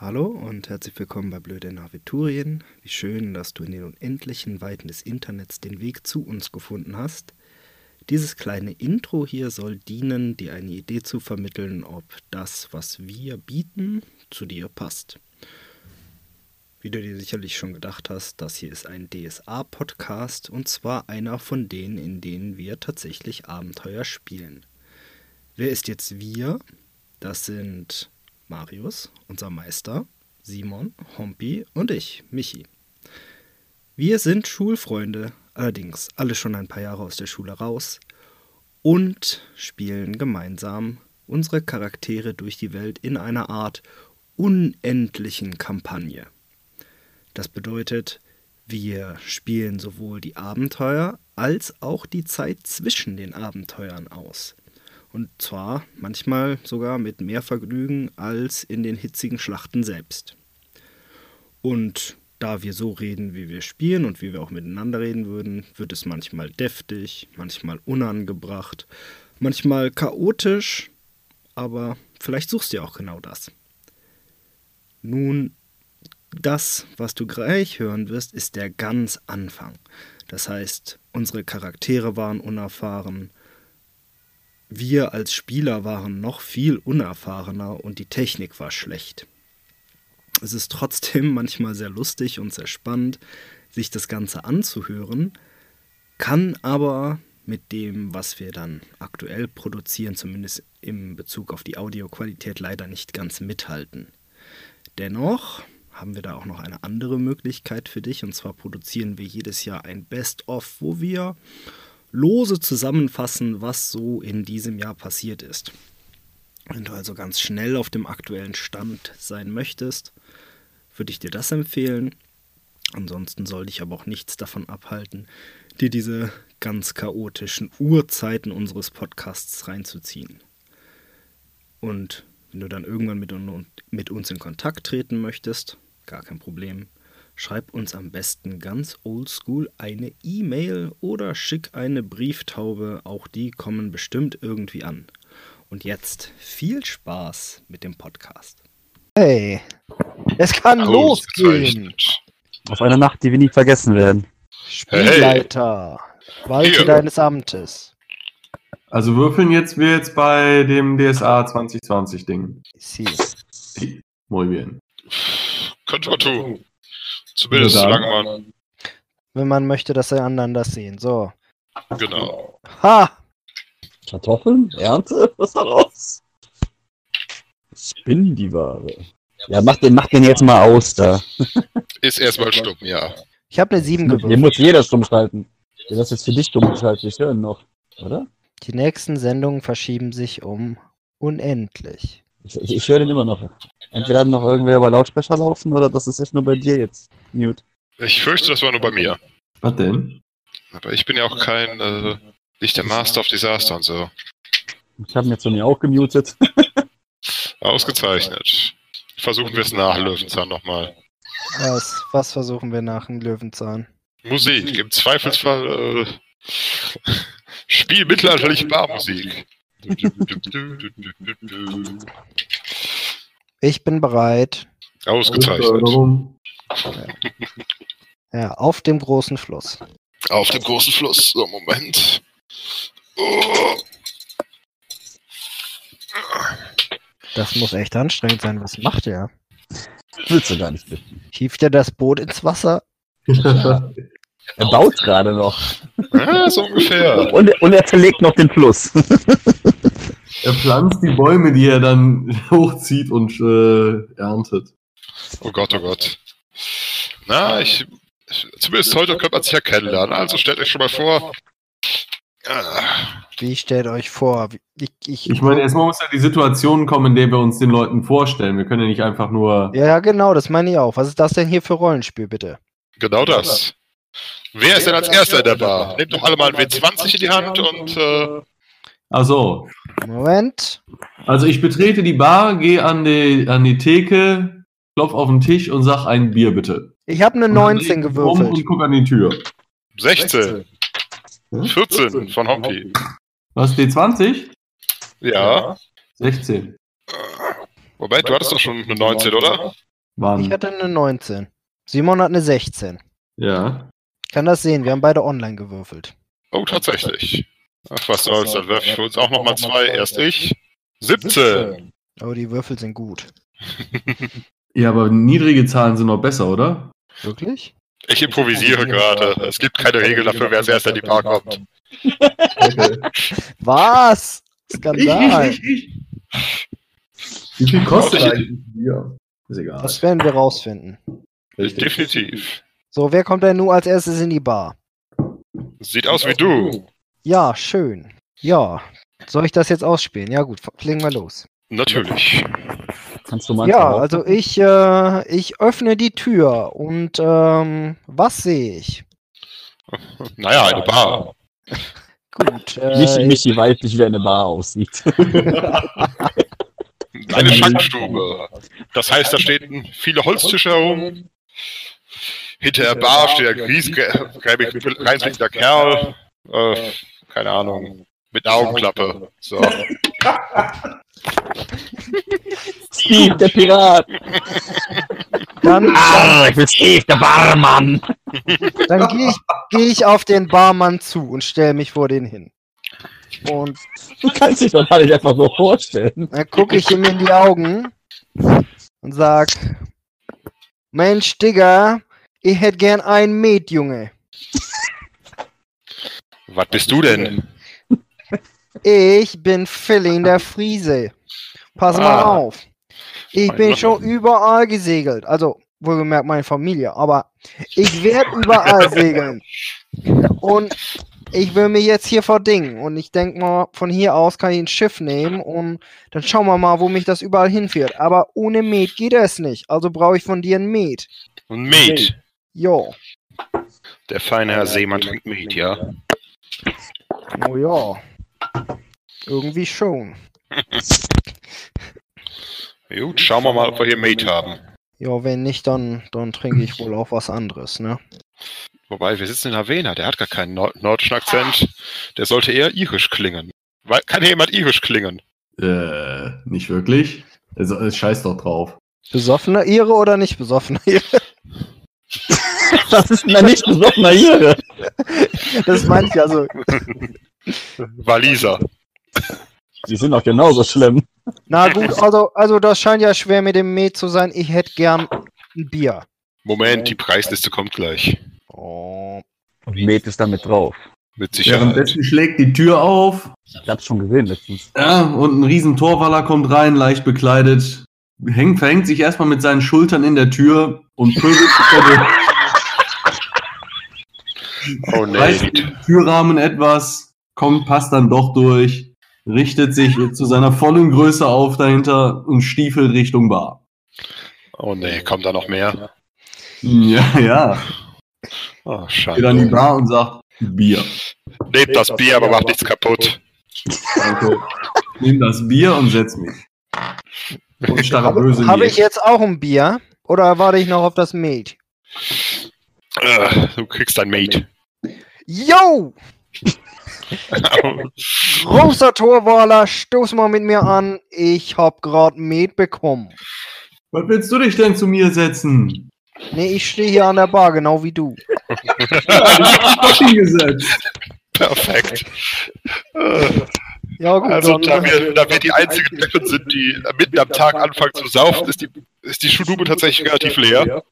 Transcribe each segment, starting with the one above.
Hallo und herzlich willkommen bei Blöde Naviturien. Wie schön, dass du in den unendlichen Weiten des Internets den Weg zu uns gefunden hast. Dieses kleine Intro hier soll dienen, dir eine Idee zu vermitteln, ob das, was wir bieten, zu dir passt. Wie du dir sicherlich schon gedacht hast, das hier ist ein DSA-Podcast und zwar einer von denen, in denen wir tatsächlich Abenteuer spielen. Wer ist jetzt wir? Das sind Marius, unser Meister, Simon, Hompi und ich, Michi. Wir sind Schulfreunde, allerdings alle schon ein paar Jahre aus der Schule raus und spielen gemeinsam unsere Charaktere durch die Welt in einer Art unendlichen Kampagne. Das bedeutet, wir spielen sowohl die Abenteuer als auch die Zeit zwischen den Abenteuern aus. Und zwar manchmal sogar mit mehr Vergnügen als in den hitzigen Schlachten selbst. Und da wir so reden, wie wir spielen und wie wir auch miteinander reden würden, wird es manchmal deftig, manchmal unangebracht, manchmal chaotisch, aber vielleicht suchst du ja auch genau das. Nun, das, was du gleich hören wirst, ist der ganz Anfang. Das heißt, unsere Charaktere waren unerfahren, wir als Spieler waren noch viel unerfahrener und die Technik war schlecht. Es ist trotzdem manchmal sehr lustig und sehr spannend, sich das Ganze anzuhören, kann aber mit dem, was wir dann aktuell produzieren, zumindest im Bezug auf die Audioqualität, leider nicht ganz mithalten. Dennoch haben wir da auch noch eine andere Möglichkeit für dich, und zwar produzieren wir jedes Jahr ein Best-of, wo wir lose zusammenfassen, was so in diesem Jahr passiert ist. Wenn du also ganz schnell auf dem aktuellen Stand sein möchtest, würde ich dir das empfehlen. Ansonsten soll dich aber auch nichts davon abhalten, dir diese ganz chaotischen Uhrzeiten unseres Podcasts reinzuziehen. Und wenn du dann irgendwann mit, mit uns in Kontakt treten möchtest, gar kein Problem, Schreib uns am besten ganz oldschool eine E-Mail oder schick eine Brieftaube, auch die kommen bestimmt irgendwie an. Und jetzt viel Spaß mit dem Podcast. Hey, es kann losgehen. Auf eine Nacht, die wir nie vergessen werden. Spielleiter, hey. walte deines Amtes. Also würfeln jetzt wir jetzt bei dem DSA 2020 Ding. Sí. Muy bien. Könnte man tun. Zumindest solange man. Wenn man möchte, dass die anderen das sehen. So. Genau. Ha! Kartoffeln? Ernte? Was daraus? Spinn die Ware. Ja, mach den, mach den jetzt mal aus da. Ist erstmal stumm, ja. Ich habe eine 7 gewürfelt. Hier muss jeder stumm schalten. Ja, das ist für dich stumm geschaltet. Ich höre noch, oder? Die nächsten Sendungen verschieben sich um unendlich. Ich, ich, ich höre den immer noch. Entweder noch irgendwer über Lautsprecher laufen oder das ist echt nur bei dir jetzt. Mute. Ich fürchte, das war nur bei mir. Was denn? Aber ich bin ja auch kein, äh, nicht der Master of Disaster und so. Ich habe ihn jetzt von mir auch gemutet. Ausgezeichnet. Versuchen wir es nach Löwenzahn nochmal. Was, was versuchen wir nach dem Löwenzahn? Musik. Im Zweifelsfall äh, Spiel mittelalterliche Barmusik. Ich bin bereit. Ausgezeichnet. Ja. ja, auf dem großen Fluss. Auf dem großen Fluss. So, Moment. Oh. Das muss echt anstrengend sein. Was macht er? Willst du gar nicht wissen. Hieft er das Boot ins Wasser? Ja. Er baut gerade noch. Ja, so ungefähr. Und, und er verlegt noch den Fluss. Er pflanzt die Bäume, die er dann hochzieht und äh, erntet. Oh Gott, oh Gott. Na, ich. Zumindest heute könnte man sich ja kennenlernen. Also stellt euch schon mal vor. Wie stellt euch vor? Ich, ich, ich meine, erstmal muss ja die Situation kommen, in der wir uns den Leuten vorstellen. Wir können ja nicht einfach nur. Ja, genau, das meine ich auch. Was ist das denn hier für Rollenspiel, bitte? Genau das. Wer ist denn als Erster in der Bar? Nehmt doch alle mal ein W20 in die Hand und. Äh, Achso. Moment. Also ich betrete die Bar, gehe an die, an die Theke, klopf auf den Tisch und sag ein Bier bitte. Ich habe eine 19 gewürfelt. Und guck an die Tür. 16. 14 von Hompi. Was, D20? Ja. 16. Moment, du hattest doch schon eine 19, oder? Waren, Ich hatte eine 19. Simon hat eine 16. ja. Ich kann das sehen, wir haben beide online gewürfelt. Oh, tatsächlich. Ach, was soll's, dann werfe ich für uns auch nochmal zwei. Erst ich. 17. Aber die Würfel sind gut. Ja, aber niedrige Zahlen sind noch besser, oder? Wirklich? Ich improvisiere gerade. Es gibt keine Regel dafür, wer als erster in die Bar kommt. Was? Skandal. ich, ich. Wie viel kostet eigentlich ein Bier? Ist egal. Das werden wir rausfinden. Definitiv. So, wer kommt denn nun als erstes in die Bar? Sieht aus wie du. Ja, schön. Ja. Soll ich das jetzt ausspielen? Ja gut, legen wir los. Natürlich. Kannst du mal Ja, also ich, äh, ich öffne die Tür und ähm, was sehe ich? Naja, eine Bar. Gut. Michi, Äh, weiß nicht, wie eine Bar aussieht. Eine Schankstube. Das heißt, da stehen viele Holztische herum. Hinter der Bar steht ein reinblickender Kerl. Äh, keine Ahnung. Mit einer Augenklappe. So. Steve, der Pirat. dann Ah, ich bin Steve, der Barmann. dann gehe ich, geh ich auf den Barmann zu und stelle mich vor den hin. Und Du kannst dich doch gar nicht einfach so vorstellen. dann gucke ich ihm in die Augen und sag, Mensch, Digga, ich hätte gern einen Met, Junge. Was bist du denn? Ich bin Filling der Friese. Pass mal Ah. auf. Ich bin schon überall gesegelt. Also, wohlgemerkt meine Familie. Aber ich werde überall segeln. Und ich will mich jetzt hier verdingen. Und ich denke mal, von hier aus kann ich ein Schiff nehmen. Und dann schauen wir mal, wo mich das überall hinführt. Aber ohne Met geht es nicht. Also brauche ich von dir ein Met. Und Met. Jo. Der feine Herr Seemann trinkt Met, ja? Oh ja. Irgendwie schon. Gut, schauen wir mal, ob wir hier Met haben. Ja, wenn nicht, dann, dann trinke ich wohl auch was anderes, ne? Wobei, wir sitzen in Havana, der hat gar keinen nord nordischen Akzent. Der sollte eher irisch klingen. Weil, kann hier jemand irisch klingen? Äh, nicht wirklich. Also, äh, scheiß doch drauf. Besoffener Ihre oder nicht besoffener Ihre? Das ist ein nicht besoffener Ire. Das meine ich also. Waliser. Die sind doch genauso schlimm. Na gut, also, also das scheint ja schwer mit dem Met zu sein. Ich hätte gern ein Bier. Moment, die Preisliste kommt gleich. Oh. Und Met ist damit drauf. Mit Sicherheit. Währenddessen schlägt die Tür auf. Ich hab's schon gesehen letztens. Ja, und ein riesen Torwaller kommt rein, leicht bekleidet. Hängt, verhängt sich erstmal mit seinen Schultern in der Tür und pöbelt Oh den reißt den Türrahmen etwas, kommt, passt dann doch durch, richtet sich zu seiner vollen Größe auf dahinter und stiefelt Richtung Bar. Oh nee, kommt da noch mehr? Ja, ja. Oh, Geht an die. Bar und sagt, Bier. Nehmt das Bier, aber macht nichts kaputt. Danke. Nimm das Bier und setz mich. Und starre böse Habe ich jetzt auch ein Bier? Oder warte ich noch auf das Met? Äh, du kriegst ein Mate. Yo! Großer Torwaler, stoß mal mit mir an. Ich hab grad Met bekommen. Was willst du dich denn zu mir setzen? Nee, ich stehe hier an der Bar, genau wie du. Doch hingesetzt. Perfekt. Ja gut, Also, da wir, da wir die einzigen Deppen sind, die mitten am Tag anfangen zu saufen, ist die, ist die Schulube tatsächlich relativ leer.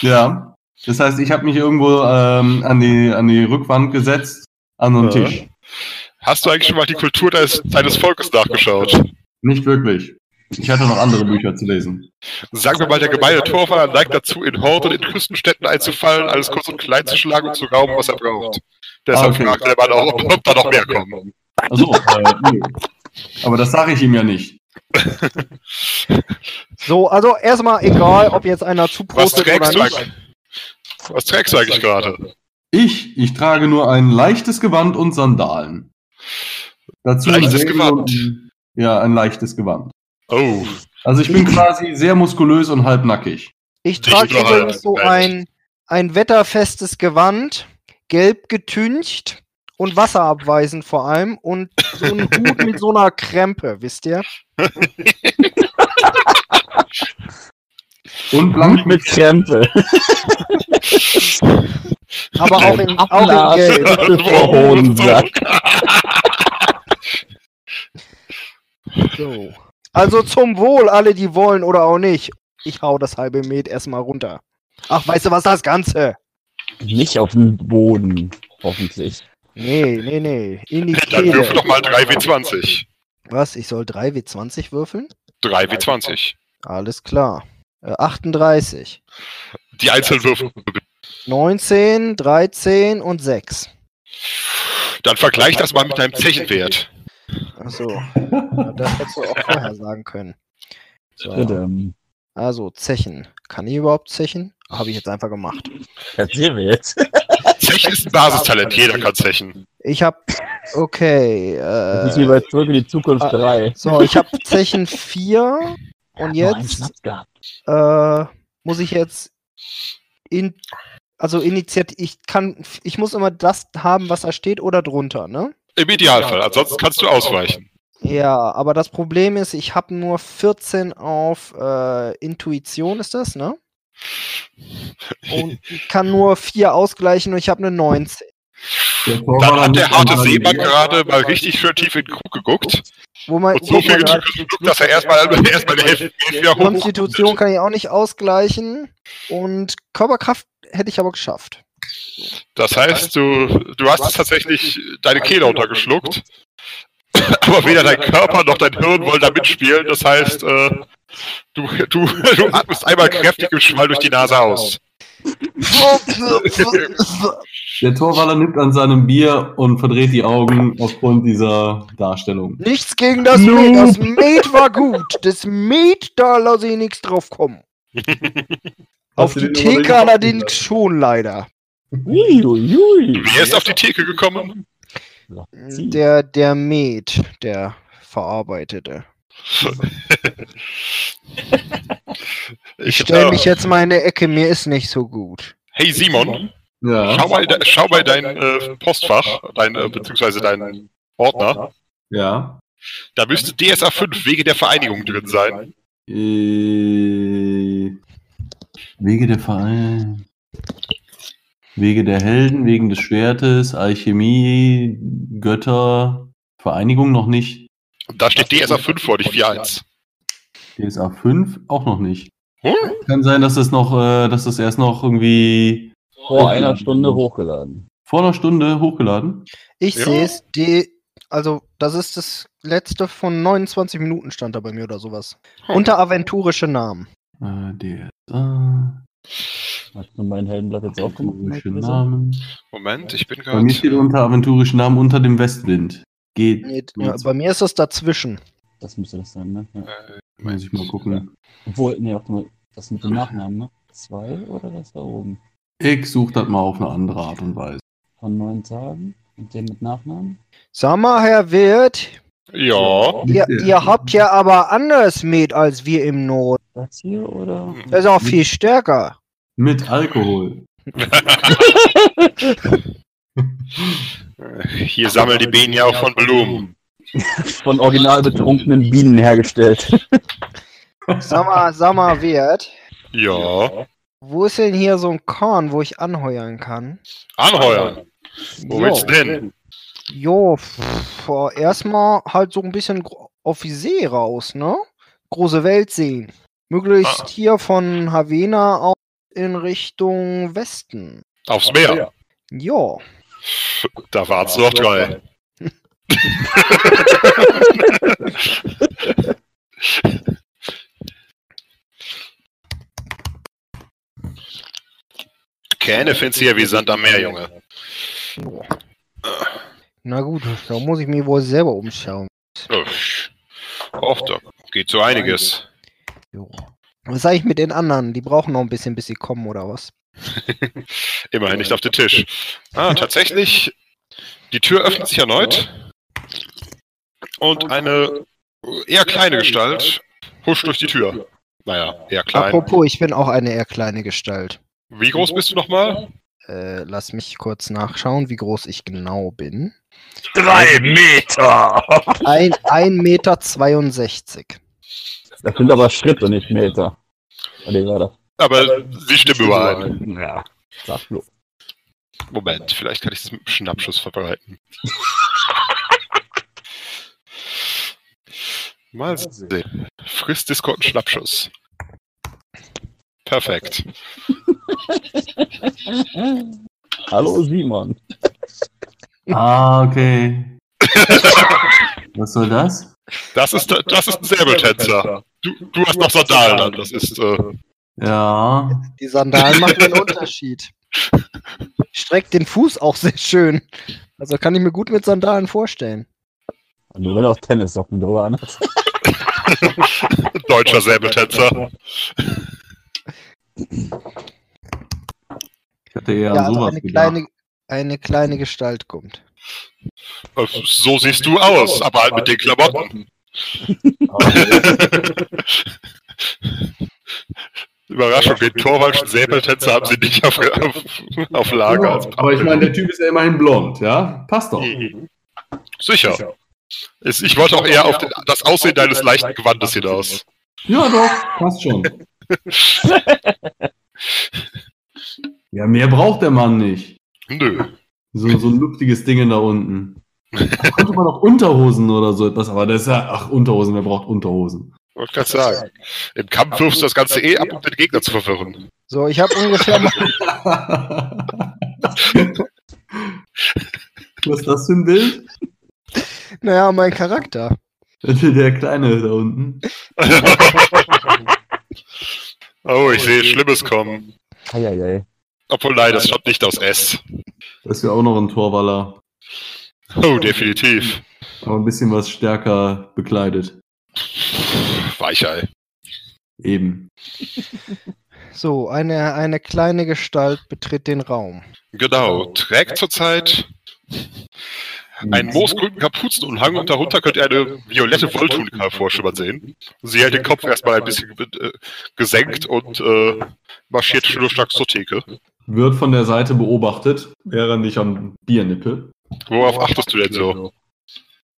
Ja. Das heißt, ich habe mich irgendwo ähm, an, die, an die Rückwand gesetzt, an einen Ja. Tisch. Hast du eigentlich schon mal die Kultur deines, deines Volkes nachgeschaut? Nicht wirklich. Ich hatte noch andere Bücher zu lesen. Sagen wir mal, der gemeine Torfahrer neigt dazu, in Horden in Küstenstädten einzufallen, alles kurz und klein zu schlagen und zu rauben, was er braucht. Deshalb Ah, okay. fragt der Mann auch, ob, ob da noch mehr kommen. Achso, äh, nö. Aber das sage ich ihm ja nicht. so, also erstmal egal, ob jetzt einer zu Was prostet oder nicht. Was trägst du eigentlich gerade? Ich, ich trage nur ein leichtes Gewand und Sandalen. Dazu ein Leichtes Gewand? und Ja, ein leichtes Gewand. Oh, Also ich bin quasi sehr muskulös und halbnackig. Ich trage übrigens so ein, ein wetterfestes Gewand, gelb getüncht und wasserabweisend vor allem und so ein Hut mit so einer Krempe, wisst ihr? Und Blut blank mit Krempel. Aber auch in, auch in. Vor Hodensack. So. Also zum Wohl, alle, die wollen oder auch nicht. Ich hau das halbe Met erstmal runter. Ach, weißt du was, das Ganze? Nicht auf dem Boden, hoffentlich. Nee, nee, nee. In die Dann würfel Kehle. doch mal 3W20. Was? Ich soll 3W20 würfeln? 3W20. Alles klar. Äh, 38. Die einzelnen Würfel. 19, 13 und 6. Dann vergleich das mal mit deinem Zechenwert. Achso. Das hättest du auch vorher sagen können. So. Bitte. Also, Zechen. Kann ich überhaupt Zechen? Habe ich jetzt einfach gemacht. Erzähl mir jetzt. Zechen ist ein Basistalent, jeder kann Zechen. Ich habe. Okay. Das ist Äh, wie bei Zurück in die Zukunft ah, 3. so, ich habe Zechen 4. Und jetzt äh, muss ich jetzt in. Also Initiative. Ich kann. Ich muss immer das haben, was da steht oder drunter, ne? Im Idealfall, ansonsten kannst du ausweichen. Ja, aber das Problem ist, ich habe nur 14 auf äh, Intuition, ist das, ne? Und ich kann nur 4 ausgleichen und ich habe eine 19. Dann hat der harte Seemann gerade mal richtig schön tief in den Krug geguckt. Wo man, Und so viel Glück, dass er erstmal erstmal die Hälfte. Konstitution kann ich auch nicht ausgleichen und Körperkraft hätte ich aber geschafft. Das heißt, du, du hast tatsächlich deine Kehle untergeschluckt. Aber weder dein Körper noch dein Hirn wollen da mitspielen. Das heißt, äh, du, du, du atmest einmal kräftig im Schwall durch die Nase aus. Der Torwaller nimmt an seinem Bier und verdreht die Augen aufgrund dieser Darstellung. Nichts gegen das Met. Das Met war gut. Das Met, da lasse ich nichts drauf kommen. Auf die Theke allerdings schon leider. Uiuiui. Wer ist auf die Theke gekommen? Der, der Met, der Verarbeitete. Ich stelle äh, mich jetzt mal in der Ecke, mir ist nicht so gut. Hey Simon, Ja. schau mal, schau mal dein äh, Postfach, dein, äh, beziehungsweise dein Ordner. Ja. Da müsste DSA 5 Wege der Vereinigung drin sein. Äh, Wege der Verein. Wege der Helden, wegen des Schwertes, Alchemie, Götter, Vereinigung noch nicht. Da steht DSA 5 vor, nicht 4.1. DSA 5 auch noch nicht. Hm? Kann sein, dass das noch, äh, dass das erst noch irgendwie Vor einer Stunde hochgeladen. vor einer Stunde hochgeladen. Ich Ja. sehe es, die, also das ist das letzte von 29 Minuten stand da bei mir oder sowas. Hm. Unter aventurische Namen. Äh, DSA, Hast du mein Heldenblatt jetzt aufgemacht? Namen. Moment, ich bin Bei mir steht gerade. unter aventurischen Namen unter dem Westwind. Geht. Nee, ja, bei mir ist es dazwischen. Das müsste das sein, ne? Ja. Muss ich mal gucken. Obwohl, nee, warte mal, das mit dem Nachnamen, ne? Zwei oder das da oben? Ich suche das mal auf eine andere Art und Weise. Von neun Tagen und dem mit Nachnamen? Sag mal, Herr Wirt, Ja. ihr, ihr habt ja aber anderes Met als wir im Norden. Das hier oder? Das ist auch viel stärker. Mit Alkohol. Hier sammeln die Bienen ja auch von Blumen. Von original betrunkenen Bienen hergestellt. Sag mal, sag mal, Wirt, Ja. wo ist denn hier so ein Korn, wo ich anheuern kann? Anheuern. Wo Jo. willst du denn? Jo, erstmal halt so ein bisschen auf die See raus, ne? Große Welt sehen. Möglichst Ah. hier von Havena aus in Richtung Westen. Aufs Meer. Jo. Da war's noch drei. Kähne findest du ja wie Sand am Meer, Junge. Na gut, da muss ich mich wohl selber umschauen. Och, da geht so einiges. Jo. Was sag ich mit den anderen? Die brauchen noch ein bisschen, bis sie kommen, oder was? Immerhin nicht auf den Tisch. Ah, tatsächlich, die Tür öffnet sich erneut. Und eine eher kleine Gestalt huscht durch die Tür. Naja, eher klein. Apropos, ich bin auch eine eher kleine Gestalt. Wie groß bist du nochmal? Äh, lass mich kurz nachschauen, wie groß ich genau bin. Drei Meter! Ein, 1,62 Meter. 62. Das sind aber Schritte, nicht Meter. Oder wie war das? Aber sie stimmen überein. Ja, sag bloß. Moment, vielleicht kann ich das mit einem Schnappschuss verbreiten. Mal sehen. Frisst Discord einen Schnappschuss. Perfekt. Hallo Simon. Ah, okay. Was soll das? Das ist, das ist ein Säbeltänzer. Du, du hast noch Sandalen an. Das ist. Äh, Ja. Die Sandalen machen einen Unterschied. Streckt den Fuß auch sehr schön. Also kann ich mir gut mit Sandalen vorstellen. Nur wenn er auch Tennissocken drüber anhat. deutscher Säbeltänzer. Ich hatte eher Ja, an also sowas eine gedacht. kleine, eine kleine Gestalt kommt. Äh, So siehst du aus, aber halt mit den Klamotten. Überraschung, den torwaldschen Säbeltänzer haben sie nicht auf, auf, auf Lager. als Aber ich meine, der Typ ist ja immerhin blond, ja? Passt doch. Mhm. Sicher. Ist- Ich wollte auch eher auf den, das Aussehen deines leichten Gewandes hinaus. Ja, doch, passt schon. ja, mehr braucht der Mann nicht. Nö. So, so ein luftiges Ding da unten. Da konnte man auch Unterhosen oder so etwas, aber das ist ja, ach, Unterhosen, wer braucht Unterhosen? Wollte gerade sagen. Im Kampf wirfst du das Ganze eh ab, um den Gegner zu verwirren. So, ich habe ungefähr mal, Was ist das für ein Bild? naja, mein Charakter. Der Kleine da unten. oh, ich sehe Schlimmes kommen. Eieiei. Obwohl, nein, das schaut nicht aus S. Das ist ja auch noch ein Torwaller. Oh, definitiv. Aber ein bisschen was stärker bekleidet. Weichei. Eben. So, eine, eine kleine Gestalt betritt den Raum. Genau. Trägt zurzeit einen moosgrünen Kapuzenumhang und darunter könnt ihr eine violette Wolltunika vorschwimmern sehen. Sie hält den Kopf erstmal ein bisschen äh, gesenkt und äh, marschiert schnurstracks zur Theke. Wird von der Seite beobachtet, während ich am Bier nippe. Worauf achtest du denn so?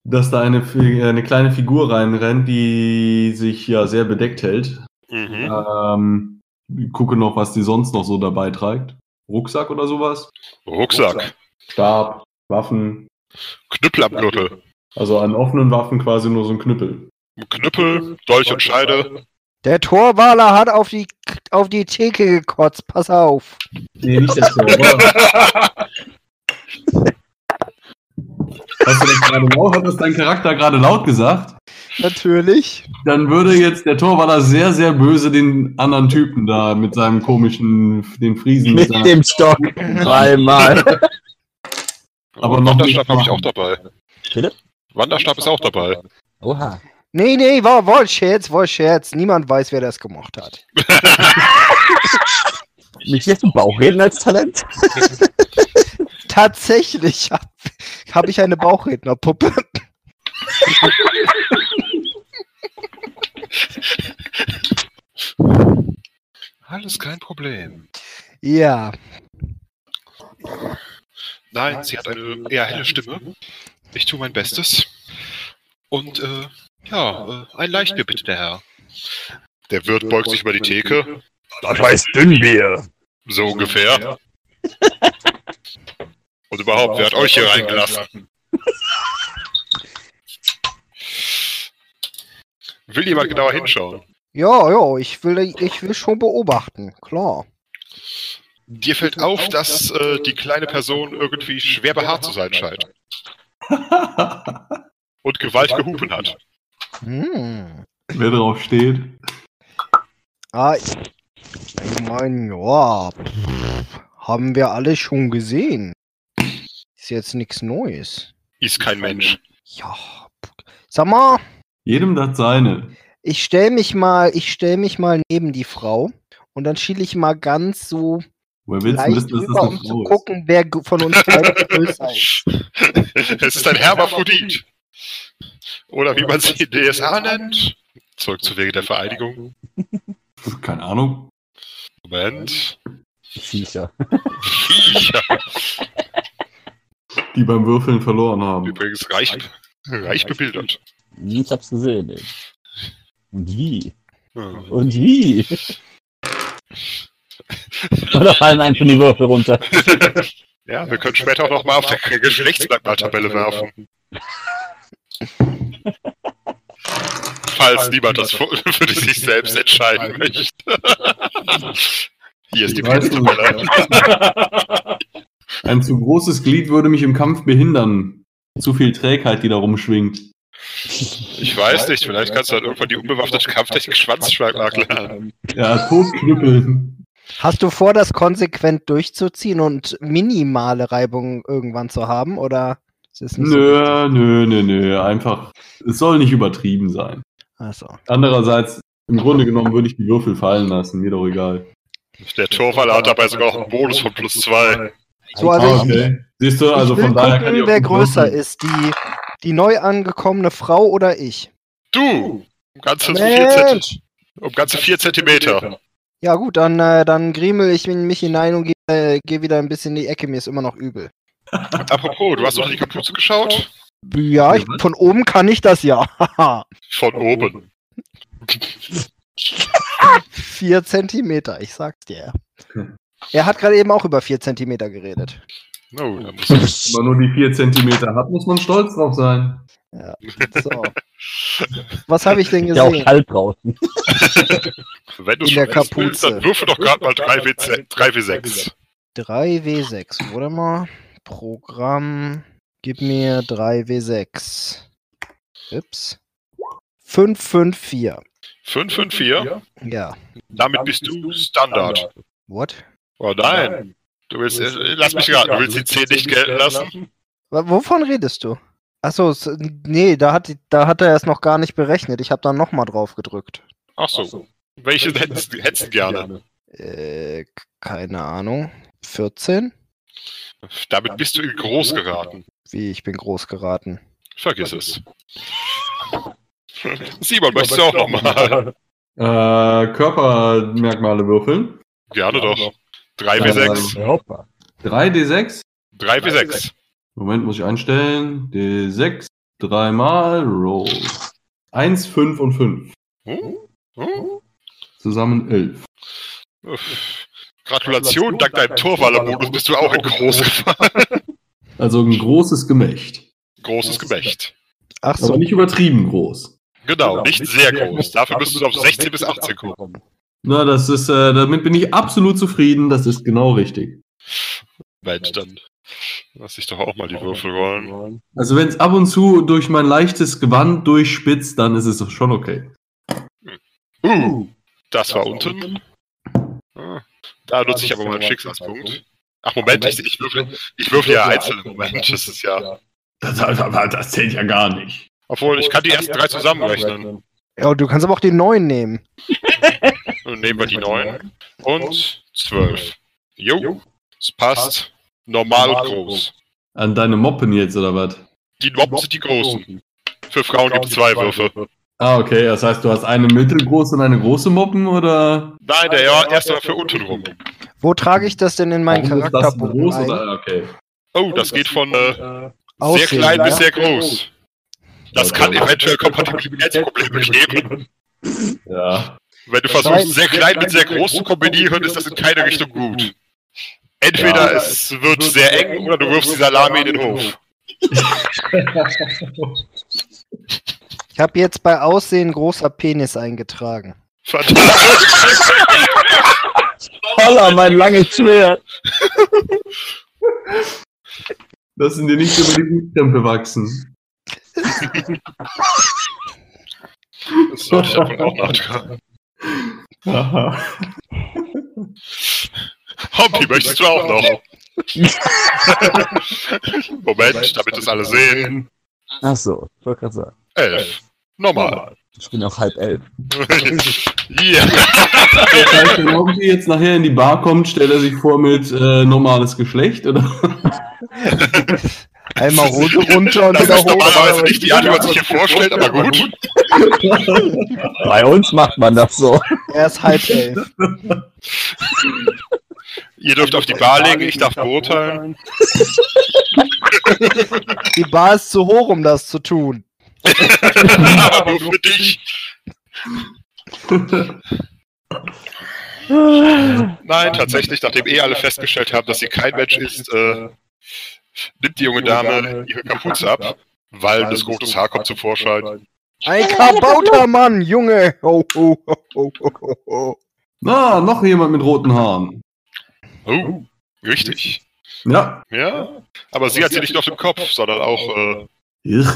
Dass da eine, Fi- eine kleine Figur reinrennt, die sich ja sehr bedeckt hält. Mhm. Ähm, ich gucke noch, was die sonst noch so dabei trägt. Rucksack oder sowas? Rucksack. Stab, Waffen. Knüppel am Gürtel. Also an offenen Waffen quasi nur so ein Knüppel. Knüppel, Dolch und Scheide. Der Torwaler hat auf die, auf die Theke gekotzt. Pass auf. Nee, nicht der Tor. Hast du das gerade laut? Hat das dein Charakter gerade laut gesagt? Natürlich. Dann würde jetzt der Torwaller sehr, sehr böse den anderen Typen da mit seinem komischen, den Friesen mit Mit dem Stock. Dreimal. Aber noch Wanderstab nicht habe ich auch dabei. Bitte? Wanderstab ist auch dabei. Oha. Nee, nee, war, war Scherz, war Scherz. Niemand weiß, wer das gemacht hat. Mich jetzt im Bauchreden als Talent? Tatsächlich habe hab ich eine Bauchrednerpuppe. Alles kein Problem. Ja. Nein, sie hat eine eher helle Stimme. Ich tue mein Bestes. Und, äh, ja, äh, ein Leichtbier bitte, der Herr. Der Wirt beugt sich über die Theke. Das heißt Dünnbier. So ungefähr. Und überhaupt, wer hat euch hier reingelassen? Will jemand genauer hinschauen? Ja, ja, ich will, ich will schon beobachten. Klar. Dir fällt auf, dass äh, die kleine Person irgendwie schwer behaart zu sein scheint. Und Gewalt gehupen hat. Hm. Wer drauf steht. Ah, ich, meine, ja. Haben wir alle schon gesehen. Ist jetzt nichts Neues. Ist kein Mensch. Ja. Sag mal, Jedem das seine. ich stell mich mal, ich stell mich mal neben die Frau und dann schiele ich mal ganz so Woher willst du wissen, dass das eine um zu ist? gucken, wer von uns beiden größer ist. es ist ein Hermaphrodit. Oder wie man sie in DSA nennt. Zurück zu Wege der Vereinigung. Keine Ahnung. Moment. Viecher. Viecher. Die beim Würfeln verloren haben. Übrigens reich, reich bebildert. Ich hab's gesehen. Ey. Und wie? Und wie? Oder fallen einfach die Würfel runter? Ja, wir können später auch nochmal auf der Geschlechtsmerkmaltabelle werfen. Falls niemand das für für sich selbst entscheiden möchte. Hier ist die Penistabelle. Ein zu großes Glied würde mich im Kampf behindern. Zu viel Trägheit, die da rumschwingt. Ich weiß nicht, vielleicht kannst du dann irgendwann die unbewaffnete Kampftechnik Schwanzschlag lernen. Ja, totknüppeln. Hast du vor, das konsequent durchzuziehen und minimale Reibung irgendwann zu haben? Oder ist es nicht so? Nö, nö, nö, nö. Einfach, es soll nicht übertrieben sein. Achso. Andererseits, im Grunde genommen würde ich die Würfel fallen lassen. Mir doch egal. Der Torwaller hat dabei sogar noch einen Bonus von plus zwei. So, also ich, okay. Siehst du, also ich von daher kann gucken, ich auch wer größer würfeln. ist. Die, die neu angekommene Frau oder ich? Du! Um ganze vier, Zent um ganze vier Zentimeter. Ja gut, dann, äh, dann griemel ich in mich hinein und gehe äh, geh wieder ein bisschen in die Ecke. Mir ist immer noch übel. Apropos, du hast doch die Kapuze geschaut? Ja, ich, von oben kann ich das ja. Von oben. vier Zentimeter, ich sag's dir. Hm. Er hat gerade eben auch über vier Zentimeter geredet. No, da muss. Wenn man nur die 4 Zentimeter hat, muss man stolz drauf sein. So. Was habe ich denn Ja, auch gesehen? kalt draußen. Wenn du In der wissen willst, Kapuze. dann würfel doch gerade mal 3W6. 3W6. 3W6. Warte mal. Programm. Gib mir 3W6. Ups. 554. 554. Ja. Damit bist du Standard. What? Oh nein. Du willst, äh, lass mich raten, du willst die 10 nicht gelten lassen? Wovon redest du? Achso, nee, da hat, da hat er es noch gar nicht berechnet. Ich habe da nochmal drauf gedrückt. Ach so. Welche hättest du hättest du gerne? Äh, keine Ahnung. 14? Damit bist du groß geraten. Wie, ich bin groß geraten. Vergiss es. Simon, möchtest du auch nochmal? Äh, Körpermerkmale würfeln. Gerne doch. 3W6. Hoppa. 3d6. 3W6. Moment, muss ich einstellen. D6. Dreimal. Roll. 1, 5 und 5. Hm? Hm? Zusammen 11. Uff. Gratulation, dank deinem Torwaller-Modus bist du auch in groß gefallen. Also ein großes Gemächt. Großes Gemächt. Ach so. Aber nicht übertrieben groß. Genau, nicht sehr groß. Dafür müsstest du auf 16 bis 18 kommen. Na, das ist, äh, damit bin ich absolut zufrieden. Das ist genau richtig. Mensch, dann lass ich doch auch mal die Würfel rollen. Also wenn es ab und zu durch mein leichtes Gewand durchspitzt, dann ist es doch schon okay. Uh, das war unten. Ah, Da nutze ich aber mal einen Schicksalspunkt. Ach, Moment, ich, ich, würfel, ich würfel ja einzeln im Moment. Das ist ja. Das, das, das zählt ja gar nicht. Obwohl, ich kann die ersten drei zusammenrechnen. Ja, du kannst aber auch den neuen nehmen. Dann nehmen wir die 9 und 12. Jo, es passt. Normal und groß. An deine Moppen jetzt, oder was? Die Mobs sind die großen. Für Frauen gibt es zwei Würfe. Ah, okay. Das heißt, du hast eine mittelgroße und eine große Moppen, oder? Nein, der ja, erst mal für unten rum. Wo trage ich das denn in meinen Warum ist das Charakterbogen groß, ein? oder? Okay. Oh, das geht von äh, sehr klein bis sehr groß. Das kann eventuell Kompatibilitätsprobleme geben. Ja. Wenn du versuchst, sehr klein mit sehr groß zu kombinieren, ist das in keine Richtung gut. Entweder es wird sehr eng oder du wirfst die Salami in den Hof. Ich habe jetzt bei Aussehen großer Penis eingetragen. Verdammt. Holla, mein langes Schwert. Das sind dir nicht über die Hutkrempe wachsen. Das sollte ich davon auch nachtragen. Aha. Hompi, möchtest du auch noch? Moment, damit es alle sehen. Ach so, ich wollte gerade sagen. Elf. Normal. Ich bin auch halb elf. Ja. Das heißt, wenn irgendwie jetzt nachher in die Bar kommt, stellt er sich vor mit äh, normales Geschlecht, oder? Einmal Hose runter und Das wieder ist hoch. normalerweise nicht die Art, wie man sich hier vorstellt, aber gut. Bei uns macht man das so. Er ist halb elf. Ihr dürft auf die Bar legen, ich darf beurteilen. Die Bar ist zu hoch, um das zu tun. aber nur für dich. Nein, tatsächlich, nachdem eh alle festgestellt haben, dass sie kein Mensch ist, äh, nimmt die junge Dame ihre Kapuze ab, weil das rotes Haar kommt zum Vorschein. Ein kabauter Mann, Junge! Ho, ho, ho, ho. Na, noch jemand mit roten Haaren. Oh, richtig. Ja. Ja, aber sie hat sie nicht nur auf dem Kopf, sondern auch, äh, Ich.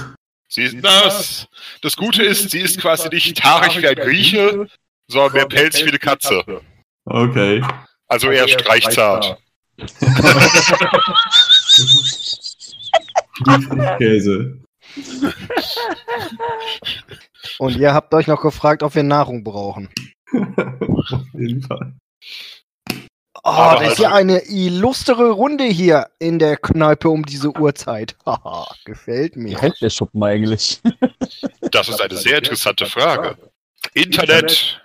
sie ist, das, das Gute ist, sie ist quasi nicht haarig wie ein Grieche, sondern mehr pelzig wie eine Katze. Okay. Also eher streichzart. Käse. Und ihr habt euch noch gefragt, ob wir Nahrung brauchen. Auf jeden Fall. Oh, das ist ja eine illustre Runde hier in der Kneipe um diese Uhrzeit. Haha, gefällt Wie mir. heißt der Schuppen eigentlich? Das ist eine sehr interessante Frage. Internet.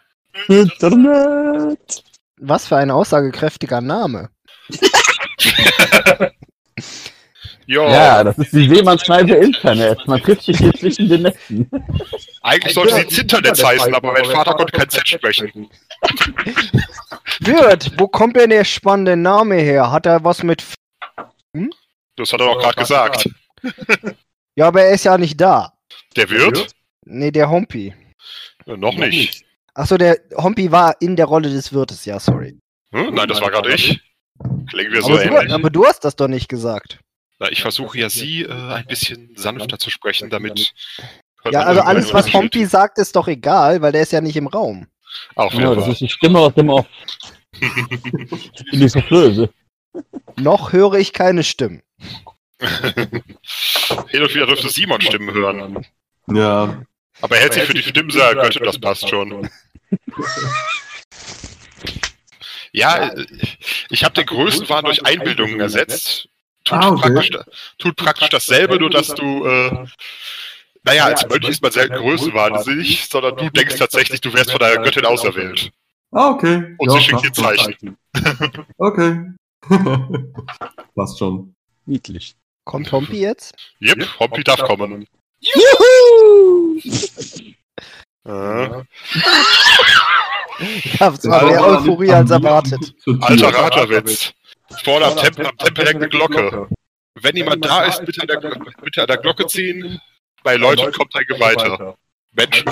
Internet! Was für ein aussagekräftiger Name. Ja, Ja, das ist die Seemannskneipe Internet. Man trifft sich hier zwischen den Netzen. eigentlich sollte sie Zinternetz heißen, aber mein Vater konnte kein Z sprechen. Wirt, wo kommt denn der spannende Name her? Hat er was mit. F Das hat er doch gerade gesagt. ja, aber er ist ja nicht da. Der Wirt? Nee, der Hompi. Äh, Noch nicht. Achso, der Hompi war in der Rolle des Wirtes, ja, sorry. Hm? Nein, das war gerade ich. Klingen wir so Aber du, ähnlich. aber du hast das doch nicht gesagt. Na, ich versuche ja, sie äh, ein bisschen sanfter zu sprechen, damit. Ja, also alles, was. Hompi sagt, ist doch egal, weil der ist ja nicht im Raum. Auch Ja, das wahr. ist die Stimme aus dem Off. Ich bin die Soufflöse. Noch höre ich keine Stimmen. Hin und wieder dürfte Simon Stimmen hören. Ja. Aber er hält sich für die Stimmsaal, könnte das passt schon. Ja, äh, ich habe den Größenwahn durch Einbildungen ersetzt. Tut, Ah, okay. praktisch, tut praktisch dasselbe, nur dass du, äh, naja, als Mönch ist man selten größenwahnsinnig, sondern du denkst tatsächlich, du wärst von deiner Göttin auserwählt. Ah, okay. Und sie schickt dir Zeichen. Okay. Passt schon. Niedlich. Kommt Hompi jetzt? Jep, Hompi darf kommen. Äh, Ja, es war mehr Euphorie als erwartet. Alter Raterwitz. Vorne am Tempel, am Tempel hängt eine Glocke. Wenn jemand da ist, bitte an der, bitte an der Glocke ziehen. Bei Leuten kommt ein Geweihter. Mensch,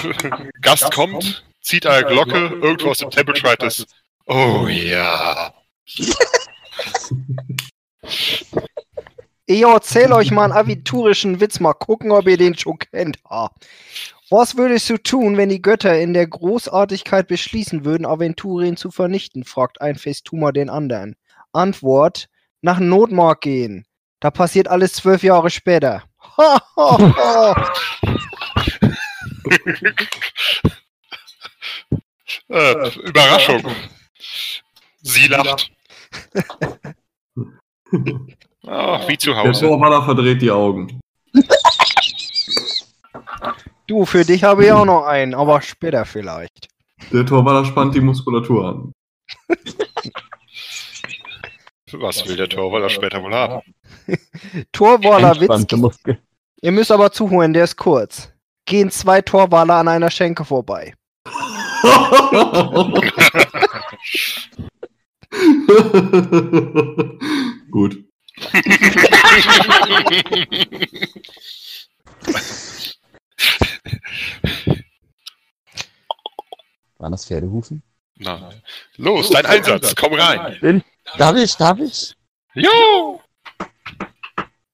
Gast kommt, zieht an der Glocke, irgendwo aus dem Tempel schreit es. Oh ja. Ich erzähl euch mal einen aventurischen Witz, mal gucken, ob ihr den schon kennt. Ha. Was würdest du tun, wenn die Götter in der Großartigkeit beschließen würden, Aventurien zu vernichten? fragt ein Festumer den anderen. Antwort: Nach Notmark gehen. Da passiert alles zwölf Jahre später. Ha, ha, ha. Äh, Überraschung. Sie lacht. Ach, wie zu Der Hause. Torwaller verdreht die Augen. Du, für dich habe ich auch noch einen, aber später vielleicht. Der Torwaller spannt die Muskulatur an. Was will der Torwaller später wohl haben? Torwaler Witz. Ihr müsst aber zuhören, der ist kurz. Gehen zwei Torwaler an einer Schenke vorbei. Gut. Waren das Pferdehufen? Na, los, dein Einsatz, komm rein. Darf ich, darf ich? Jo!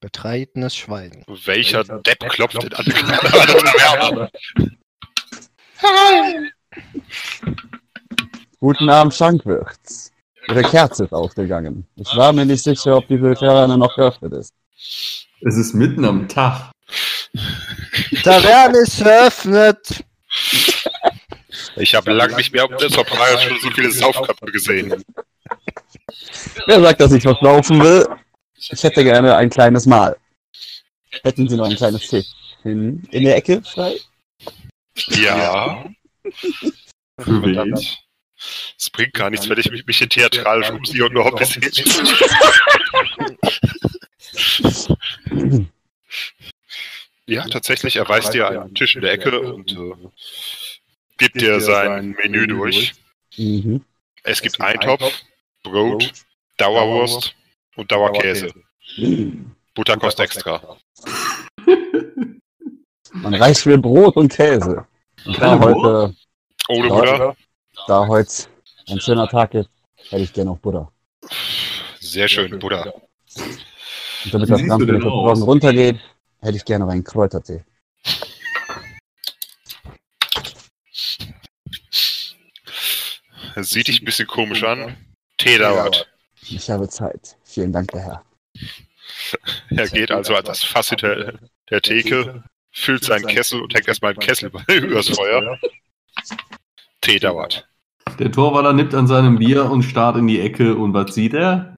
Betretenes Schweigen. Welcher Depp klopft denn an die Taverne? Guten Abend, Schankwirt. Ihre Kerze ist ausgegangen. Ich war mir nicht sicher, ob diese Taverne noch geöffnet ist. Es ist mitten am Tag. Taverne ist eröffnet. Ich habe lange nicht mehr auf der Surprise schon so viele Saufköpfe gesehen. Wer sagt, dass ich was laufen will? Ich hätte gerne ein kleines Mahl. Hätten Sie noch ein kleines Tischchen in der Ecke frei? Ja, Für wen? verdammt. Es bringt gar nichts, wenn ich mich, mich hier theatralisch umsehe und nur Hobbys Ja, tatsächlich, er weist dir einen Tisch in der Ecke und äh, gibt dir sein Menü durch. Mhm. Es gibt Eintopf, Brot, Dauerwurst und Dauerkäse. Butter kostet extra. Man reicht mir Brot und Käse. Und da heute, Ohne. Butter. da heute ein schöner Tag ist, hätte ich gerne noch Butter. Sehr schön, Butter. Und damit das Ganze draußen runtergeht, hätte ich gerne noch einen Kräutertee. Sieht dich ein bisschen komisch an. Tee dauert. Ich habe Zeit. Vielen Dank, der Herr. Er geht also an das Fass hinter der Theke, füllt seinen Kessel und hängt erstmal einen Kessel übers Feuer. Tee dauert. Der Torwaller nippt an seinem Bier und starrt in die Ecke und was sieht er?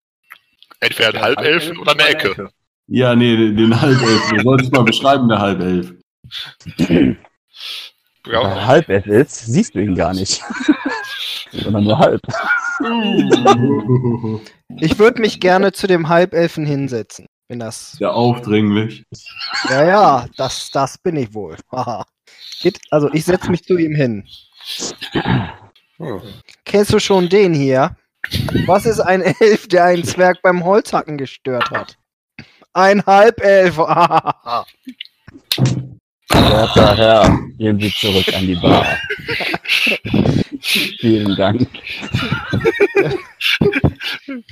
Entweder ein Halbelfen oder eine Ecke. Ja, nee, den Halbelf. Du solltest mal beschreiben, der Halbelf. Weil Ja, halb es ist, siehst du ihn gar nicht. Sondern nur halb. Ich würde mich gerne zu dem Halbelfen hinsetzen. Wenn das. Sehr aufdringlich. Ja, ja, das, das bin ich wohl. Also ich setze mich zu ihm hin. Kennst du schon den hier? Was ist ein Elf, der einen Zwerg beim Holzhacken gestört hat? Ein Halbelf. Ah. Werter Herr, gehen Sie zurück an die Bar. Vielen Dank.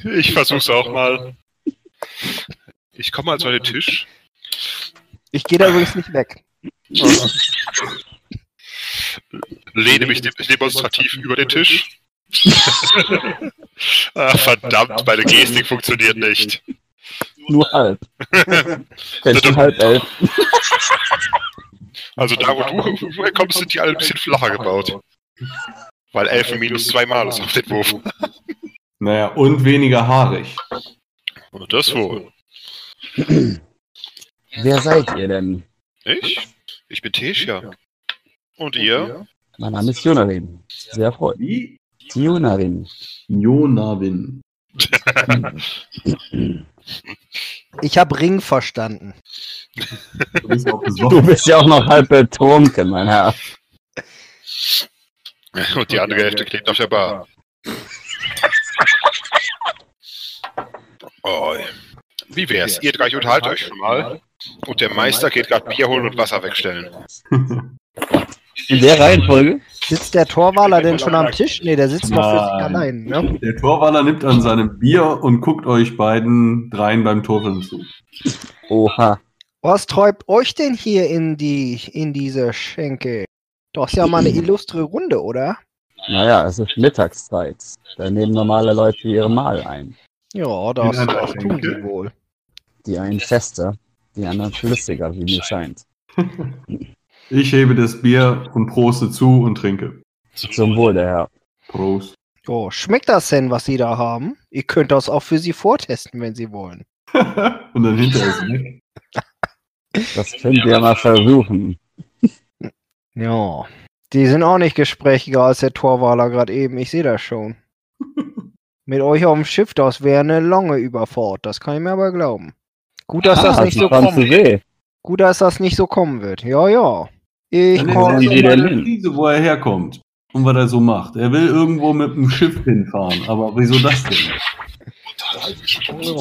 ich versuch's auch mal. Ich komme mal zu den Tisch. Ich gehe da übrigens nicht weg. lehne mich dem- demonstrativ über den Tisch. Ach, verdammt, meine Gestik funktioniert nicht. Nur halb. Kennst du halb elf? Also da, wo du herkommst, sind die alle ein bisschen flacher gebaut. Weil Elfen minus zwei Malus auf den Wurf. Naja, und weniger haarig. Und das wohl. Wer seid ihr denn? Ich? Ich bin Tessia. Und ihr? Mein Name ist Jonarin. Sehr freut. Wie? Jonarin. Jonavin. Ich habe Ring verstanden. Du bist Du ja auch noch halb betrunken, mein Herr. Und die andere Hälfte klebt auf der Bar. Oh, wie wär's? Ihr drei unterhaltet euch schon mal. Und der Meister geht gerade Bier holen und Wasser wegstellen. In der Reihenfolge? Sitzt der Torwaler denn schon am Tisch? Nee, der sitzt noch für sich Nein. allein. Ne? Der Torwaller nimmt an seinem Bier und guckt euch beiden dreien beim Torfeln zu. Oha. Was treibt euch denn hier in die in diese Schenke? Doch ist ja mal eine illustre Runde, oder? Naja, es ist Mittagszeit. Da nehmen normale Leute ihre Mahl ein. Ja, das, tun sie wohl. Die einen fester, die anderen flüssiger, wie mir scheint. Ich hebe das Bier und proste zu und trinke. Zum Wohl, der Herr. Prost. Oh, schmeckt das denn, was sie da haben? Ihr könnt das auch für sie vortesten, wenn sie wollen. und dann hinterher ist weg. Das könnt ihr mal versuchen. Ja. Die sind auch nicht gesprächiger als der Torwaler gerade eben. Ich sehe das schon. Mit euch auf dem Schiff, das wäre eine lange Überfahrt. Das kann ich mir aber glauben. Gut, dass das Ah, nicht die so See. Gut, dass das nicht so kommen wird. Ja, ja. Ich Dann komm, wollen erzähl Sie doch mal denn der hin? Friese, wo er herkommt. Und was er so macht. Er will irgendwo mit dem Schiff hinfahren. Aber wieso das denn?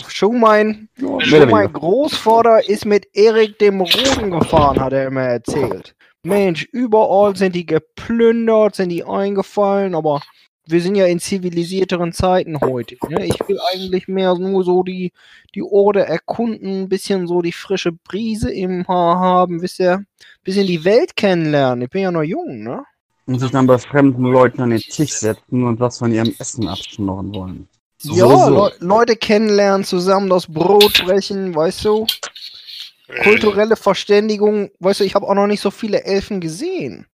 schon mein. Großvater ist mit Erik dem Roten gefahren, hat er immer erzählt. Mensch, überall sind die geplündert, sind die eingefallen, aber wir sind ja in zivilisierteren Zeiten heute. Ne? Ich will eigentlich mehr nur so die, die Orde erkunden, ein bisschen so die frische Brise im Haar haben, wisst ihr? Bisschen die Welt kennenlernen. Ich bin ja noch jung, ne? Und sich dann bei fremden Leuten an den Tisch setzen und was von ihrem Essen abschnorren wollen. ja, so. Le Leute kennenlernen, zusammen das Brot brechen, weißt du? Kulturelle Verständigung, weißt du, ich habe auch noch nicht so viele Elfen gesehen.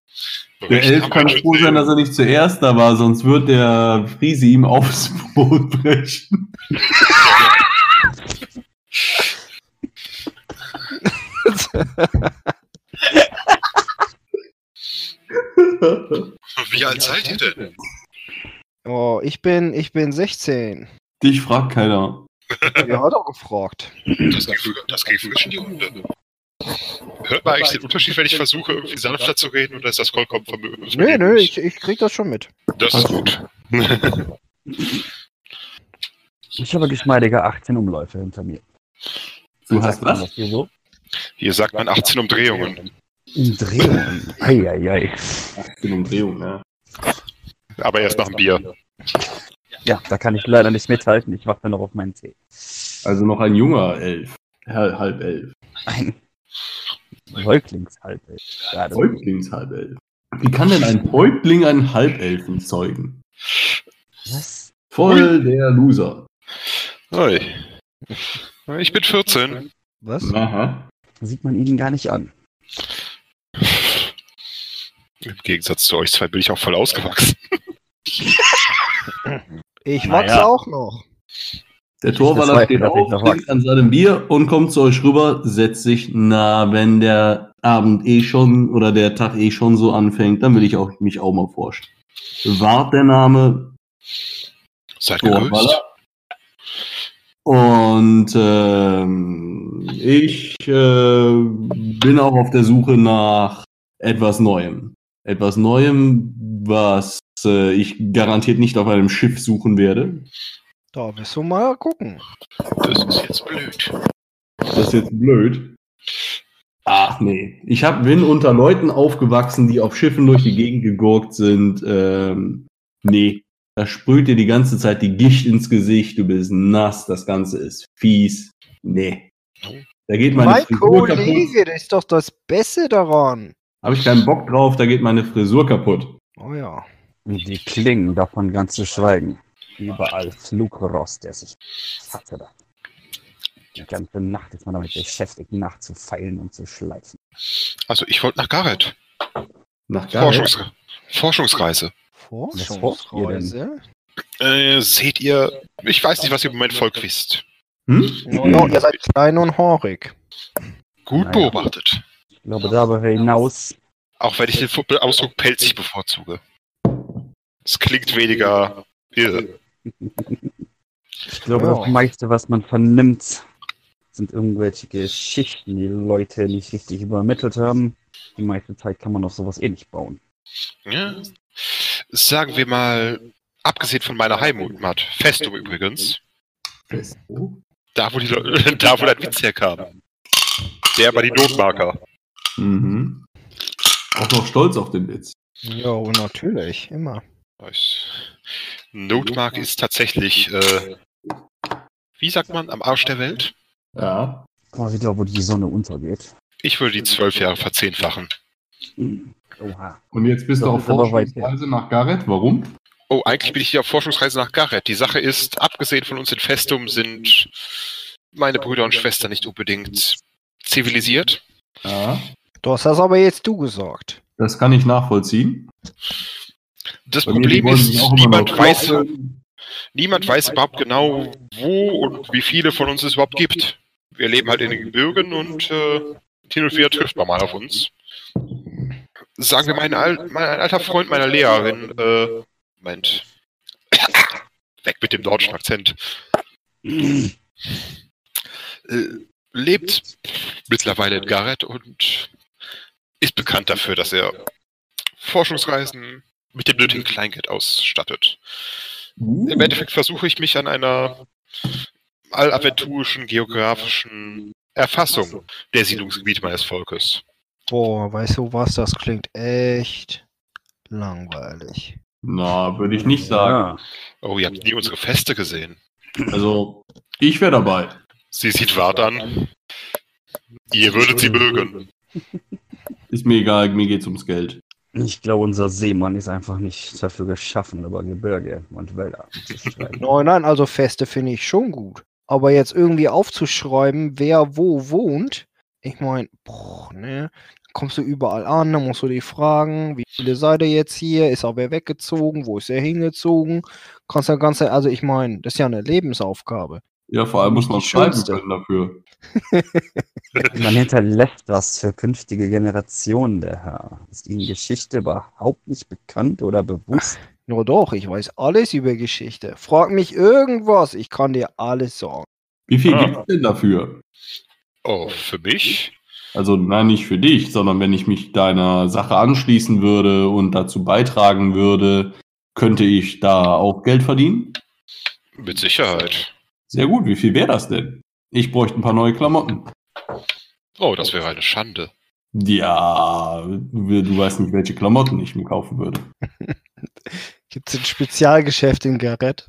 Der Elf kann froh sein, dass er nicht zuerst da war, sonst wird der Friese ihm aufs Brot brechen. Wie alt seid ihr denn? Oh, ich bin, ich bin 16. Dich fragt keiner. Ja, hat auch gefragt. Das ging, das ging frisch in die Runde. Hört man eigentlich den Unterschied, wenn ich versuche, irgendwie sanfter zu reden, oder ist das vollkommen vermögend? Nö, nö, ich, ich krieg das schon mit. Das ist gut. Ich habe geschmeidige 18 Umläufe hinter mir. Du hast was? das hier so? Hier sagt man 18 Umdrehungen. Umdrehungen. Eieiei. 18 Umdrehungen, ja. Aber erst nach dem Bier. Ja, da kann ich leider nicht mithalten. Ich warte noch auf meinen Tee. Also noch ein junger Elf. Hal- Halb elf. Ein Säuglingshalbe. Ja, das- Häuptlingshalb elf. Wie kann denn ein Häuptling einen Halbelfen zeugen? Was? Voll der Loser. Oi. Ich bin 14. Was? Aha. Sieht man ihnen gar nicht an. Im Gegensatz zu euch zwei bin ich auch voll ausgewachsen. Ich Naja. wachse auch noch. Der Torwaller steht auf, trinkt an seinem Bier und kommt zu euch rüber, setzt sich, na, wenn der Abend eh schon oder der Tag eh schon so anfängt, dann will ich auch, mich auch mal vorstellen. Wart der Name Seid gegrüßt. Torwaller. Und ähm, ich äh, bin auch auf der Suche nach etwas Neuem. Etwas Neuem, was äh, ich garantiert nicht auf einem Schiff suchen werde. Da wirst du mal gucken. Das ist jetzt blöd. Das ist jetzt blöd. Ach nee. Ich hab, bin unter Leuten aufgewachsen, die auf Schiffen durch die Gegend gegurkt sind. Ähm, nee. Da sprüht dir die ganze Zeit die Gicht ins Gesicht. Du bist nass. Das Ganze ist fies. Nee. Da geht meine Mein Frisur kaputt. Kollege, das ist doch das Beste daran. Habe ich keinen Bock drauf. Da geht meine Frisur kaputt. Oh ja. Wie die klingen, davon ganz zu schweigen. Überall Flugrost, der sich hatte da. Die ganze Nacht ist man damit beschäftigt, nachzufeilen und zu schleifen. Also ich wollte nach Gareth. Nach Gareth. Forschungsre Forschungsreise. Forschungsreise? Äh, seht ihr, ich weiß nicht, was ihr im Moment Volk wisst. Hm? No, no, ihr seid klein und haarig. Gut Naja. beobachtet. Ich glaube, darüber hinaus Auch wenn ich den Ausdruck pelzig bevorzuge. Es klingt weniger irre. Ich glaube, Ja. das meiste, was man vernimmt, sind irgendwelche Geschichten, die Leute nicht richtig übermittelt haben. Die meiste Zeit kann man auf sowas eh nicht bauen. Ja. Sagen wir mal, abgesehen von meiner Heimat, Festum übrigens, da wo, die, Le- da wo dein Witz herkam. Der war die Notmarker. Mhm. Auch noch stolz auf den Witz. Ja, natürlich. Immer. Ich- Notmark ist tatsächlich, äh, wie sagt man, am Arsch der Welt? Ja. Mal wieder, wo die Sonne untergeht. Ich würde die zwölf Jahre verzehnfachen. Oha. Und jetzt bist Das du auf Forschungsreise nach Gareth. Warum? Oh, eigentlich bin ich hier auf Forschungsreise nach Gareth. Die Sache ist, abgesehen von uns in Festum sind meine Brüder und Schwestern nicht unbedingt zivilisiert. Ja. Du hast das aber jetzt du gesagt. Das kann ich nachvollziehen. Das Bei Problem ist, niemand weiß, niemand weiß überhaupt genau, wo und wie viele von uns es überhaupt gibt. Wir leben halt in den Gebirgen und äh, hin und wieder trifft man mal auf uns. Sagen wir, mein, Al mein ein alter Freund meiner Lehrerin, äh, Moment. Weg mit dem deutschen Akzent. Äh, lebt mittlerweile in Gareth und ist bekannt dafür, dass er Forschungsreisen mit dem nötigen Kleingeld ausstattet. Uh, Im Endeffekt versuche ich mich an einer allaventurischen geografischen Erfassung der Siedlungsgebiete meines Volkes. Boah, weißt du was? Das klingt echt langweilig. Na, würde ich nicht sagen. Ja. Oh, ihr habt nie unsere Feste gesehen. Also, ich wäre dabei. Sie sieht Wart an. Ihr würdet sie mögen. Ist mir egal, mir geht's ums Geld. Ich glaube, unser Seemann ist einfach nicht dafür geschaffen, über Gebirge und Wälder zu schreiben. Nein, nein, also Feste finde ich schon gut. Aber jetzt irgendwie aufzuschreiben, wer wo wohnt, ich meine, ne? Kommst du überall an, dann musst du dich fragen, wie viele seid ihr jetzt hier? Ist er wer weggezogen? Wo ist er hingezogen? Kannst du ganze, also ich meine, das ist ja eine Lebensaufgabe. Ja, vor allem muss man schreiben können dafür. Man hinterlässt was für künftige Generationen, der Herr. Ist Ihnen Geschichte überhaupt nicht bekannt oder bewusst? Nur doch, ich weiß alles über Geschichte. Frag mich irgendwas, ich kann dir alles sagen. Wie viel Ah. gibt's denn dafür? Oh, für mich? Also, nein, nicht für dich, sondern wenn ich mich deiner Sache anschließen würde und dazu beitragen würde, könnte ich da auch Geld verdienen? Mit Sicherheit. Sehr gut, wie viel wäre das denn? Ich bräuchte ein paar neue Klamotten. Oh, das wäre eine Schande. Ja, du, du weißt nicht, welche Klamotten ich mir kaufen würde. Gibt es ein Spezialgeschäft in Garrett?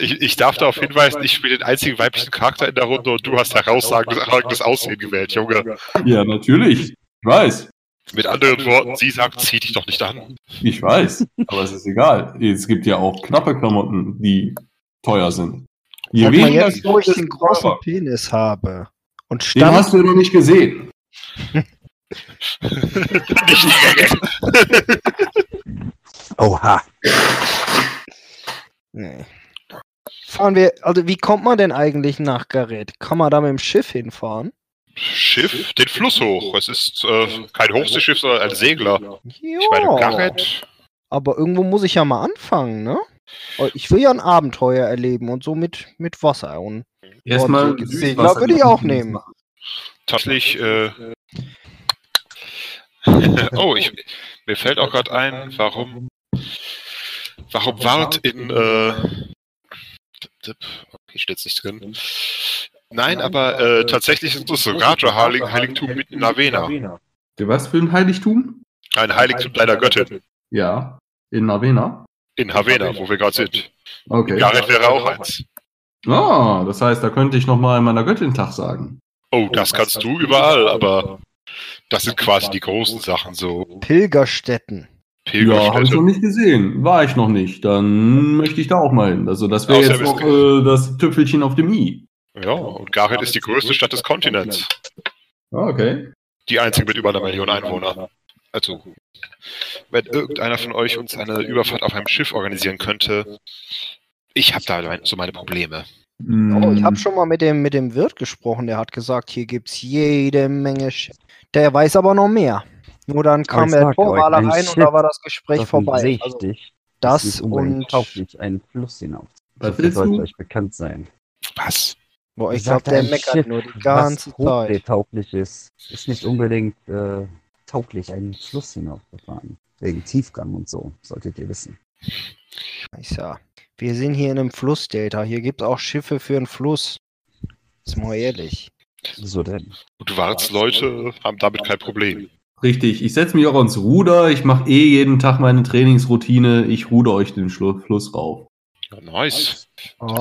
Ich, ich darf darauf hinweisen, ich spiele den einzigen weiblichen Charakter in der Runde und du hast herausragendes Aussehen gewählt, Junge. Ja, natürlich. Ich weiß. Mit anderen Worten, sie sagt, zieh dich doch nicht an. Ich weiß, aber es ist egal. Es gibt ja auch knappe Klamotten, die teuer sind. Je weniger jetzt, wo ich den großen. Penis habe und Den Stamm, hast du noch nicht gesehen. Oha. nee. fahren wir, also wie kommt man denn eigentlich nach Garrett? Kann man da mit dem Schiff hinfahren? Schiff, den Fluss hoch. Es ist äh, kein Hochseeschiff, sondern ein Segler. Ja, Ich meine, Garrett. aber irgendwo muss ich ja mal anfangen, ne? Oh, Ich will ja ein Abenteuer erleben und so mit, mit Wasser und Erstmal Segler würde ich auch nehmen. Tatsächlich, äh, oh, ich, mir fällt auch gerade ein, warum, warum Wart in, äh, tipp, okay, steht's nicht drin. Nein, aber äh, tatsächlich ist das Raja Heilig Heiligtum mitten in Avena. Für was für ein Heiligtum? Ein Heiligtum deiner Göttin. Ja, in Avena. In Havena, wo wir gerade sind. Okay. Gareth wäre auch eins. Ah, das heißt, da könnte ich nochmal meiner Göttin Tag sagen. Oh, das kannst du überall, aber das sind quasi die großen Sachen, so Pilgerstätten. Ja, habe ich noch nicht gesehen. War ich noch nicht. Dann möchte ich da auch mal hin. Also das wäre jetzt noch äh, das Tüpfelchen auf dem i. Ja, und Gareth ist die größte Stadt des Kontinents. Ah, okay. Die einzige mit über einer Million Einwohner. Also, wenn irgendeiner von euch uns eine Überfahrt auf einem Schiff organisieren könnte, ich habe da so meine Probleme. Oh, ich Mm, habe schon mal mit dem, mit dem Wirt gesprochen, der hat gesagt, hier gibt's jede Menge Sch Der weiß aber noch mehr. Nur dann kam Torwaler ein rein und Schiff, da war das Gespräch vorbei. Also das ist nicht unbedingt und tauglich, einen Fluss hinauf. Was Das sollte du? euch bekannt sein. Was? boah, ich glaube, der meckert Schiff, nur die ganze was Zeit. tauglich ist, ist nicht unbedingt äh, tauglich, einen Fluss hinaufzufahren. Wegen Tiefgang und so, solltet ihr wissen. Ich sag, wir sind hier in einem Flussdelta. Hier gibt's auch Schiffe für einen Fluss. Ist mal ehrlich. So denn. Und Warts Leute haben damit kein Problem. Richtig, ich setze mich auch ans Ruder. Ich mache eh jeden Tag meine Trainingsroutine. Ich ruder euch den Schlu Fluss rauf. Ja, nice.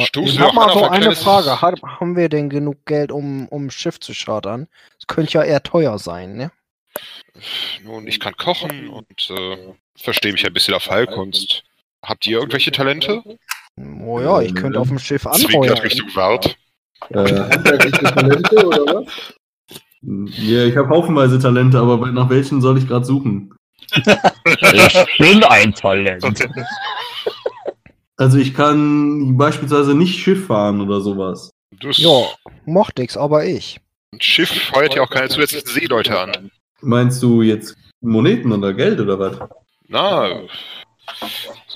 Stoßen ich habe mal so ein eine Frage. Hat, haben wir denn genug Geld, um, um ein Schiff zu chartern? Das könnte ja eher teuer sein, ne? Nun, ich kann kochen und äh, verstehe mich ein bisschen auf Heilkunst. Habt ihr irgendwelche Talente? Oh ja, ich könnte auf dem Schiff Zwinkert anheuern. Richtung Wart. Äh, handwerkliche Talente oder was? Ja, ich habe haufenweise Talente, aber nach welchen soll ich gerade suchen? Ich bin ein Talent. Also ich kann beispielsweise nicht Schiff fahren oder sowas. Das Ja, mochte ich's, aber ich. Ein Schiff feuert ja auch keine zusätzlichen Seeleute an. Meinst du jetzt Moneten oder Geld oder was? Na,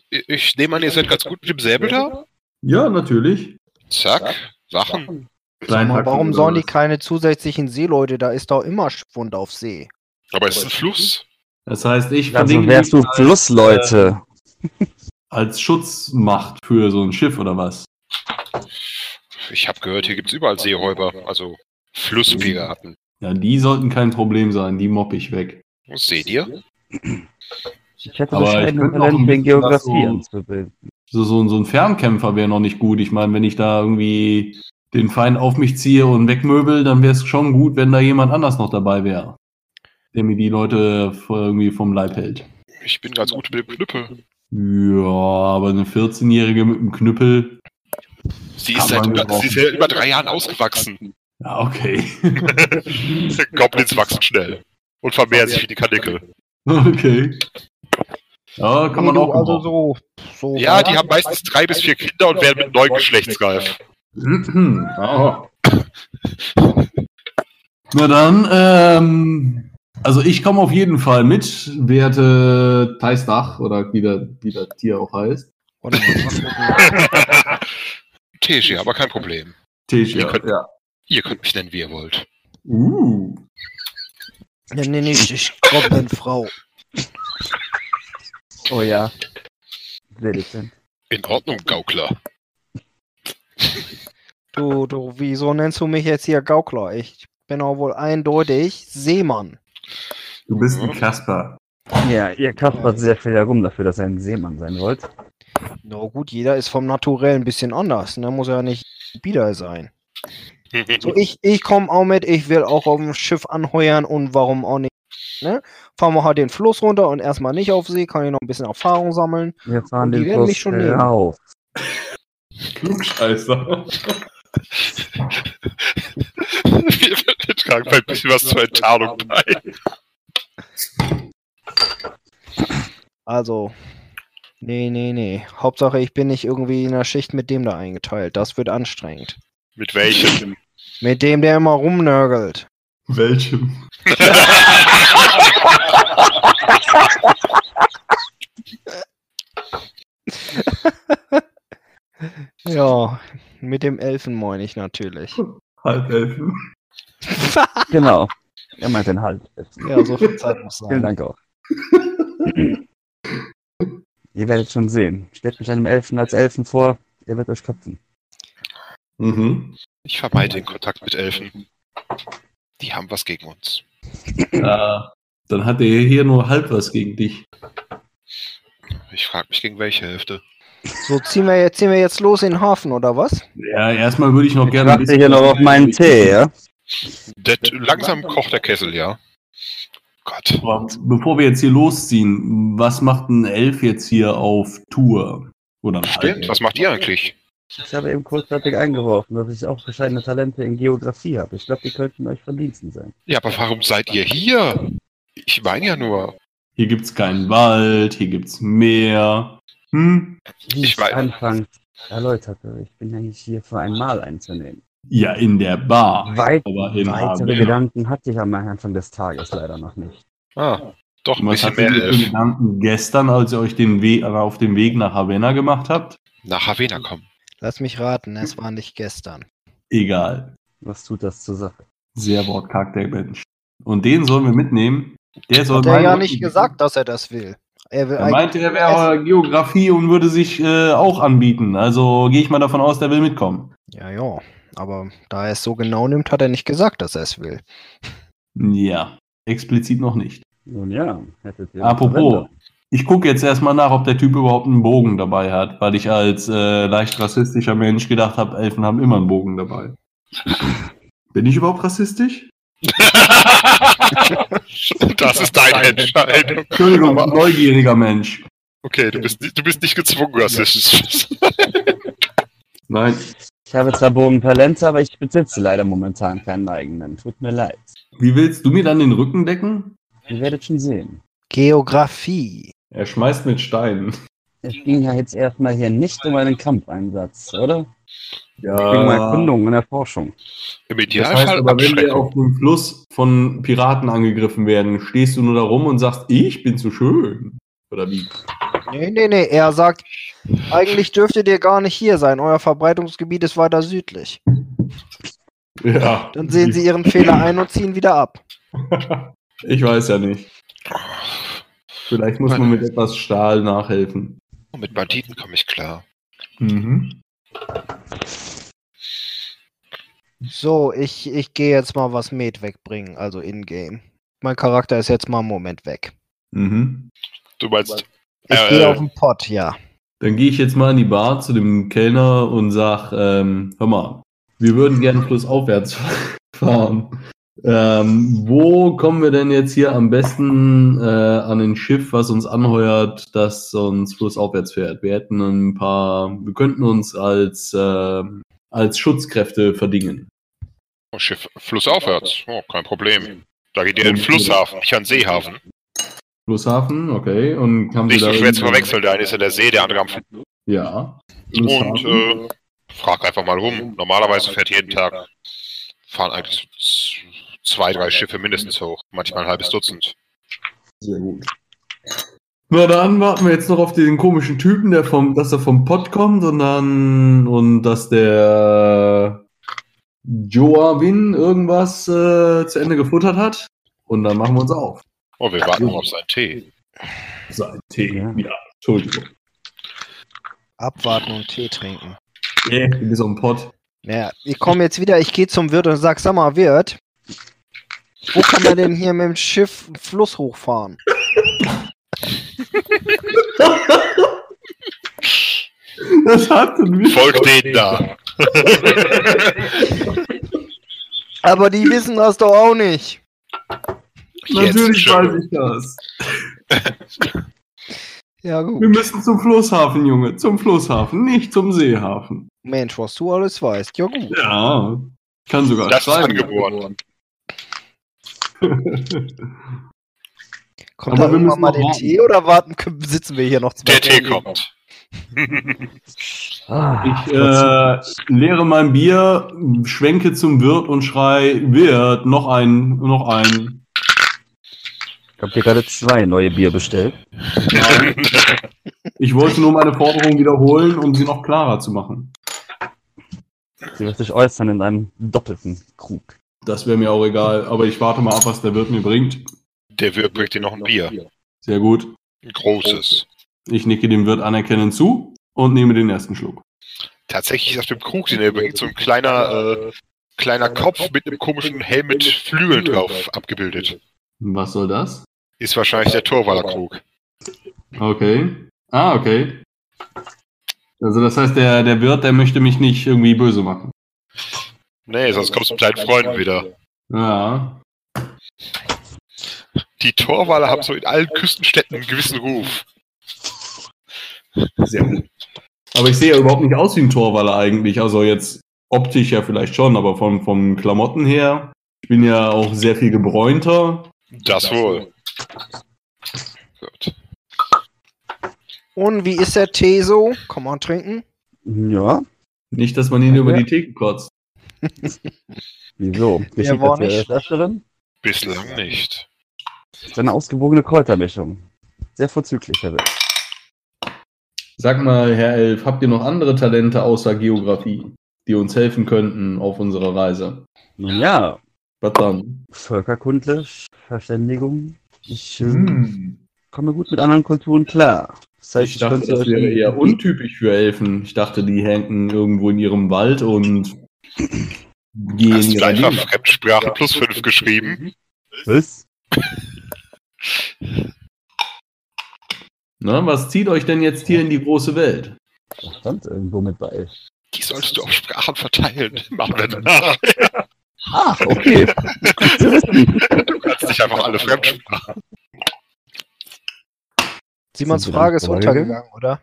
ich- ich nehme an, ihr seid ganz gut mit dem Säbel da. Ja, natürlich. Zack, Wachen. Sag mal, warum sollen die keine zusätzlichen Seeleute? Da ist doch immer Schwund auf See. Aber es ist ein Fluss. Das heißt, ich Also verdinge wärst du mich als, Flussleute. äh, als Schutzmacht für so ein Schiff oder was? Ich habe gehört, hier gibt's überall Seeräuber, also Flusspiraten. Ja, die sollten kein Problem sein, die mopp ich weg. Was seht ihr? Ich hätte Aber ich könnte auch ein bisschen Geografie so- anzubilden. So, so, so ein Fernkämpfer wäre noch nicht gut. Ich meine, wenn ich da irgendwie den Feind auf mich ziehe und wegmöbel, dann wäre es schon gut, wenn da jemand anders noch dabei wäre. Der mir die Leute irgendwie vom Leib hält. Ich bin ganz gut mit dem Knüppel. Ja, aber eine 14-Jährige mit einem Knüppel. Sie ist, seit über, sie ist ja über drei Jahren ausgewachsen. Ja, okay. Goblins wachsen schnell. Und vermehren sich wie die Kanickel. okay. Ja, kann man auch also so, so Ja, die haben meistens drei bis vier Kinder und werden mit neun geschlechtsreif. Ah. Na dann, ähm, also ich komme auf jeden Fall mit, werte Teisdach oder wie, der, wie das Tier auch heißt. Teschi, aber kein Problem. Tisch, Ihr ja. Ihr könnt mich nennen, wie ihr wollt. Uh. Ja, nee, nee, ich Frau. Oh ja. Sehr dezent. In Ordnung, Gaukler. Du, du, wieso nennst du mich jetzt hier Gaukler? Ich bin auch wohl eindeutig Seemann. Du bist ein Kasper. Ja, ihr kaspert sehr viel herum dafür, dass ihr ein Seemann sein wollt. Na gut, jeder ist vom Naturell ein bisschen anders. Ne? Muss ja nicht bieder sein. So, ich, ich komme auch mit, ich will auch auf dem Schiff anheuern und warum auch nicht. Ne? Fahren wir halt den Fluss runter und erstmal nicht auf See, kann ich noch ein bisschen Erfahrung sammeln. Wir fahren Und die den werden mich Fluss schon nehmen. rauf. Klugscheißer. Wir tragen ein bisschen was zur Enttarnung bei. Also, nee, nee, nee. Hauptsache, ich bin nicht irgendwie in der Schicht mit dem da eingeteilt. Das wird anstrengend. Mit welchem? Mit dem, der immer rumnörgelt. Welchem? Ja, mit dem Elfen meine ich natürlich. Halbelfen. Genau. Er meint den Halt. Ja, so viel Zeit muss Vielen sein. Dank auch. Ihr werdet schon sehen. Stellt mich einem Elfen als Elfen vor, er wird euch köpfen. Mhm. Ich vermeide den Kontakt mit Elfen. Die haben was gegen uns. Ja, dann hat er hier nur halb was gegen dich. Ich frage mich, gegen welche Hälfte. So, ziehen wir, jetzt, ziehen wir jetzt los in den Hafen, oder was? Ja, erstmal würde ich noch Ich gerne. warte hier noch auf meinen Tee, ja? Das, langsam kocht der Kessel, ja. Gott. Aber bevor wir jetzt hier losziehen, was macht ein Elf jetzt hier auf Tour? Oder Stimmt, was macht ihr eigentlich? Ich habe eben kurzzeitig eingeworfen, dass ich auch bescheidene Talente in Geografie habe. Ich glaube, die könnten euch verdiensten sein. Ja, aber warum seid ihr hier? Ich meine ja nur. Hier gibt's keinen Wald, hier gibt's Meer. Hm? Wie Ich weiß- anfangs erläuterte, ich bin eigentlich hier für ein Mahl einzunehmen. Ja, in der Bar. Weit, Aber in weitere Haber. Gedanken hatte ich am Anfang des Tages leider noch nicht. Ah, doch ein Was bisschen mehr. Gedanken gestern, als ihr euch den Weg, auf den Weg nach Havanna gemacht habt? Nach Havena kommen. Lass mich raten, es war nicht gestern. Egal. Was tut das zur Sache? Sehr wortkarg der Mensch. Und den sollen wir mitnehmen. Der soll Hat er ja nicht gesagt, dass er das will. Er will Er meinte, er wäre Geografie und würde sich äh, auch anbieten. Also gehe ich mal davon aus, der will mitkommen. Ja, ja. Aber da er es so genau nimmt, hat er nicht gesagt, dass er es will. Ja, explizit noch nicht. Nun ja, hättet ihr. Apropos, ich gucke jetzt erstmal nach, ob der Typ überhaupt einen Bogen dabei hat, weil ich als äh, leicht rassistischer Mensch gedacht habe, Elfen haben immer einen Bogen dabei. Bin ich überhaupt rassistisch? das ist deine Entscheidung. Entschuldigung, neugieriger Mensch. Okay, du bist, du bist nicht gezwungen, rassistisch. Nein, Ich habe zwar Bogentalente, aber ich besitze leider momentan keinen eigenen. Tut mir leid. wie willst du mir dann den Rücken decken? Ihr werdet schon sehen. Geografie. Er schmeißt mit Steinen. Es ging ja jetzt erstmal hier nicht um einen Kampfeinsatz, oder? Es Ja. ging um Erkundung und Erforschung. Im Das heißt Idealfall aber, wenn wir auf dem Fluss von Piraten angegriffen werden, stehst du nur da rum und sagst, ich bin zu schön. Oder wie? Nee, nee, nee. Er sagt, eigentlich dürftet ihr gar nicht hier sein. Euer Verbreitungsgebiet ist weiter südlich. Ja. Dann sehen sie ihren Fehler ein und ziehen wieder ab. Ich weiß ja nicht. Vielleicht muss man mit etwas Stahl nachhelfen. Mit Banditen komme ich klar. Mhm. So, ich, ich gehe jetzt mal was Med wegbringen, also in-game. Mein Charakter ist jetzt mal einen Moment weg. Mhm. Du meinst, Ich Äh, gehe auf den Pott, ja. Dann gehe ich jetzt mal in die Bar zu dem Kellner und sag, ähm, hör mal, wir würden gerne flussaufwärts fahren. Ähm, wo kommen wir denn jetzt hier am besten äh, an ein Schiff, was uns anheuert, das uns flussaufwärts fährt? Wir hätten ein paar, wir könnten uns als, äh, als Schutzkräfte verdingen. oh, Schiff flussaufwärts. Oh, kein Problem. Da geht ihr in den Flusshafen, nicht an Seehafen. Flusshafen, okay. Und haben Nicht so schwer zu verwechseln, der eine ist in der See, der andere am Fluss. Ja. Und äh, frag einfach mal rum. Normalerweise fährt jeden Tag, fahren eigentlich so zwei, drei Schiffe mindestens hoch. Manchmal ein halbes Dutzend. Sehr gut. Na dann warten wir jetzt noch auf den komischen Typen, der vom, dass er vom Pott kommt und dann und dass der Joavin irgendwas äh, zu Ende gefuttert hat. und dann machen wir uns auf. Oh, wir warten noch auf seinen Tee. Sein Tee. Ja. Ja, Entschuldigung. Abwarten und Tee trinken. Yeah, bist auf dem Pott. Ja, ich komme jetzt wieder, ich gehe zum Wirt und sag, sag mal, Wirt, wo kann man denn hier mit dem Schiff einen Fluss hochfahren? Das hatten wir. Folgt denen da. Aber die wissen das doch auch nicht. Natürlich weiß ich das. Ja, Wir gut. müssen zum Flusshafen, Junge. Zum Flusshafen, nicht zum Seehafen. Mensch, was du alles weißt. Ja, gut. Ja, kann sogar Das ist schreiben. angeboren. Kommt Aber da wir irgendwann mal noch der warten. Tee oder warten, sitzen wir hier noch zwei Der Tee kommt. Ah, Ich äh, leere mein Bier, schwenke zum Wirt und schrei, Wirt, noch ein, noch ein. ich habe dir gerade zwei neue Bier bestellt. Ich wollte nur meine Forderung wiederholen, um sie noch klarer zu machen. Sie wird sich äußern in einem doppelten Krug. Das wäre mir auch egal, aber ich warte mal ab, was der Wirt mir bringt. Der Wirt bringt dir noch ein Bier. Sehr gut. Ein großes. Ich nicke dem Wirt anerkennend zu und nehme den ersten Schluck. Tatsächlich ist auf dem Krug, den er bringt, so ein kleiner, äh, kleiner Kopf mit einem komischen Helm mit Flügeln drauf abgebildet. Was soll das? Ist wahrscheinlich der Torwaller Krug. Okay. Ah, okay. Also das heißt, der, der Wirt, der möchte mich nicht irgendwie böse machen. Nee, sonst kommst du mit deinen Freunden wieder. Ja. Die Torwaler haben so in allen Küstenstädten einen gewissen Ruf. Sehr gut. Aber ich sehe ja überhaupt nicht aus wie ein Torwaller eigentlich. Also jetzt optisch ja vielleicht schon, aber von, von Klamotten her. Ich bin ja auch sehr viel gebräunter. Das wohl. Gut. Und wie ist der Tee so? Kann man trinken? Ja, Nicht, dass man ihn über die Theke kotzt. wieso? Ja, war Geschichte nicht. Öfteren. Bislang nicht. Das ist eine ausgewogene Kräutermischung. Sehr vorzüglich, Herr Wirt. Sag mal, Herr Elf, habt ihr noch andere Talente außer Geografie, die uns helfen könnten auf unserer Reise? Nun ja, Was dann? Völkerkundle, Verständigung. Ich äh, Hm. komme gut mit anderen Kulturen klar. Das heißt, Ich dachte, könnte das wäre eher untypisch für Elfen. Ich dachte, die hängen irgendwo in ihrem Wald und gehen Hast du einfach. Fremdsprache plus 5 geschrieben? Was? Na, was zieht euch denn jetzt hier in die große Welt? Da stand irgendwo mit bei. Die sollst du auf Sprachen verteilen. Machen wir danach. Ah, okay. Du kannst nicht einfach alle Fremdsprachen. Simons Frage ist untergegangen, oder?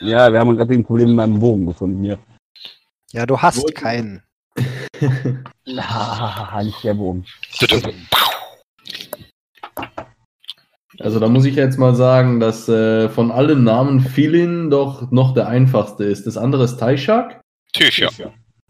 Ja, wir haben gerade ein Problem mit meinem Bogen gefunden hier. Ja, du hast Wollte- keinen. Ah, nicht der Bogen. Also da muss ich jetzt mal sagen, dass äh, von allen Namen Philin doch noch der einfachste ist. Das andere ist Taishak, Tisha.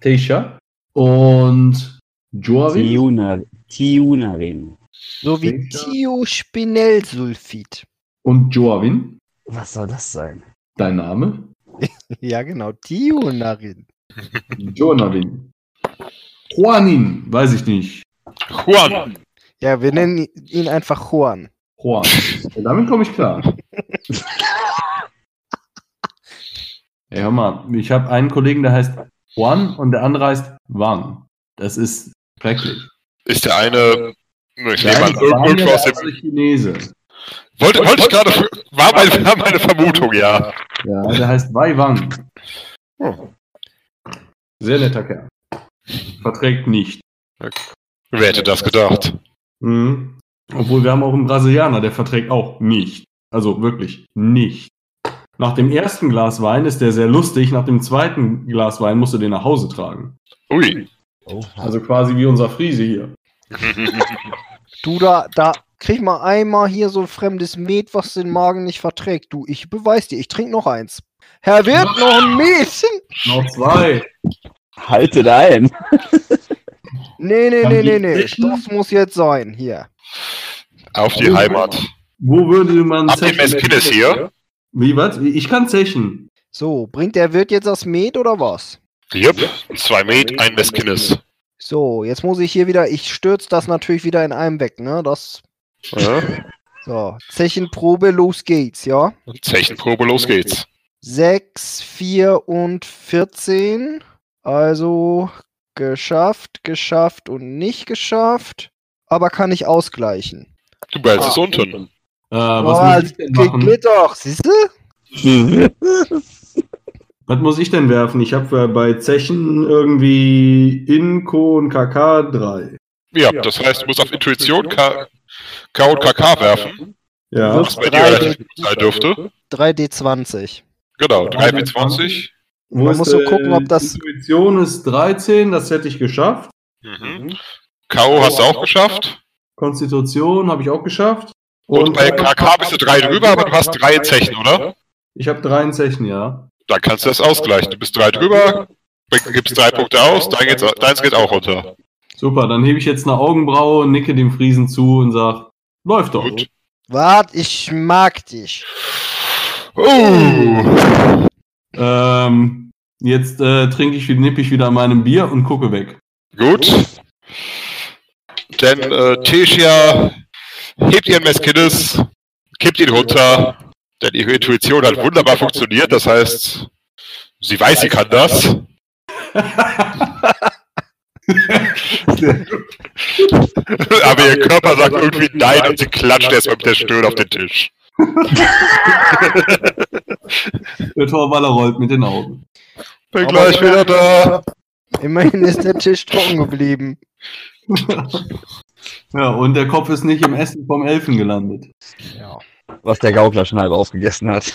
Teisha und Joavin. Tiuna, Tiunarin. So wie Sicher. Thiospinellsulfid. Und Joavin, Was soll das sein? dein Name? Ja, genau. Tionarin. Jonavin. Juanin, weiß ich nicht. Juan. Ja, wir nennen ihn einfach Juan. Juan. Ja, damit komme ich klar. Ey, hör mal, ich habe einen Kollegen, der heißt Juan und der andere heißt Wang. Das ist schrecklich. Ist der eine. Ich Der nehme eine an, irgendwo der aus dem. andere Chinese. Wollte, wollte ich gerade. War meine, war meine Vermutung, ja. Ja, der heißt Wei Wang. Sehr netter Kerl. Verträgt nicht. Wer hätte das gedacht? Mhm. Obwohl wir haben auch einen Brasilianer, der verträgt auch nicht. Also wirklich nicht. Nach dem ersten Glas Wein ist der sehr lustig, nach dem zweiten Glas Wein musst du den nach Hause tragen. Ui. Oh, Also quasi wie unser Friese hier. Du, da, da krieg mal einmal hier so fremdes Met, was den Magen nicht verträgt. Du, ich beweis dir, ich trink noch eins. Herr Wirt, noch ein Met? Noch zwei. Haltet ein! Nee, nee, nee, nee, nee. Zechen? Das muss jetzt sein. Hier. Auf die Heimat. Wo würde man Habt ihr Messkines hier? Wie was? Ich kann zechen. So, bringt der Wirt jetzt das Met oder was? Jupp. Zwei Met, ein Meskines. So, jetzt muss ich hier wieder, ich stürze das natürlich wieder in einem weg, ne? Das. Ja. So, Zechenprobe, los geht's, ja? Zechenprobe, los geht's. 6, 4 und 14. Also geschafft, geschafft und nicht geschafft. Aber kann ich ausgleichen. Du behältst es unten. Äh, was, oh, geht, geht doch, siehst du? was muss ich denn werfen? Ich habe bei Zechen irgendwie Inko und KK 3. Ja, das heißt, du musst auf Intuition K, K und KK werfen. Ja. Was bei dir drei relativ gut sein dürfte. 3D20. Genau, 3W20. Wo Man ist, muss so gucken, ob das- Intuition ist 13, das hätte ich geschafft. Mhm. K.O. hast du auch geschafft. Konstitution habe ich auch geschafft. Und, bei KK bist du drei drüber, aber du hast drei in Zechen, oder? Ich habe drei in Zechen, ja. Dann kannst du das ausgleichen. Du bist drei drüber, gibst drei Punkte aus, dein geht's, deins geht auch runter. Super, dann hebe ich jetzt eine Augenbraue, nicke dem Friesen zu und sag, läuft doch. Gut. Wart, ich mag dich. Uh, Ähm, jetzt äh, trinke ich, nippe ich wieder an meinem Bier und gucke weg. gut. Denn äh, Tesia hebt ihren Meskiddes, kippt ihn runter, denn ihre Intuition hat wunderbar funktioniert. Das heißt, sie weiß, sie kann das. Aber ihr Körper sagt irgendwie nein und sie klatscht erstmal mit der Stirn auf den Tisch. Der Torwaller rollt mit den Augen. Bin gleich wieder da. Immerhin ist der Tisch trocken geblieben. Ja, und der Kopf ist nicht im Essen vom Elfen gelandet. Ja. Was der Gaukler schon halb aufgegessen hat.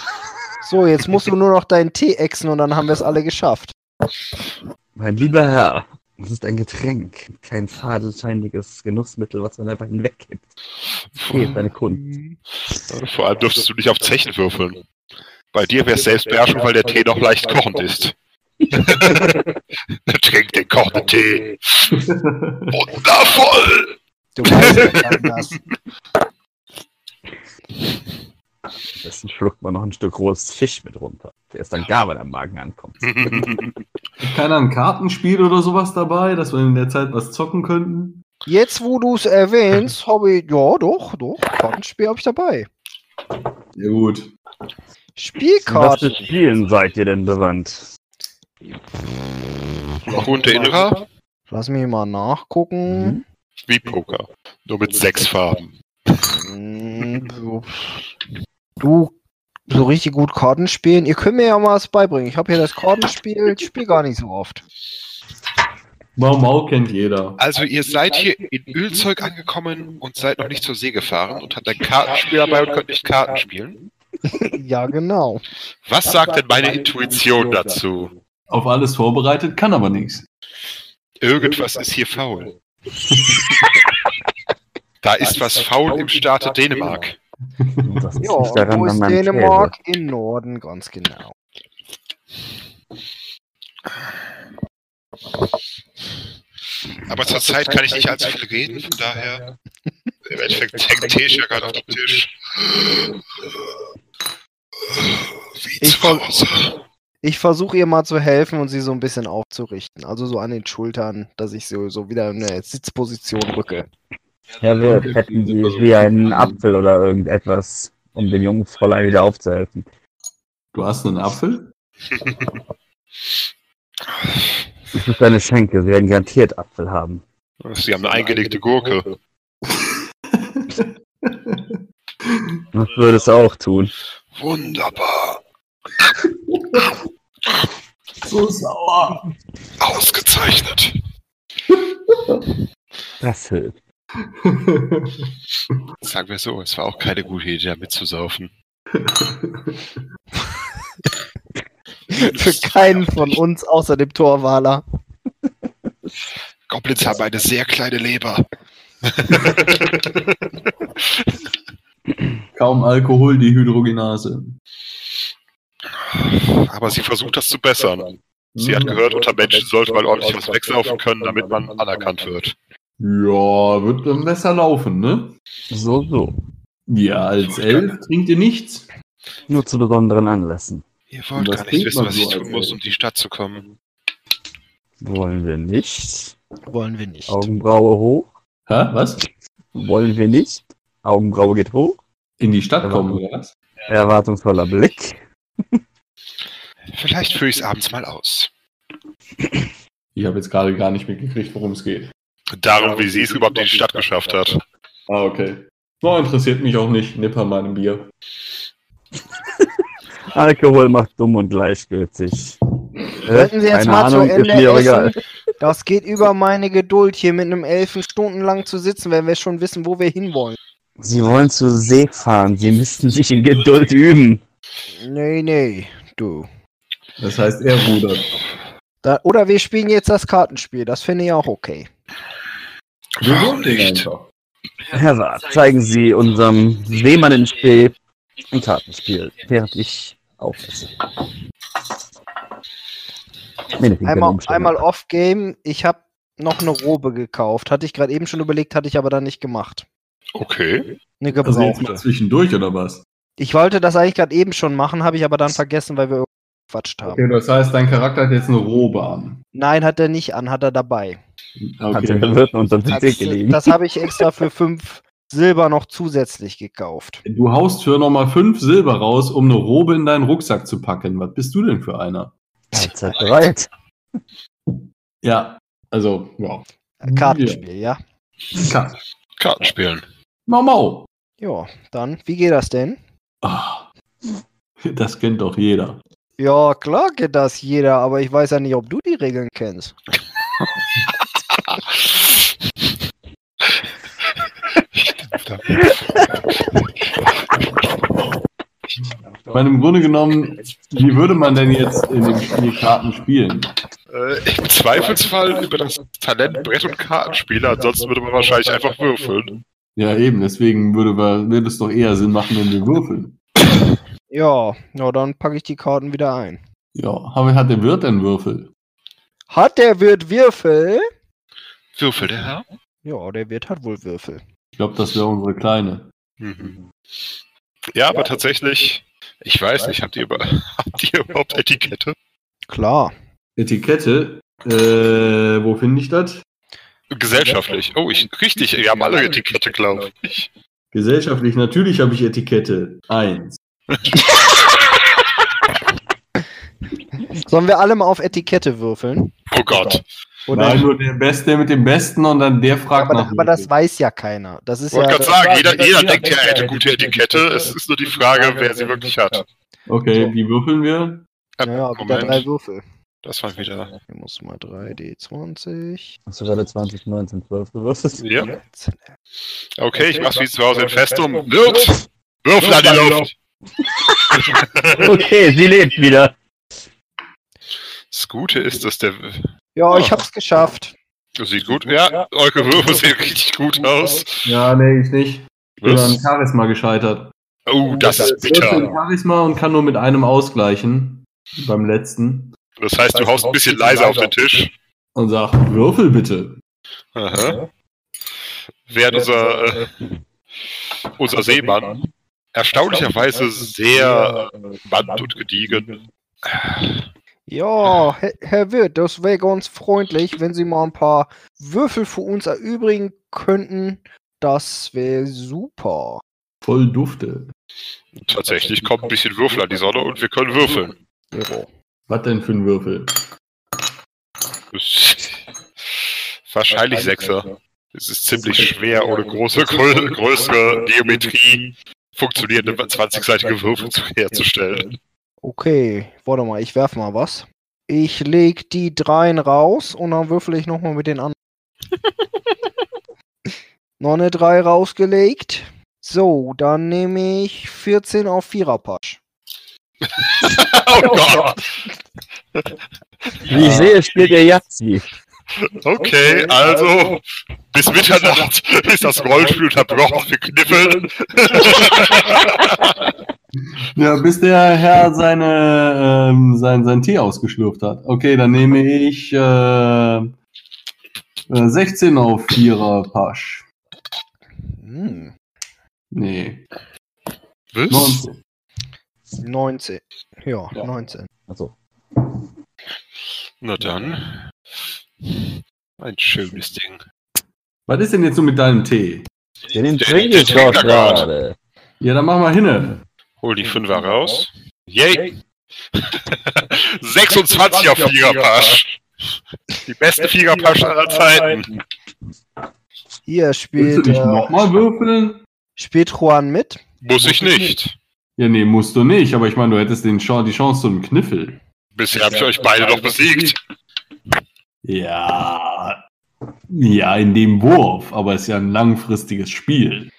So, jetzt musst du nur noch deinen Tee exen und dann haben wir es alle geschafft. Mein lieber Herr, das ist ein Getränk, kein fadenscheiniges Genussmittel, was man einfach hinwegkippt. Fehlt deine Kunst. Vor allem dürftest du nicht auf Zechen würfeln. Bei dir wäre es Selbstbeherrschung, weil der Tee noch leicht kochend ist. Trink den kochenden Tee. Wundervoll! Du weißt das. Am besten schluckt man noch ein Stück rohes Fisch mit runter, der ist dann gar, wenn er am Magen ankommt. Keiner ein Kartenspiel oder sowas dabei, dass wir in der Zeit was zocken könnten? Jetzt, wo du es erwähnst, habe ich. Ja, doch, doch. Kartenspiel habe ich dabei. Ja gut. Was für Spielkarten. Spielen seid ihr denn bewandt? Kunde Innerer? Lass mich mal nachgucken. Wie Poker. Nur mit sechs Farben. So. Du, so richtig gut Karten spielen. Ihr könnt mir ja mal was beibringen. Ich habe hier das Kartenspiel. Ich spiele gar nicht so oft. Mau Mau kennt jeder. Also ihr seid hier in Ölzeug angekommen und seid noch nicht zur See gefahren und habt ein Kartenspiel dabei und könnt nicht Karten spielen. ja, genau. Was sagt denn meine Intuition dazu? Auf alles vorbereitet, kann aber nichts. Irgendwas ist hier faul. Da ist was faul im Staate Dänemark. Das ist Ja, nicht daran wo ist Dänemark? Im Norden, ganz genau. Aber zurzeit kann ich nicht allzu viel reden, von daher. Im Endeffekt hängt Tesha gerade auf dem Tisch. Wie Ich Hause. Ich versuche ihr mal zu helfen und sie so ein bisschen aufzurichten. Also so an den Schultern, dass ich so, so wieder in eine Sitzposition rücke. Herr Wirt, hätten Sie wie einen Apfel oder irgendetwas, um dem jungen Fräulein wieder aufzuhelfen? Du hast einen Apfel? Es ist eine Schenke, Sie werden garantiert Apfel haben. Sie haben eine eingelegte Gurke. Das würde es auch tun. Wunderbar. So sauer. Ausgezeichnet. Das hilft. Sagen wir so, es war auch keine gute Idee, da mitzusaufen. Für keinen von uns außer dem Torwaler. Goblins haben eine sehr kleine Leber. Kaum Alkohol, die Hydrogenase. Aber sie versucht das zu bessern. Sie hat gehört, unter Menschen sollte man ordentlich was wegsaufen können, damit man anerkannt wird. Ja, wird dann besser laufen, ne? So, so. Ja, als Elf trinkt ihr nichts. Nur zu besonderen Anlässen. Ihr wollt gar nicht wissen, was so ich tun muss, um die Stadt zu kommen. Wollen wir nicht. Wollen wir nicht. Augenbraue hoch. Hä? Was? Wollen wir nicht. Augenbraue geht hoch. In die Stadt kommen, oder was? Erwartungsvoller Blick. Vielleicht führe ich es abends mal aus. Ich habe jetzt gerade gar nicht mitgekriegt, worum es geht. Darum, wie sie es überhaupt in die Stadt geschafft hat. Ah, okay. No, interessiert mich auch nicht. Nipper meinem Bier. Alkohol macht dumm und gleichgültig. Könnten Sie jetzt Keine mal zu Ahnung, Ende ist mir auch egal. essen? Das geht über meine Geduld, hier mit einem Elfen stundenlang zu sitzen, wenn wir schon wissen, wo wir hinwollen. Sie wollen zur See fahren. Sie müssten sich in Geduld üben. Nee, nee, du. Das heißt, er rudert. Da, oder wir spielen jetzt das Kartenspiel, das finde ich auch okay. Warum nicht? Herr Wart, zeigen Sie unserem Seemann in Spee ein Kartenspiel, während ich. Nee, keine Einmal, einmal off-game, ich habe noch eine Robe gekauft. Hatte ich gerade eben schon überlegt, hatte ich aber dann nicht gemacht. Okay. Eine Also jetzt mal gebrauchte. zwischendurch, oder was? Ich wollte das eigentlich gerade eben schon machen, habe ich aber dann vergessen, weil wir irgendwie gequatscht haben. Okay, das heißt, dein Charakter hat jetzt eine Robe an. Nein, hat er nicht an, hat er dabei. Okay. Wirten unter den Das, gelegen. das habe ich extra für fünf Silber noch zusätzlich gekauft. Du haust für nochmal fünf Silber raus, um eine Robe in deinen Rucksack zu packen. Was bist du denn für einer? Bereit. Ja, also, ja. Kartenspiel, ja. Ka- Karten spielen. Mau Mau. Ja, dann, wie geht das denn? Ah, das kennt doch jeder. Ja, klar geht das jeder, aber ich weiß ja nicht, ob du die Regeln kennst. Ich meine, im Grunde genommen, wie würde man denn jetzt in dem Spiel Karten spielen? Äh, Im Zweifelsfall über das Talent Brett- und Kartenspieler, ansonsten würde man wahrscheinlich einfach würfeln. Ja, eben, deswegen würde, würde es doch eher Sinn machen, wenn wir würfeln. Ja, ja, dann packe ich die Karten wieder ein. Ja, aber hat der Wirt denn Würfel? Hat der Wirt Würfel? Würfel der Herr? Ja, der Wirt hat wohl Würfel. Ich glaube, das wäre unsere Kleine. Mhm. Ja, aber tatsächlich, ich weiß nicht, habt ihr, über, habt ihr überhaupt Etikette? Klar. Etikette, äh, wo finde ich das? Gesellschaftlich. Oh, ich, richtig, wir haben alle Etikette, glaube ich. Gesellschaftlich, natürlich habe ich Etikette. Eins. Sollen wir alle mal auf Etikette würfeln? Oh Gott. Oder? Nein, nur der Beste mit dem Besten und dann der fragt aber, nach. aber das weiß ja keiner. Das ist Ich wollte ja. gerade sagen, jeder, jeder denkt ja, er hätte gute Etikette. Es ist nur die Frage, wer sie wirklich hat. Okay, wie würfeln wir? Ja, ja, wieder drei Würfel. das war wieder. Hier muss mal 3D20. Hast du gerade 20, 19, 12 gewürfelt? Ja. Okay, ich mach's wie zu Hause in Festum. Wirt! Würfel an die Luft! Okay, sie lebt wieder. Das Gute ist, dass der. Ja, ich hab's geschafft. Das sieht gut. Ja, eure Würfel sehen richtig gut aus. Ja, nee, ich nicht. Ich bin an? Charisma gescheitert. Oh, das ist Ich würfel bitter. Charisma und kann nur mit einem ausgleichen. Beim letzten. Das heißt, du haust ein bisschen leiser auf den Tisch. Und sag, würfel bitte. Aha. Während unser, äh, unser Seemann erstaunlicherweise sehr äh, band und gediegen. Ja, Herr, Herr Wirt, das wäre ganz freundlich, wenn Sie mal ein paar Würfel für uns erübrigen könnten. Das wäre super. Voll Dufte. Tatsächlich kommt ein bisschen Würfel an die Sonne und wir können würfeln. Ja. Was denn für ein Würfel? Wahrscheinlich Sechser. Es ist ziemlich schwer, ohne große, grö größere Geometrie funktionierende 20-seitige Würfel zu herzustellen. Okay, warte mal, ich werf mal was. Ich leg die dreien raus und dann würfel ich nochmal mit den anderen. Noch eine 3 rausgelegt. So, dann nehme ich 14 auf Viererpasch. oh Gott! Wie ich sehe, spielt ihr Yahtzee. Okay, also bis Mitternacht ist das Rollenspiel unterbrochen. Wir kniffeln. Ja, bis der Herr seine, ähm, sein, sein Tee ausgeschlürft hat. Okay, dann nehme ich äh, äh, 16 auf Vierer Pasch. Hm, Nee, Was? 19. 19. Ja, Ja. 19. Also, Na dann. Ein schönes Ding. Was ist denn jetzt so mit deinem Tee? Den, den trinke ich doch er gerade. Ja, dann mach mal hinne. Hol die Fünfer raus. Yay! 26 auf Fliegerpasch. Die beste Fliegerpasch aller Zeiten. Hier Willst spielt, du nicht äh, nochmal würfeln? spielt Juan mit. Muss ich nicht. Ja, nee, musst du nicht, aber ich meine, du hättest den Chance, die Chance zu einem Kniffel. Bisher habt ihr euch beide doch besiegt. Ja. Ja, in dem Wurf, aber es ist ja ein langfristiges Spiel.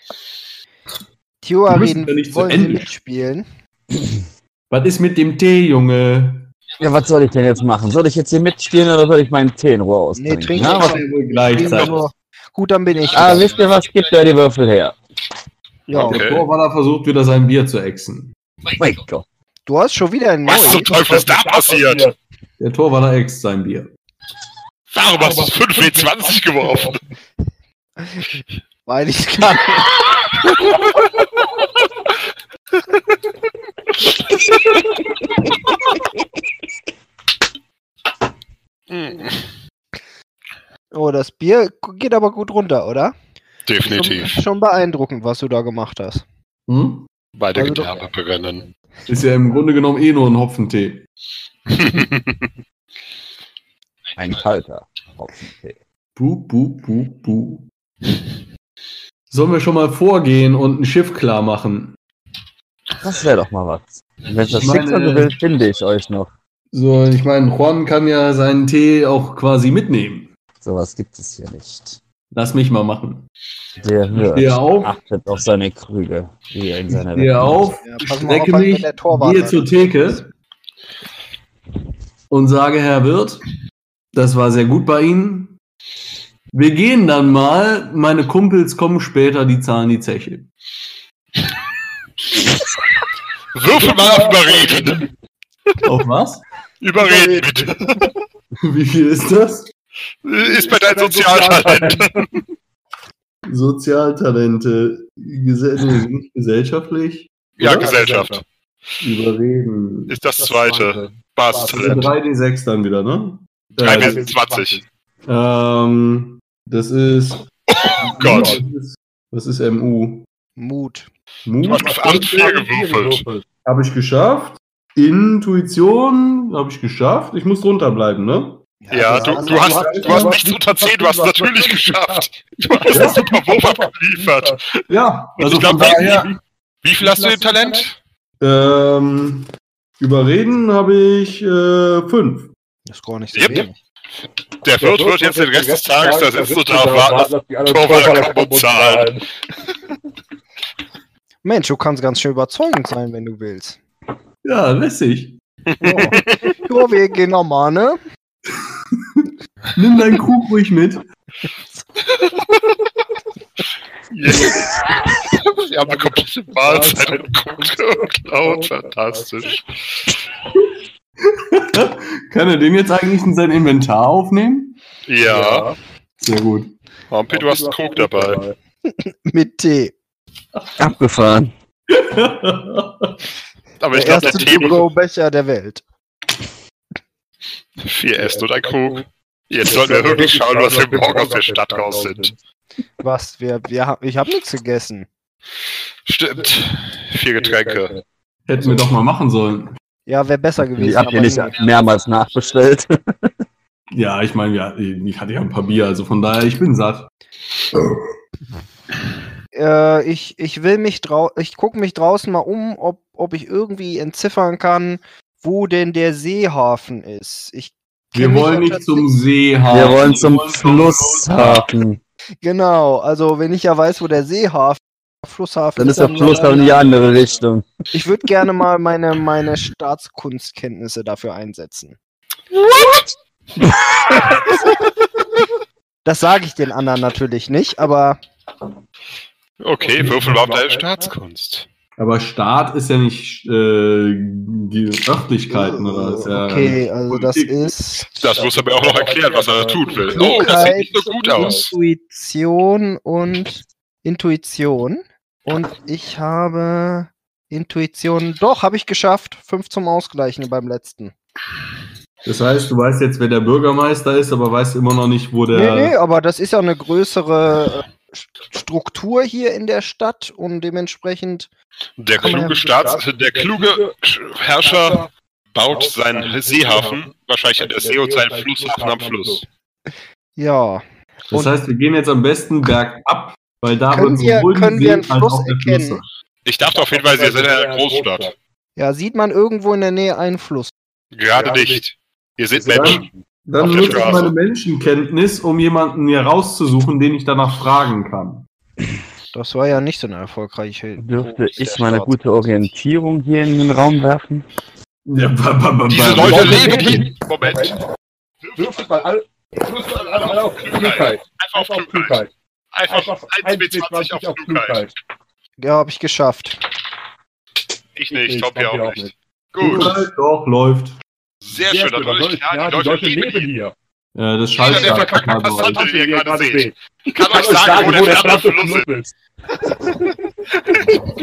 Tioarin, müssen ja nicht zu wollen Sie Ende. mitspielen? Was ist mit dem Tee, Junge? Ja, was soll ich denn jetzt machen? Soll ich jetzt hier mitspielen oder soll ich meinen Tee in Ruhe austrinken? trink Na, doch was, Ja, wohl gleichzeitig. Gut, dann bin ich. ah, dran. wisst ihr was? Gibt da die Würfel her. ja. Okay. Der Torwaller versucht wieder sein Bier zu exen. Mein Gott. Du hast schon wieder ein Was zum Teufel ist da passiert? Der Torwaller ext sein Bier. Warum hast du 5W20 geworfen? Weil ich kann. Hm, Oh, das Bier geht aber gut runter, oder? Definitiv. Schon, schon beeindruckend, was du da gemacht hast. Hm? Beide Also doch- Gedärme brennen. Ist ja im Grunde genommen eh nur ein Hopfentee. Ein kalter Hopfentee. Buh, buh, buh, buh. Sollen wir schon mal vorgehen und ein Schiff klar machen? Das wäre doch mal was. Wenn das Ich Schicksal so will, finde ich euch noch. So, ich meine, Juan kann ja seinen Tee auch quasi mitnehmen. Sowas gibt es hier nicht. Lass mich mal machen. Der hört. auf. Achtet auf seine Krüge. Wie er in seiner Ich stehe auf, Ja, strecke auf, wenn mich, gehe da zur. Theke und sage, Herr Wirt, das war sehr gut bei Ihnen. Wir gehen dann mal, meine Kumpels kommen später, die zahlen die Zeche. Würfel mal auf Überreden. Auf was? Überreden bitte. Wie viel ist das? Ist bei deinem Sozialtalent. Sozialtalente, Gese nee, gesellschaftlich. Ja, Oder? Gesellschaft. Überreden. Ist das zweite. Das sind Basistalent. 3D6 dann wieder, ne? 3 Äh, bis 20. Ähm, das ist. Oh Gott. Was ist, was ist MU? Mut. Du Mut hast auf 8 4 gewürfelt. habe ich geschafft. Intuition habe ich geschafft. Ich muss drunter bleiben, ne? Ja, du, du, hast, du hast nichts unter 10, du hast es natürlich geschafft. Du hast einen super Wurf abgeliefert. Ja, also ich daher. wie, wie, viel hast du im Talent? Ähm, überreden habe ich äh, fünf. Das ist gar nicht so Yep. wenig. Der Wirt wird jetzt den Rest des Tages da und warten, dass die kommen und zahlen. Mensch, du kannst ganz schön überzeugend sein, wenn du willst. Ja, lässig. Ja, ja wir gehen nochmal, ne? Nimm deinen Krug ruhig mit. Sie haben eine komplette Mahlzeit den Krug geklaut. Fantastisch. Kann er den jetzt eigentlich in sein Inventar aufnehmen? Ja. Sehr gut. Hompi, du hast einen Krug dabei. Mit Tee. Abgefahren. Aber ich der glaube, der erste Tee To-Go-Becher der Welt. Vier Essen und ein Krug. Jetzt sollten wir wirklich schauen, was wir morgen aus der Stadt raus sind. Was? Wir, wir, hab- ich habe nichts gegessen. Stimmt. Vier Getränke. Hätten wir doch mal machen sollen. Ja, wäre besser gewesen. Habt ihr aber nicht mehrmals nachbestellt. Ja, ich meine, ja, ich hatte ja ein paar Bier, also von daher, ich bin satt. Äh, ich, ich will mich drau ich gucke mich draußen mal um, ob, ob ich irgendwie entziffern kann, wo denn der Seehafen ist. Ich Wir wollen nicht zum Seehafen. Wir wollen zum Flusshafen. Genau, also wenn ich ja weiß, wo der Seehafen, Flusshafen Dann ist der Fluss aber in die andere Richtung. Ich würde gerne mal meine, meine Staatskunstkenntnisse dafür einsetzen. Das sage ich den anderen natürlich nicht, aber Okay, würfel mal auf deine Staatskunst. Aber Staat ist ja nicht äh, die Örtlichkeiten, oder? Ist ja okay, also das ist Das muss er mir auch noch erklären, was er da tun will. Oh, das sieht nicht so gut aus. Intuition und Intuition. Und ich habe Intuition. Doch, habe ich geschafft. Fünf zum Ausgleichen beim letzten. Das heißt, du weißt jetzt, wer der Bürgermeister ist, aber weißt immer noch nicht, wo der. Nee, nee, aber das ist ja eine größere äh, Struktur hier in der Stadt und dementsprechend. Der kluge Staats, der kluge Herrscher baut seinen Seehafen, wahrscheinlich hat der See und seinen Flusshafen am Fluss. Ja. Das Und- heißt, wir gehen jetzt am besten bergab, weil da Können wir- können wir einen Fluss erkennen? Ich dachte auf jeden Fall, Sie sind in einer Großstadt. Ja, sieht man irgendwo in der Nähe einen Fluss. Gerade nicht. Ihr seht Dann- Menschen. Dann Auf nutze ich meine Menschenkenntnis, um jemanden mir rauszusuchen, den ich danach fragen kann. Das war ja nicht so eine erfolgreiche. Dürfte ich meine gute Orientierung hier in den Raum werfen? Ja, ba, ba, ba, Diese Leute leben hier. Moment. Würfelt mal alle. Alle auf Klugheit. Einfach auf Klugheit. Einfach Einfach 1 auf Klugheit. Ja, habe ich geschafft. Ich nicht, Ich Tommy glaub, auch nicht. Gut, Doch, läuft. Sehr schön. Dann soll ich, ja, die Leute leben hier. hier. Ja, das schaltet der verkackte so. Passant, den ihr gerade seht. Ich kann euch sagen, wo der verdammte Fluss ist.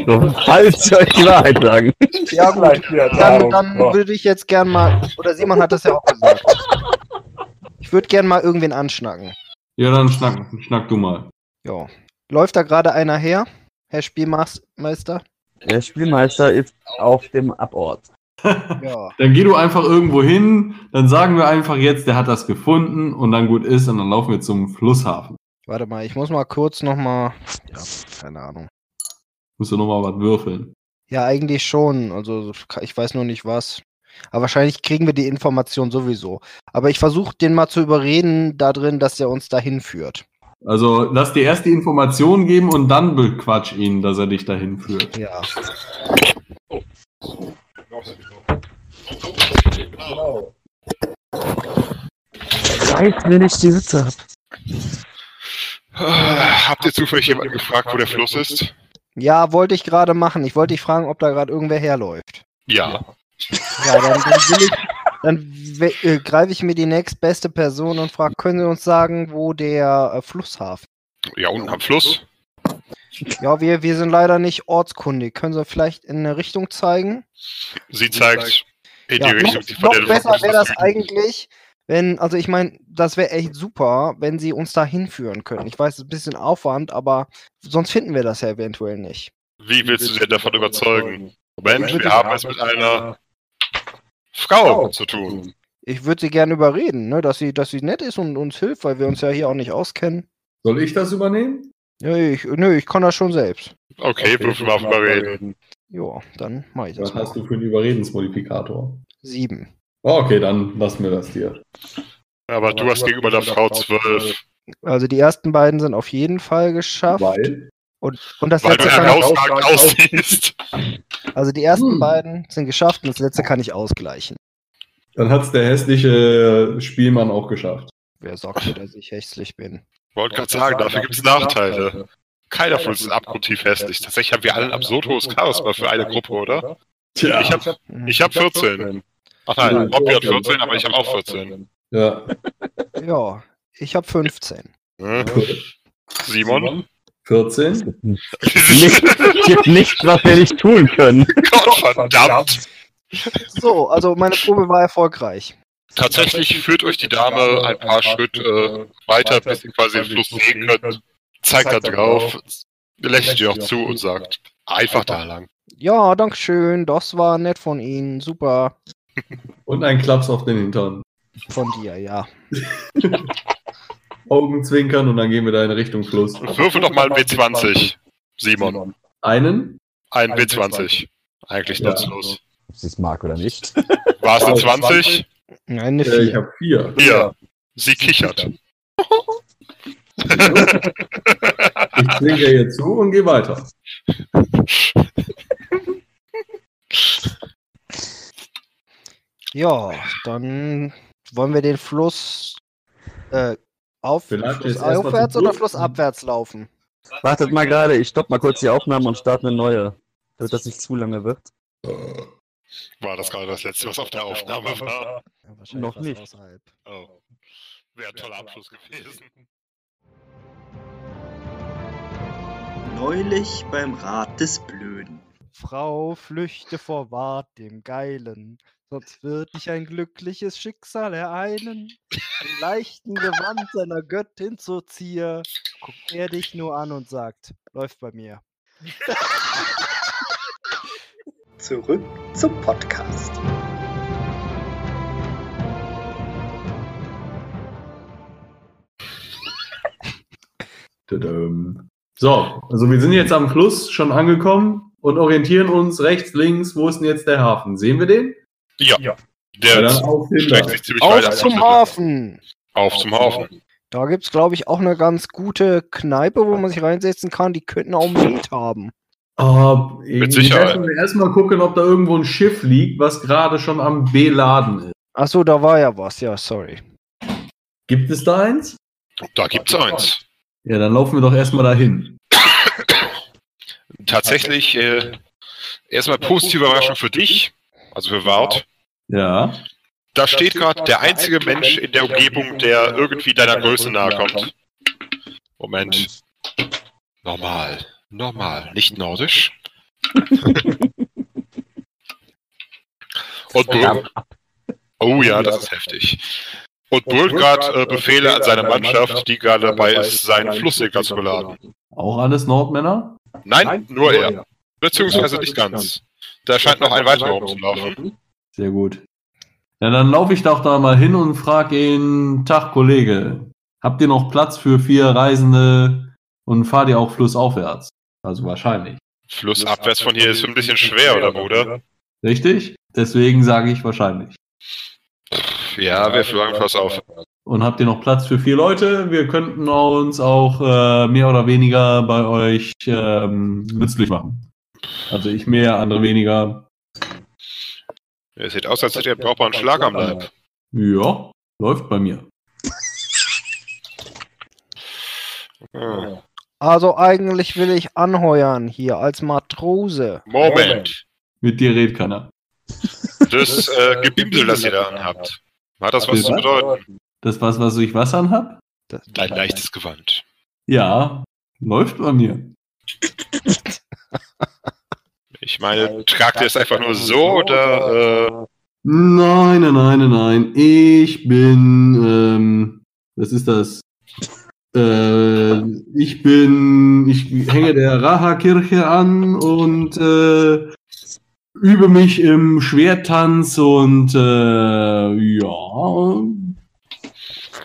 So, falls ich euch die Wahrheit sagen. Ja, gut. Vielleicht wieder Dann, dann So. würde ich jetzt gern mal. Oder Simon hat das ja auch gesagt. Ich würde gern mal irgendwen anschnacken. Ja, dann schnack, schnack du mal. Ja. Läuft da gerade einer her, Herr Spielmeister? Der Spielmeister ist auf dem Abort. Ja. Dann geh du einfach irgendwo hin, dann sagen wir einfach jetzt, der hat das gefunden und dann gut ist und dann laufen wir zum Flusshafen. Warte mal, ich muss mal kurz nochmal. Ja, keine Ahnung. Musst du nochmal was würfeln. Ja, eigentlich schon. Also ich weiß nur nicht was. Aber wahrscheinlich kriegen wir die Information sowieso. Aber ich versuche den mal zu überreden da drin, dass er uns dahin führt. Also lass dir erst die Information geben und dann bequatsch ihn, dass er dich dahin führt. Ja. Genau. Weiß, wenn ich die Sitze hab. Ah, Habt ihr zufällig jemanden gefragt, wo der Fluss ist? Ja, wollte ich gerade machen. Ich wollte dich fragen, ob da gerade irgendwer herläuft. Ja. Ja, dann, dann will ich. Dann äh, greife ich mir die nächstbeste Person und frage, können Sie uns sagen, wo der äh, Flusshafen? Ja, unten am Fluss. Ja, wir, wir sind leider nicht ortskundig. Können Sie vielleicht in eine Richtung zeigen? Sie zeigt in die Ja, Richtung, noch, die von noch der besser wäre das eigentlich, wenn, also ich meine, das wäre echt super, wenn Sie uns da hinführen können. Ich weiß, es ist ein bisschen Aufwand, aber sonst finden wir das ja eventuell nicht. Wie willst du sie denn davon überzeugen? Moment, Moment, wir haben es mit einer Frau zu tun. Ich würde Sie gerne überreden, ne, dass sie, dass sie nett ist und uns hilft, weil wir uns ja hier auch nicht auskennen. Soll ich das übernehmen? Ja, ich, nö, ich kann das schon selbst. Okay, würfel mal auf Überreden. Ja, dann mache ich das Was hast mal. du für einen Überredensmodifikator? Sieben. Oh, okay, dann lassen wir das dir. Aber du hast gegenüber der Frau zwölf. Also die ersten beiden sind auf jeden Fall geschafft. Weil? Und, und das Weil du letzte kann ich, herausragend aussiehst. also die ersten Hm. beiden sind geschafft und das letzte kann ich ausgleichen. Dann hat's der hässliche Spielmann auch geschafft. Wer sagt mir, dass ich hässlich bin? Wollte gerade sagen, dafür gibt es Nachteile. Keiner von uns ist abgrundtief hässlich. Tatsächlich haben wir alle ein absurd hohes Charisma für eine Gruppe, oder? Tja. Ich hab, Hm. ich hab 14. Ach nein, Bobby hat 14, aber ich habe auch 14. Ja. Ja, ich habe 15. Hm? Simon? 14? Nicht, gibt nichts, was wir nicht tun können. Gott verdammt! So, also meine Probe war erfolgreich. Tatsächlich führt euch die Dame ein paar Schritte weiter, bis ihr quasi den Fluss sehen könnt. Zeigt da drauf, lächelt ihr auch zu und sagt, einfach da lang. Ja, danke schön. Das war nett von Ihnen. Super. Und ein Klaps auf den Hintern. Von dir, ja. Augen zwinkern und dann gehen wir da in Richtung Fluss. Würfel doch mal ein W20, Simon. Einen? Ein W20. Eigentlich Ja. nutzlos. Ob sie es mag oder nicht. War es eine 20? Eine Äh, ich 4. habe vier. Hier. Sie kichert. Ich zwinker ihr zu und gehe weiter. Ja, dann wollen wir den Fluss äh, auf, Vielleicht Fluss aufwärts oder Fluss. flussabwärts laufen? Wartet mal gerade, ich stopp mal kurz die Aufnahme und starte eine neue. Damit das nicht zu lange wird. War das gerade das letzte, was auf der Aufnahme war? Ja, wahrscheinlich Noch nicht. außerhalb. Oh. Wäre ein toller Abschluss gewesen. Neulich beim Rat des Blöden. Frau flüchte vor Wart dem Geilen, Sonst wird dich ein glückliches Schicksal ereilen. Im leichten Gewand seiner Göttin zur Zier guckt er dich nur an und sagt, läuft bei mir. Zurück zum Podcast. So, also wir sind jetzt am Fluss schon angekommen und orientieren uns rechts, links. Wo ist denn jetzt der Hafen? Sehen wir den? Ja. Ja, Der dann auf hin streckt da. sich ziemlich weit Auf aus. zum Hafen! Auf zum Hafen. Da gibt es, glaube ich, auch eine ganz gute Kneipe, wo man sich reinsetzen kann. Die könnten auch Met haben. Ah, irgendwie Sicherheit. erstmal gucken, ob da irgendwo ein Schiff liegt, was gerade schon am Beladen ist. Achso, da war ja was. Ja, sorry. Gibt es da eins? Da gibt's eins. Ja, dann laufen wir doch erstmal dahin. Tatsächlich, äh, erstmal positive Überraschung für dich, also für Wart. Ja. Da steht gerade der einzige Mensch in der Umgebung, der irgendwie deiner Größe nahe kommt. Moment. Normal. Normal. Nicht nordisch. Und brüllt. Oh ja, das ist heftig. Und brüllt gerade äh, Befehle an seine Mannschaft, die gerade dabei ist, seinen Flusssegler zu beladen. Auch alles Nordmänner? Nein, nur er. Beziehungsweise nicht ganz. Da scheint noch ein weiterer rumzulaufen. Sehr gut. Ja, dann laufe ich doch da mal hin und frage ihn, Tag Kollege, habt ihr noch Platz für vier Reisende und fahrt ihr auch flussaufwärts? Also wahrscheinlich. Flussabwärts von hier ist ein bisschen schwer, oder Bruder? Richtig? Deswegen sage ich wahrscheinlich. Ja, wir fahren Fluss auf. Und habt ihr noch Platz für vier Leute? Wir könnten uns auch äh, mehr oder weniger bei euch ähm, nützlich machen. Also ich mehr, andere weniger. Es sieht aus, als hätte er brauchbaren Schlag am Leib. Ja, läuft bei mir. Hm. Also eigentlich will ich anheuern hier als Matrose. Moment. Mit dir redet keiner. Das äh, Gebimmel, das ihr da anhabt. Hat das was zu bedeuten? Das was, was ich was anhab? Dein leichtes Gewand. Ja, läuft bei mir. Ich meine, tragt ihr es einfach nur so oder äh, Nein, nein, nein, nein, nein. Ich bin, ähm, was ist das? Äh, ich bin, ich hänge der Raha-Kirche an und äh, übe mich im Schwerttanz und äh, ja,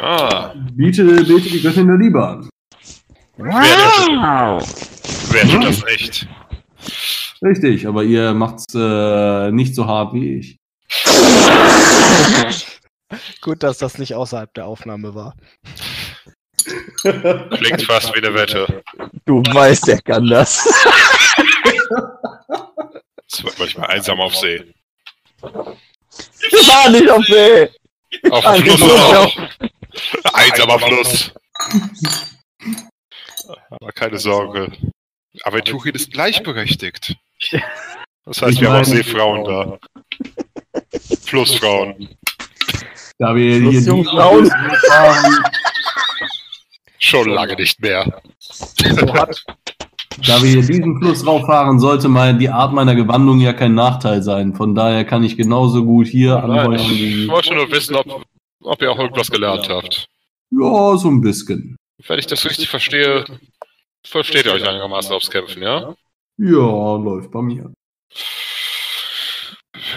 ah, biete, bete die Göttin der Liebe an. wer, wer tut das nicht? Richtig, aber ihr macht's äh, nicht so hart wie ich. Gut, dass das nicht außerhalb der Aufnahme war. Klingt fast wie eine Wette. Du weißt, er kann das. Es wird manchmal einsam auf See. Wir waren nicht auf See. Auf dem Fluss auch. Einsamer Fluss. Aber keine Sorge. Aventurin ist gleichberechtigt. Das heißt, Ich wir haben auch Seefrauen da. Flussfrauen. Da wir hier diesen Flussjungfrauen. Fluss Schon lange nicht mehr. So hat, Da wir hier diesen Fluss rauffahren, sollte mal die Art meiner Gewandung ja kein Nachteil sein. Von daher kann ich genauso gut hier anheuern ich wollte nur wissen, ob, ob ihr auch irgendwas gelernt habt. Ja, so ein bisschen. Wenn ich das richtig verstehe, versteht ihr euch einigermaßen aufs Kämpfen, ja? Ja, läuft bei mir.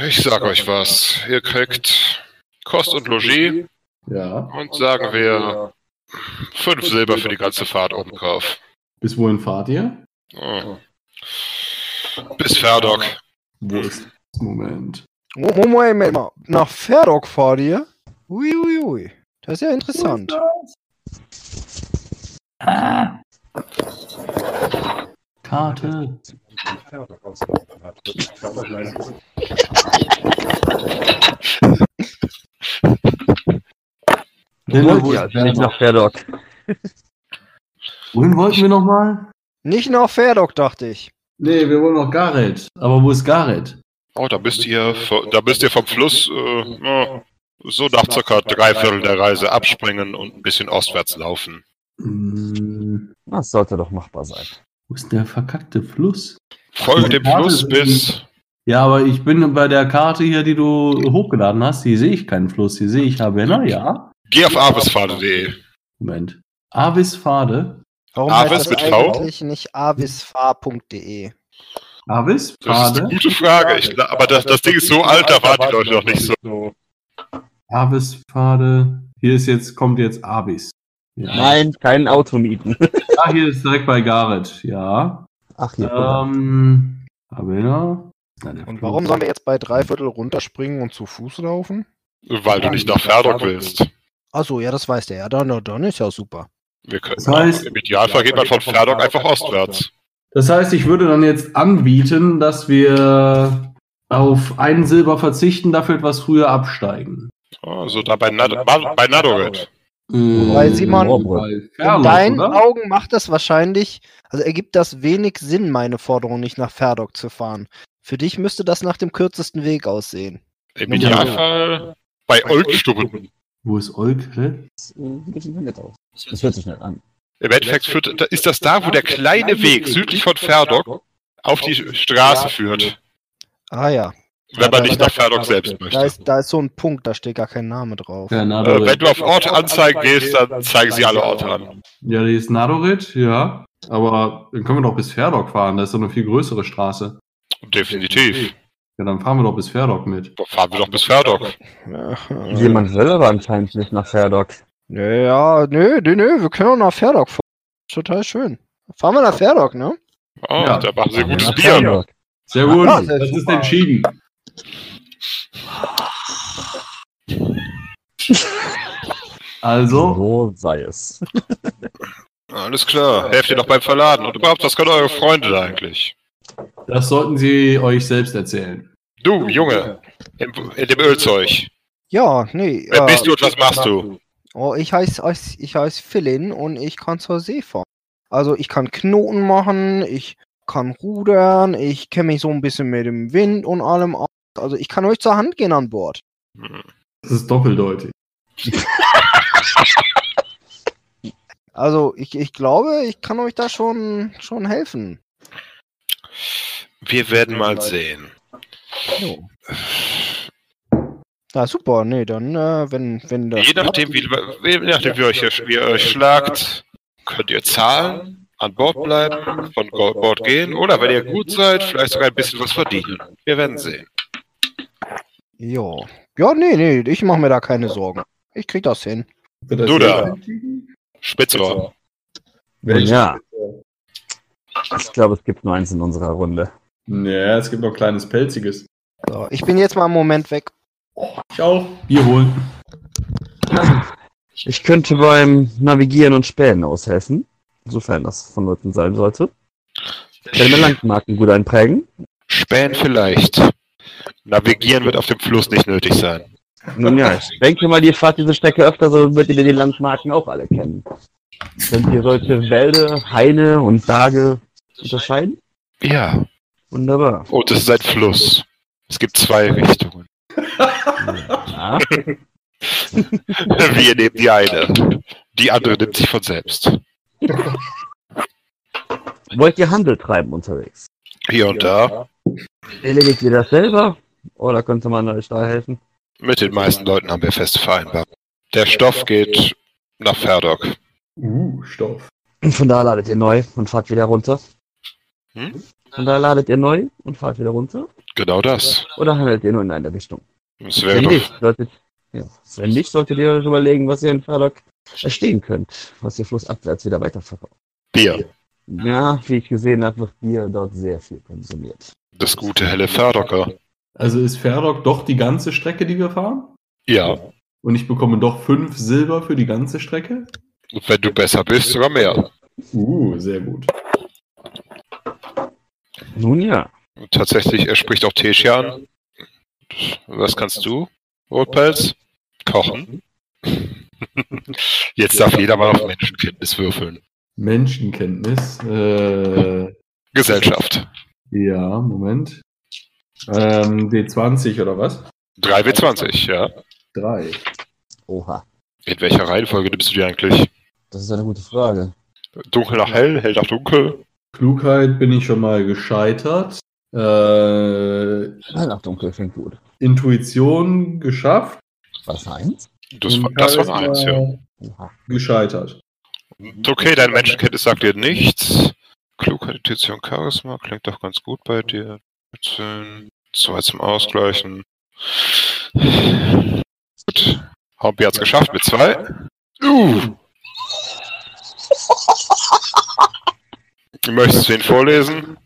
Ich sag euch was. Ihr kriegt Kost und Logis Ja. und sagen wir fünf Silber für die ganze Fahrt obendrauf. Bis wohin fahrt ihr? Oh. Bis Ferdok. Wo ist das? Moment. Oh, Moment, Moment mal. Nach Ferdok fahrt ihr? Ui, ui, ui. Das ist ja interessant. Karte. Denner, wo Ja, ist nicht nach Ferdok. Wohin wollten wir nochmal? Nicht nach Ferdok, dachte ich. Nee, wir wollen noch Gareth. Aber wo ist Gareth? Oh, da müsst ihr, da müsst ihr vom Fluss äh, so nach circa drei Viertel der Reise abspringen und ein bisschen ostwärts laufen. Hm, Das sollte doch machbar sein. wo ist der verkackte Fluss? Folgt dem Fluss bis Ja, aber ich bin bei der Karte hier, die du hochgeladen hast, hier sehe ich keinen Fluss. Hier sehe ich Havanna, ja. Geh auf avisfade.de. Moment. Avisfade? Warum Avis heißt das mit V? eigentlich nicht avisfahr.de? Avis? Das ist eine gute Frage. Ich, aber das, das Ding ist so alt, da waren die Leute noch nicht so. Avis-Pfade. Hier ist jetzt, kommt jetzt Avis. Ja. Nein, kein Auto mieten. Ah, hier ist direkt bei Garrett, ja. Ach, hier. Ähm, Havanna. Na, der Und warum sollen wir jetzt bei Dreiviertel runterspringen und zu Fuß laufen? Weil du nicht nach Ferdok willst. Achso, ja, das weiß der ja. Dann, dann ist ja super. Wir können, Das heißt- Im Idealfall geht man von Ferdok einfach ostwärts. Das heißt, ich würde dann jetzt anbieten, dass wir auf einen Silber verzichten, dafür etwas früher absteigen. Also da bei, Nad bei Nadoret. Weil Simon, Moorbrück. bei In deinen oder? Augen macht das wahrscheinlich, also ergibt das wenig Sinn, meine Forderung nicht nach Ferdok zu fahren. Für dich müsste das nach dem kürzesten Weg aussehen. Im Idealfall bei Olkstubben. Wo ist Olke? Das äh, sieht schon nett aus. Das hört sich nett an. Im Endeffekt führt, da- ist das da, wo der kleine Weg südlich von Ferdok auf die Straße führt, Ah ja, wenn man da- nicht nach Ferdok selbst da möchte. ist, da ist so ein Punkt, da steht gar kein Name drauf. Ja, Äh, wenn du auf Orte anzeigen gehst, dann zeigen sie alle Orte an. ja, die ist Nadorit, ja. Aber dann können wir doch bis Ferdok fahren. Das ist doch eine viel größere Straße. Definitiv. Ja, dann fahren wir doch bis Ferdok mit. Doch fahren wir doch bis Ferdok. Jemand will aber anscheinend nicht nach Ferdok. Ja, nö, nö, nö, wir können auch nach Ferdok fahren. Total schön. Fahren wir nach Ferdok, ne? Oh, Ja. da machen sie gutes Bier. Ferdok. Sehr gut, Ja, sehr das ist entschieden. Also, So sei es. Alles klar. Helft ihr noch beim Verladen. Und überhaupt, was können eure Freunde da eigentlich? Das sollten Sie euch selbst erzählen. Du, Junge, im, in dem Ölzeug. Ja, nee. Wer äh, bist du und was machst du? Oh, ich heiße ich heiß Philin und ich kann zur See fahren. Also ich kann Knoten machen, ich kann rudern, ich kenne mich so ein bisschen mit dem Wind und allem aus. Also ich kann euch zur Hand gehen an Bord. Das ist doppeldeutig. Also ich, ich glaube, ich kann euch da schon, schon helfen. Wir werden mal sehen. Jo. Ja, super. Nee, dann, äh, wenn, wenn das. Je nachdem, wie, je nachdem wie, euch, wie ihr euch schlagt, könnt ihr zahlen, an Bord bleiben, von Bord gehen oder wenn ihr gut seid, vielleicht sogar ein bisschen was verdienen. Wir werden sehen. Ja. Ja, nee, nee, ich mache mir da keine Sorgen. Ich krieg das hin. Du da. Spitzohr. Ja. Ich glaube, es gibt nur eins in unserer Runde. Ja, es gibt noch kleines Pelziges. So, ich bin jetzt mal einen Moment weg. Ich auch. Bier holen. Ich könnte beim Navigieren und Spähen aushelfen, sofern das von Leuten sein sollte. Ich werde mir Landmarken gut einprägen. Spähen vielleicht. Navigieren wird auf dem Fluss nicht nötig sein. Nun ja, ich denke mal, ihr fahrt diese Strecke öfter, so würdet ihr die Landmarken auch alle kennen. Könnt ihr solche Wälder, Haine und Berge unterscheiden? Ja. Wunderbar. Und es ist ein Fluss. Es gibt zwei Richtungen. Ja. Wir nehmen die eine. Die andere nimmt sich von selbst. Wollt ihr Handel treiben unterwegs? Hier und da. Erledigt ihr das selber? Oder könnte man euch da helfen? Mit den meisten Leuten haben wir feste Vereinbarungen. Der Stoff geht nach Ferdok. Uh, Stoff. Und von da ladet ihr neu und fahrt wieder runter. Hm? Von da ladet ihr neu und fahrt wieder runter? Genau das. Oder handelt ihr nur in eine Richtung? Es wäre Wenn doch nicht, solltet, ja, wenn nicht, solltet ihr euch überlegen, was ihr in Ferdok erstehen könnt, was ihr flussabwärts wieder weiterverkauft. Bier. Ja, wie ich gesehen habe, wird Bier dort sehr viel konsumiert. Das gute helle Ferdocker. Also ist Ferdok doch die ganze Strecke, die wir fahren? Ja. Und ich bekomme doch fünf Silber für die ganze Strecke? Und wenn du besser bist, sogar mehr. Uh, sehr gut. Nun ja, Und tatsächlich, er spricht auch an. Was kannst du, Rotpelz? Kochen. Jetzt darf jeder mal auf Menschenkenntnis würfeln. Menschenkenntnis. Äh, Gesellschaft. ja, Moment. Ähm, D20 oder was? 3W20, ja. Drei. oha, In welcher Reihenfolge nimmst du die eigentlich? Das ist eine gute Frage. Dunkel nach hell, hell nach dunkel? Klugheit bin ich schon mal gescheitert. Äh, Nach dunkel klingt gut. Intuition geschafft. Was eins? Das, war- das war eins, ja. Gescheitert. Okay, deine Menschenkenntnis sagt dir nichts. Klugheit, Intuition, Charisma klingt doch ganz gut bei dir. 14, Zwei zum Ausgleichen. Gut. Hompi hat's geschafft mit zwei. Uh. Möchtest du ihn vorlesen?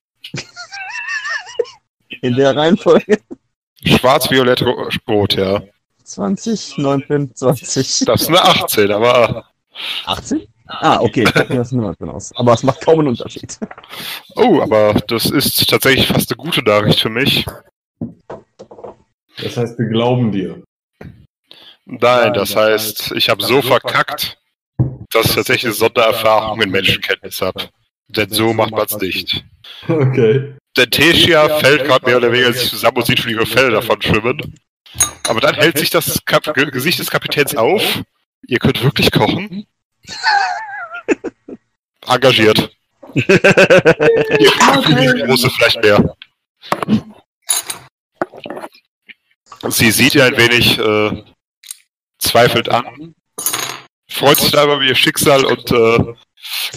In der Reihenfolge Schwarz, Violett, Ro- Rot, ja. 20, 19, 20. Das ist eine 18, aber 18? Ah, okay, ich dachte, das ist 19 aus. Aber es macht kaum einen Unterschied. Oh, aber das ist tatsächlich fast eine gute Nachricht für mich. Das heißt, wir glauben dir. Nein, das heißt, ich habe so verkackt, dass ich tatsächlich eine Sondererfahrung in Menschenkenntnis habe. Denn so macht man's nicht. Okay. Denn Teschia fällt gerade mehr oder weniger sich zusammen und sieht schon ihre Fälle davon schwimmen. Aber dann hält sich das Kap Ge Gesicht des Kapitäns auf. Ihr könnt wirklich kochen. Engagiert. Ihr okay. große vielleicht mehr. Sie sieht ihr ein wenig äh, zweifelt an, freut sich da über ihr Schicksal und äh,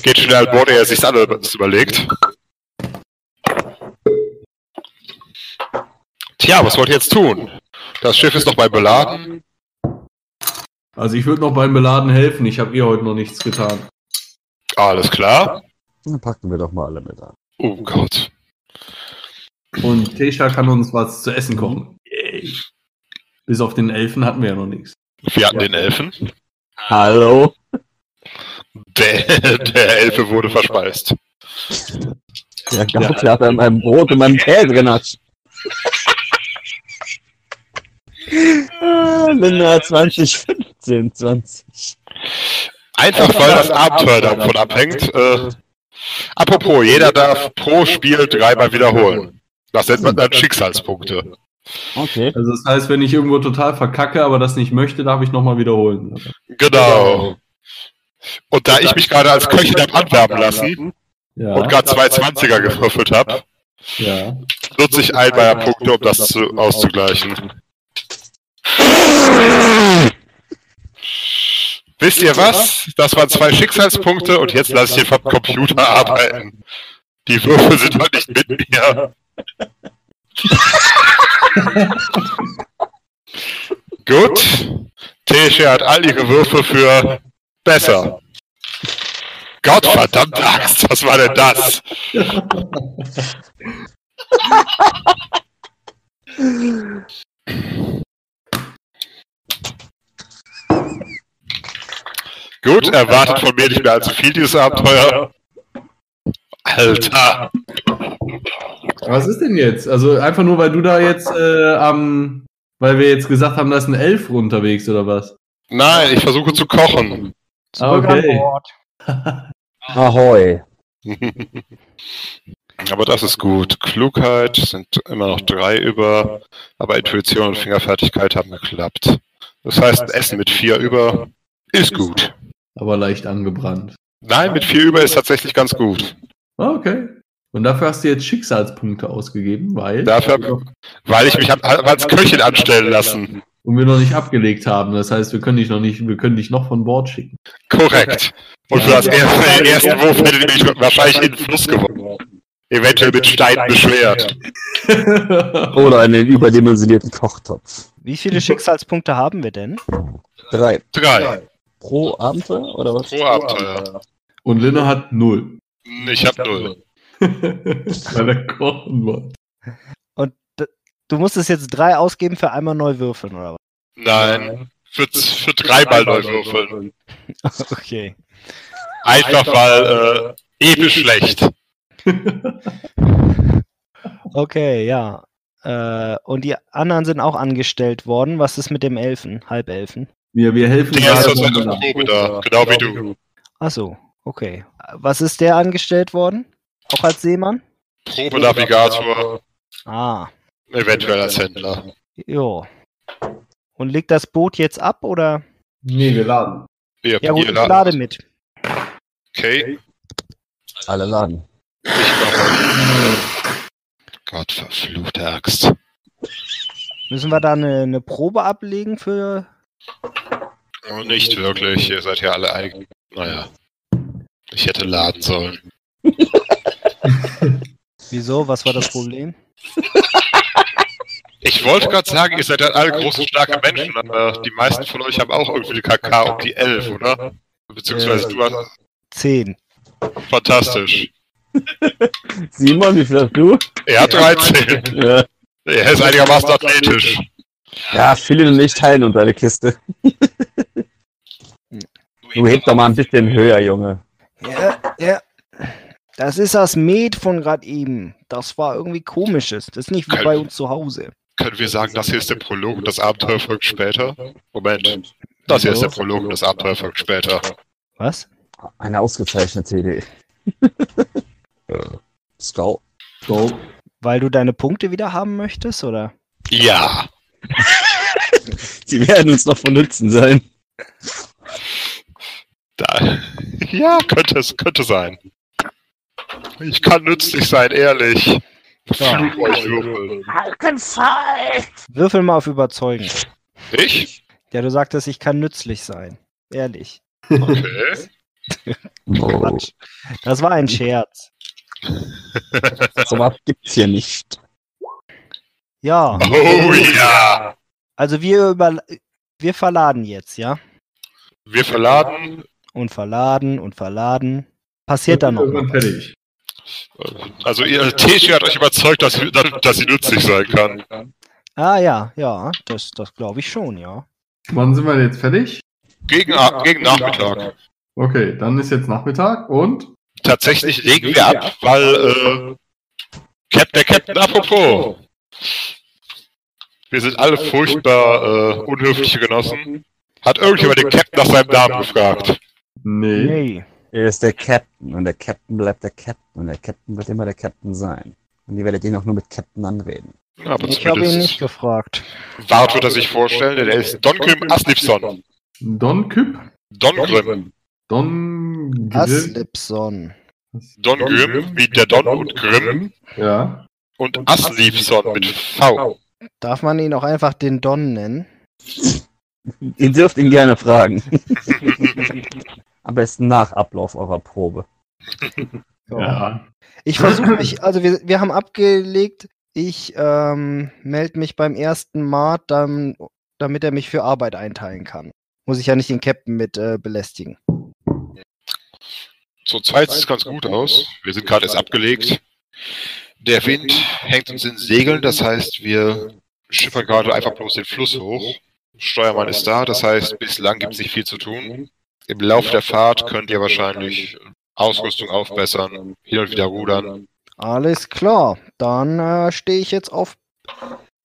geht schnell an Bord, er sich alles überlegt. Tja, was wollt ihr jetzt tun? Das Schiff ist noch bei beladen. Also ich würde noch beim Beladen helfen. Ich habe ihr heute noch nichts getan. Alles klar. Dann packen wir doch mal alle mit an. Oh Gott. Und Tesha kann uns was zu essen kochen. Yay. Bis auf den Elfen hatten wir ja noch nichts. Wir hatten den Elfen. Hallo? Der, der Elfe wurde verspeist. Der Gaukler hat an meinem Brot und meinem Käse genascht. Ah, Linda 20, 15, 20. Einfach weil das Abenteuer davon abhängt. Äh, apropos, jeder darf pro Spiel dreimal wiederholen. Das nennt man dann Schicksalspunkte. Okay. Also das heißt, wenn ich irgendwo total verkacke, aber das nicht möchte, darf ich nochmal wiederholen. Genau. Und da ich mich gerade als Köchin habe anwerben lassen Ja. und gerade zwei 20er gewürfelt habe, ja. nutze ich ein meiner Punkte, um das zu, auszugleichen. Wisst ihr was? Das waren zwei Schicksalspunkte und jetzt lasse ich den vom Computer arbeiten. Die Würfel sind halt nicht mit mir. Gut. Tesche hat all ihre Würfel für besser. Gottverdammt Axt, was war denn das? Gut, erwartet von mir nicht mehr allzu viel dieses Abenteuer. Alter. Was ist denn jetzt? Also einfach nur, weil du da jetzt äh, am, weil wir jetzt gesagt haben, da ist ein Elf unterwegs oder was? Nein, ich versuche zu kochen. Zurück Okay. an Bord. Ahoi. Aber das ist gut. Klugheit sind immer noch drei über, aber Intuition und Fingerfertigkeit haben geklappt. Das heißt, Essen mit vier über ist gut. Aber leicht angebrannt. Nein, mit vier über ist tatsächlich ganz gut. Ah, Okay. Und dafür hast du jetzt Schicksalspunkte ausgegeben, weil Dafür, weil ich mich hab als Köchin anstellen lassen. und wir noch nicht abgelegt haben. Das heißt, wir können dich noch nicht, wir können dich noch von Bord schicken. Korrekt. Und für das erste, den ersten Wurf hätte ich mich wahrscheinlich in den Fluss geworfen. Eventuell mit Steinen beschwert. Oder einen überdimensionierten Kochtopf. Wie viele Schicksalspunkte haben wir denn? Drei. Drei. Pro Abenteuer oder was? Pro Abenteuer. Und Linne hat null. Ich hab null. Weil er kochen wollte. Und du musstest jetzt drei ausgeben für einmal neu würfeln, oder Nein. Für, für dreimal neu würfeln. was? Okay. Einfach weil äh, episch schlecht. Okay, ja. Äh, und die anderen sind auch angestellt worden. Was ist mit dem Elfen, Halbelfen? Wir, wir helfen Der ist auf Linda. Probe da, genau wie du. Ach so, okay. Was ist der angestellt worden? Auch als Seemann? Probenavigator, Ah, eventuell als Händler. jo. Und legt das Boot jetzt ab oder? Nee, wir laden. Wir Ja gut, ich lade mit. Okay, Alle laden. ich mache. Gott verfluchte Axt. Müssen wir da eine, eine Probe ablegen für. Oh, nicht wirklich. Ihr seid ja alle eigen. Naja. Ich hätte laden sollen. Wieso? Was war das Problem? Ich wollte gerade sagen, ihr seid ja alle große, starke Menschen, aber die meisten von euch haben auch irgendwie die KK um die 11, oder? Beziehungsweise du hast. Zehn. Fantastisch. Simon, wie viel hast du? Er hat 13. Ja, Er ist einigermaßen athletisch. ja Philipp und ich teilen uns eine Kiste. Du hebst doch mal ein bisschen höher, Junge. Ja, ja. Das ist das Med von gerade eben. Das war irgendwie komisches. Das ist nicht wie Kein- bei uns zu Hause. Können wir sagen, das hier ist der Prolog und das Abenteuer folgt später? Moment. Das hier ist der Prolog und das Abenteuer folgt später. Was? Eine ausgezeichnete Idee. Scout. So. Weil du deine Punkte wieder haben möchtest, oder? Ja. Sie werden uns noch von Nutzen sein. Da. Ja, könnte es, könnte sein. Ich kann nützlich sein, ehrlich. Ja. Würfel. Würfel mal auf Überzeugen. Ich? Ja, du sagtest, ich kann nützlich sein. Ehrlich. Okay. Quatsch. Das war ein Scherz. sowas gibt's hier nicht. Ja, Oh ja. also wir über wir verladen jetzt, ja? Wir verladen. Und verladen und verladen. Passiert da noch Irgendwann was? fertig. Also ihr Teschi hat euch überzeugt, dass sie, dass sie nützlich sein kann. Ah ja, ja, das, das glaube ich schon, ja. Wann sind wir jetzt fertig? Gegen, gegen Nachmittag. Okay, dann ist jetzt Nachmittag und Tatsächlich legen wir ab, weil äh, Cap, der Captain apropos. Wir sind alle furchtbar äh, unhöfliche Genossen. Hat irgendjemand den Captain nach seinem Namen gefragt? nee. Nee. Er ist der Captain und der Captain bleibt der Captain und der Captain wird immer der Captain sein. Und ihr werdet ihn auch nur mit Captain anreden. Ja, aber Ich habe ihn nicht gefragt. Wart wird er sich vorstellen, denn er ist Don Grim Aslipson. Don Küpp, Don Grim. Don Grill. Aslipson. Don Grim, wie der Don und Grimm. Ja. Und Aslipson mit V. Darf man ihn auch einfach den Don nennen? Ihr dürft ihn gerne fragen. Am besten nach Ablauf eurer Probe. Ja. Ich versuche mich, also wir, wir haben abgelegt, ich ähm, melde mich beim ersten Mart, dann, damit er mich für Arbeit einteilen kann. Muss ich ja nicht den Captain mit äh, belästigen. Zur Zeit sieht es ganz gut aus. Wir sind gerade erst abgelegt. Der Wind hängt uns in den Segeln, das heißt, wir schippern gerade einfach bloß den Fluss hoch. Steuermann ist da, das heißt, bislang gibt es nicht viel zu tun. Im Laufe der Fahrt könnt ihr wahrscheinlich Ausrüstung aufbessern, hin und wieder rudern. Alles klar, dann äh, stehe ich jetzt auf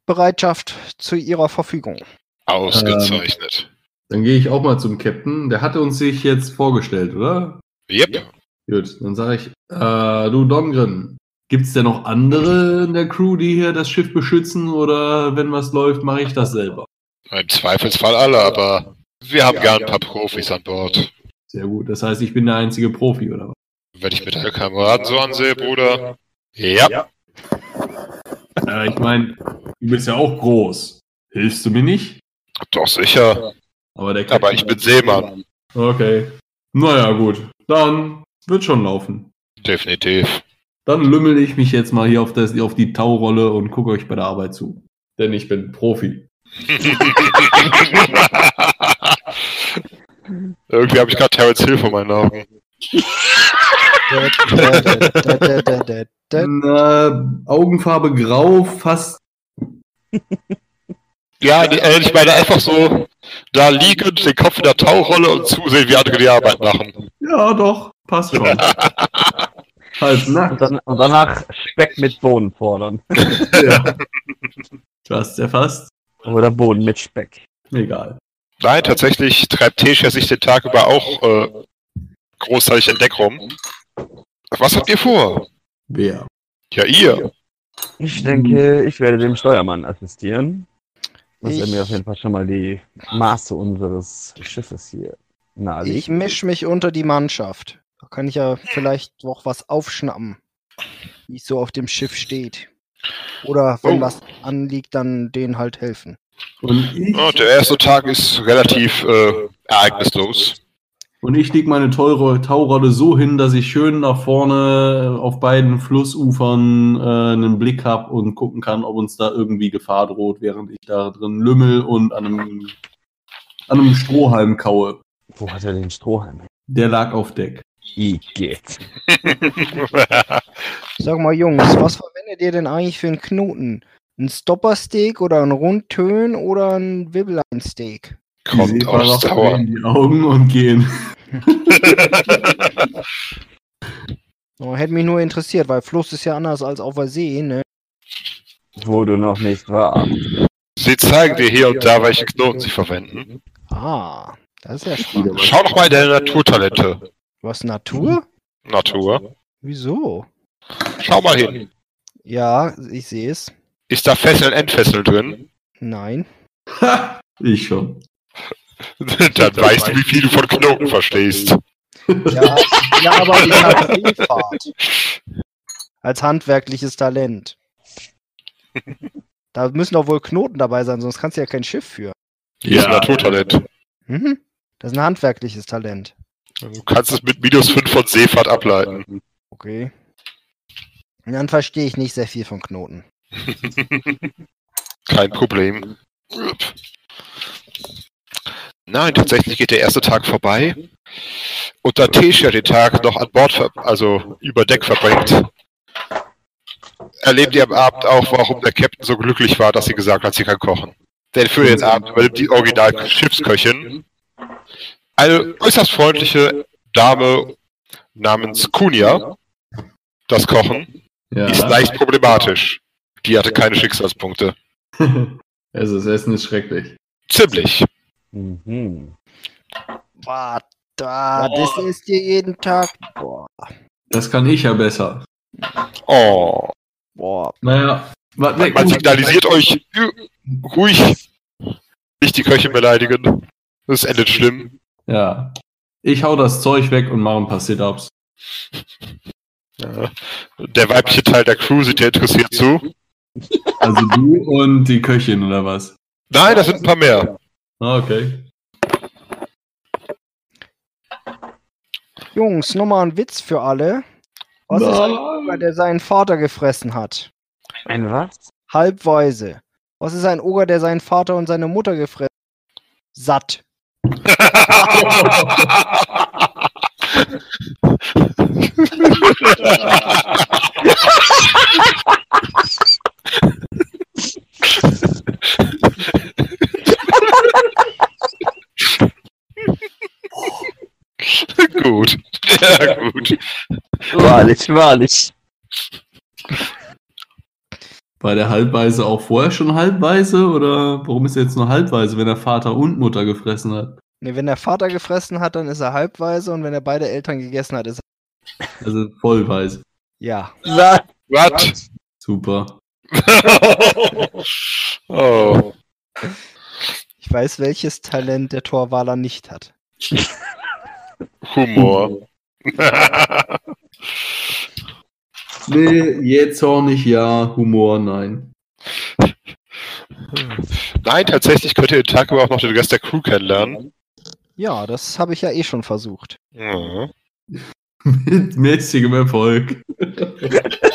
Bereitschaft zu Ihrer Verfügung. Ausgezeichnet. Dann gehe ich auch mal zum Captain. Der hatte uns sich jetzt vorgestellt, oder? Yep. Gut, dann sage ich, äh, du Dongren, gibt es denn noch andere in der Crew, die hier das Schiff beschützen oder wenn was läuft, mache ich das selber? Im Zweifelsfall alle, aber wir haben gern ein paar Profis an Bord. Sehr gut, das heißt, ich bin der einzige Profi, oder was? Wenn ich mir deine Kameraden so ansehe, Bruder. Ja. Äh, ich meine, du bist ja auch groß. Hilfst du mir nicht? Doch sicher. Aber, der Aber ich bin Seemann. Okay. Naja, gut. Dann wird schon laufen. Definitiv. Dann lümmel ich mich jetzt mal hier auf, das, auf die Taurolle und gucke euch bei der Arbeit zu. Denn ich bin Profi. Irgendwie habe ich gerade Terence Hill vor meinen Augen. Na, Augenfarbe grau, fast. Ja, äh, ich meine einfach so da liegend, den Kopf in der Tauchrolle und zusehen, wie andere die Arbeit machen. Ja, doch, passt schon. Halb Und, nackt. dann, und danach Speck mit Bohnen fordern. Ja. Du hast ja fast. Oder Bohnen mit Speck. Egal. Nein, tatsächlich treibt Tesha sich den Tag über auch äh, großteilig in Deck rum. Was habt ihr vor? Wer? Ja, ihr. Ich denke, ich werde dem Steuermann assistieren. Dass er Ich- mir auf jeden Fall schon mal die Maße unseres Schiffes hier nahelegt. Ich mische mich unter die Mannschaft. Da kann ich ja vielleicht noch was aufschnappen, wie es so auf dem Schiff steht. Oder wenn Oh. was anliegt, dann denen halt helfen. Und ich, Ja, der erste Tag ist relativ äh, ereignislos. und ich leg meine teure Taurolle so hin, dass ich schön nach vorne auf beiden Flussufern äh, einen Blick habe und gucken kann, ob uns da irgendwie Gefahr droht, während ich da drin lümmel und an einem, an einem Strohhalm kaue. Wo hat er den Strohhalm? Der lag auf Deck. Igitt. Sag mal, Jungs, was verwendet ihr denn eigentlich für einen Knoten? Ein Stoppersteak oder ein Rundtön oder ein Wibbeleinsteak? Kommt Die aus Dauer. verdrehen die Augen und gehen. Oh, hätte mich nur interessiert, weil Fluss ist ja anders als auf der See, ne? Wo du noch nicht warst. Sie zeigen dir hier und da, welche Knoten sie verwenden. Ah, das ist ja spannend. Schau doch mal in deine Naturtalente. Was, Natur? Natur. Wieso? Schau mal hin. Ja, ich sehe es. Ist da Fesseln, Entfesseln drin? Nein. Ich schon. Dann weißt du, wie viel du von Knoten verstehst. Ja, ja aber ich habe Seefahrt. Als handwerkliches Talent. Da müssen doch wohl Knoten dabei sein, sonst kannst du ja kein Schiff führen. Hier ist ein Naturtalent. Mhm. Das ist ein handwerkliches Talent. Du kannst es mit minus 5 von Seefahrt ableiten. Okay. Und dann verstehe ich nicht sehr viel von Knoten. Kein Problem. Nein, tatsächlich geht der erste Tag vorbei. Und da Tesha den Tag noch an Bord, also über Deck verbringt, erlebt ihr am Abend auch, warum der Captain so glücklich war, dass sie gesagt hat, sie kann kochen. Denn für den Abend übernimmt die Original-Schiffsköchin eine äußerst freundliche Dame namens Kunia. Das Kochen Ja. ist leicht problematisch. Die hatte keine Schicksalspunkte. Also das Essen ist schrecklich. Ziemlich. Mhm. Boah, da, das ist dir jeden Tag. Boah, Das kann ich ja besser. Oh. boah. Naja, warte, weg. Man signalisiert euch ruhig. Nicht die Köche beleidigen. Das endet schlimm. Ja. Ich hau das Zeug weg und mache ein paar Sit-Ups. Ja. Der weibliche Teil der Crew sieht dir interessiert zu. Also du und die Köchin oder was? Nein, das sind ein paar mehr. Ah, okay. Jungs, nochmal ein Witz für alle. Was ist ein Oger, der seinen Vater gefressen hat? Ein was? Halbweise. Was ist ein Oger, der seinen Vater und seine Mutter gefressen hat? Satt. gut. Ja, gut. Wahrlich, wahrlich. War der Halbweise auch vorher schon halbweise oder warum ist er jetzt nur halbweise, wenn er Vater und Mutter gefressen hat? Ne, wenn der Vater gefressen hat, dann ist er halbweise und wenn er beide Eltern gegessen hat, ist er. Also vollweise. Ja. Was? Super. oh. Ich weiß, welches Talent der Torwaler nicht hat. Humor. Nee, jähzornig ja, Humor nein. Nein, tatsächlich könnt ihr den Tag über auch noch den Rest der Crew kennenlernen. Ja, das habe ich ja eh schon versucht. Ja. Mit mäßigem Erfolg.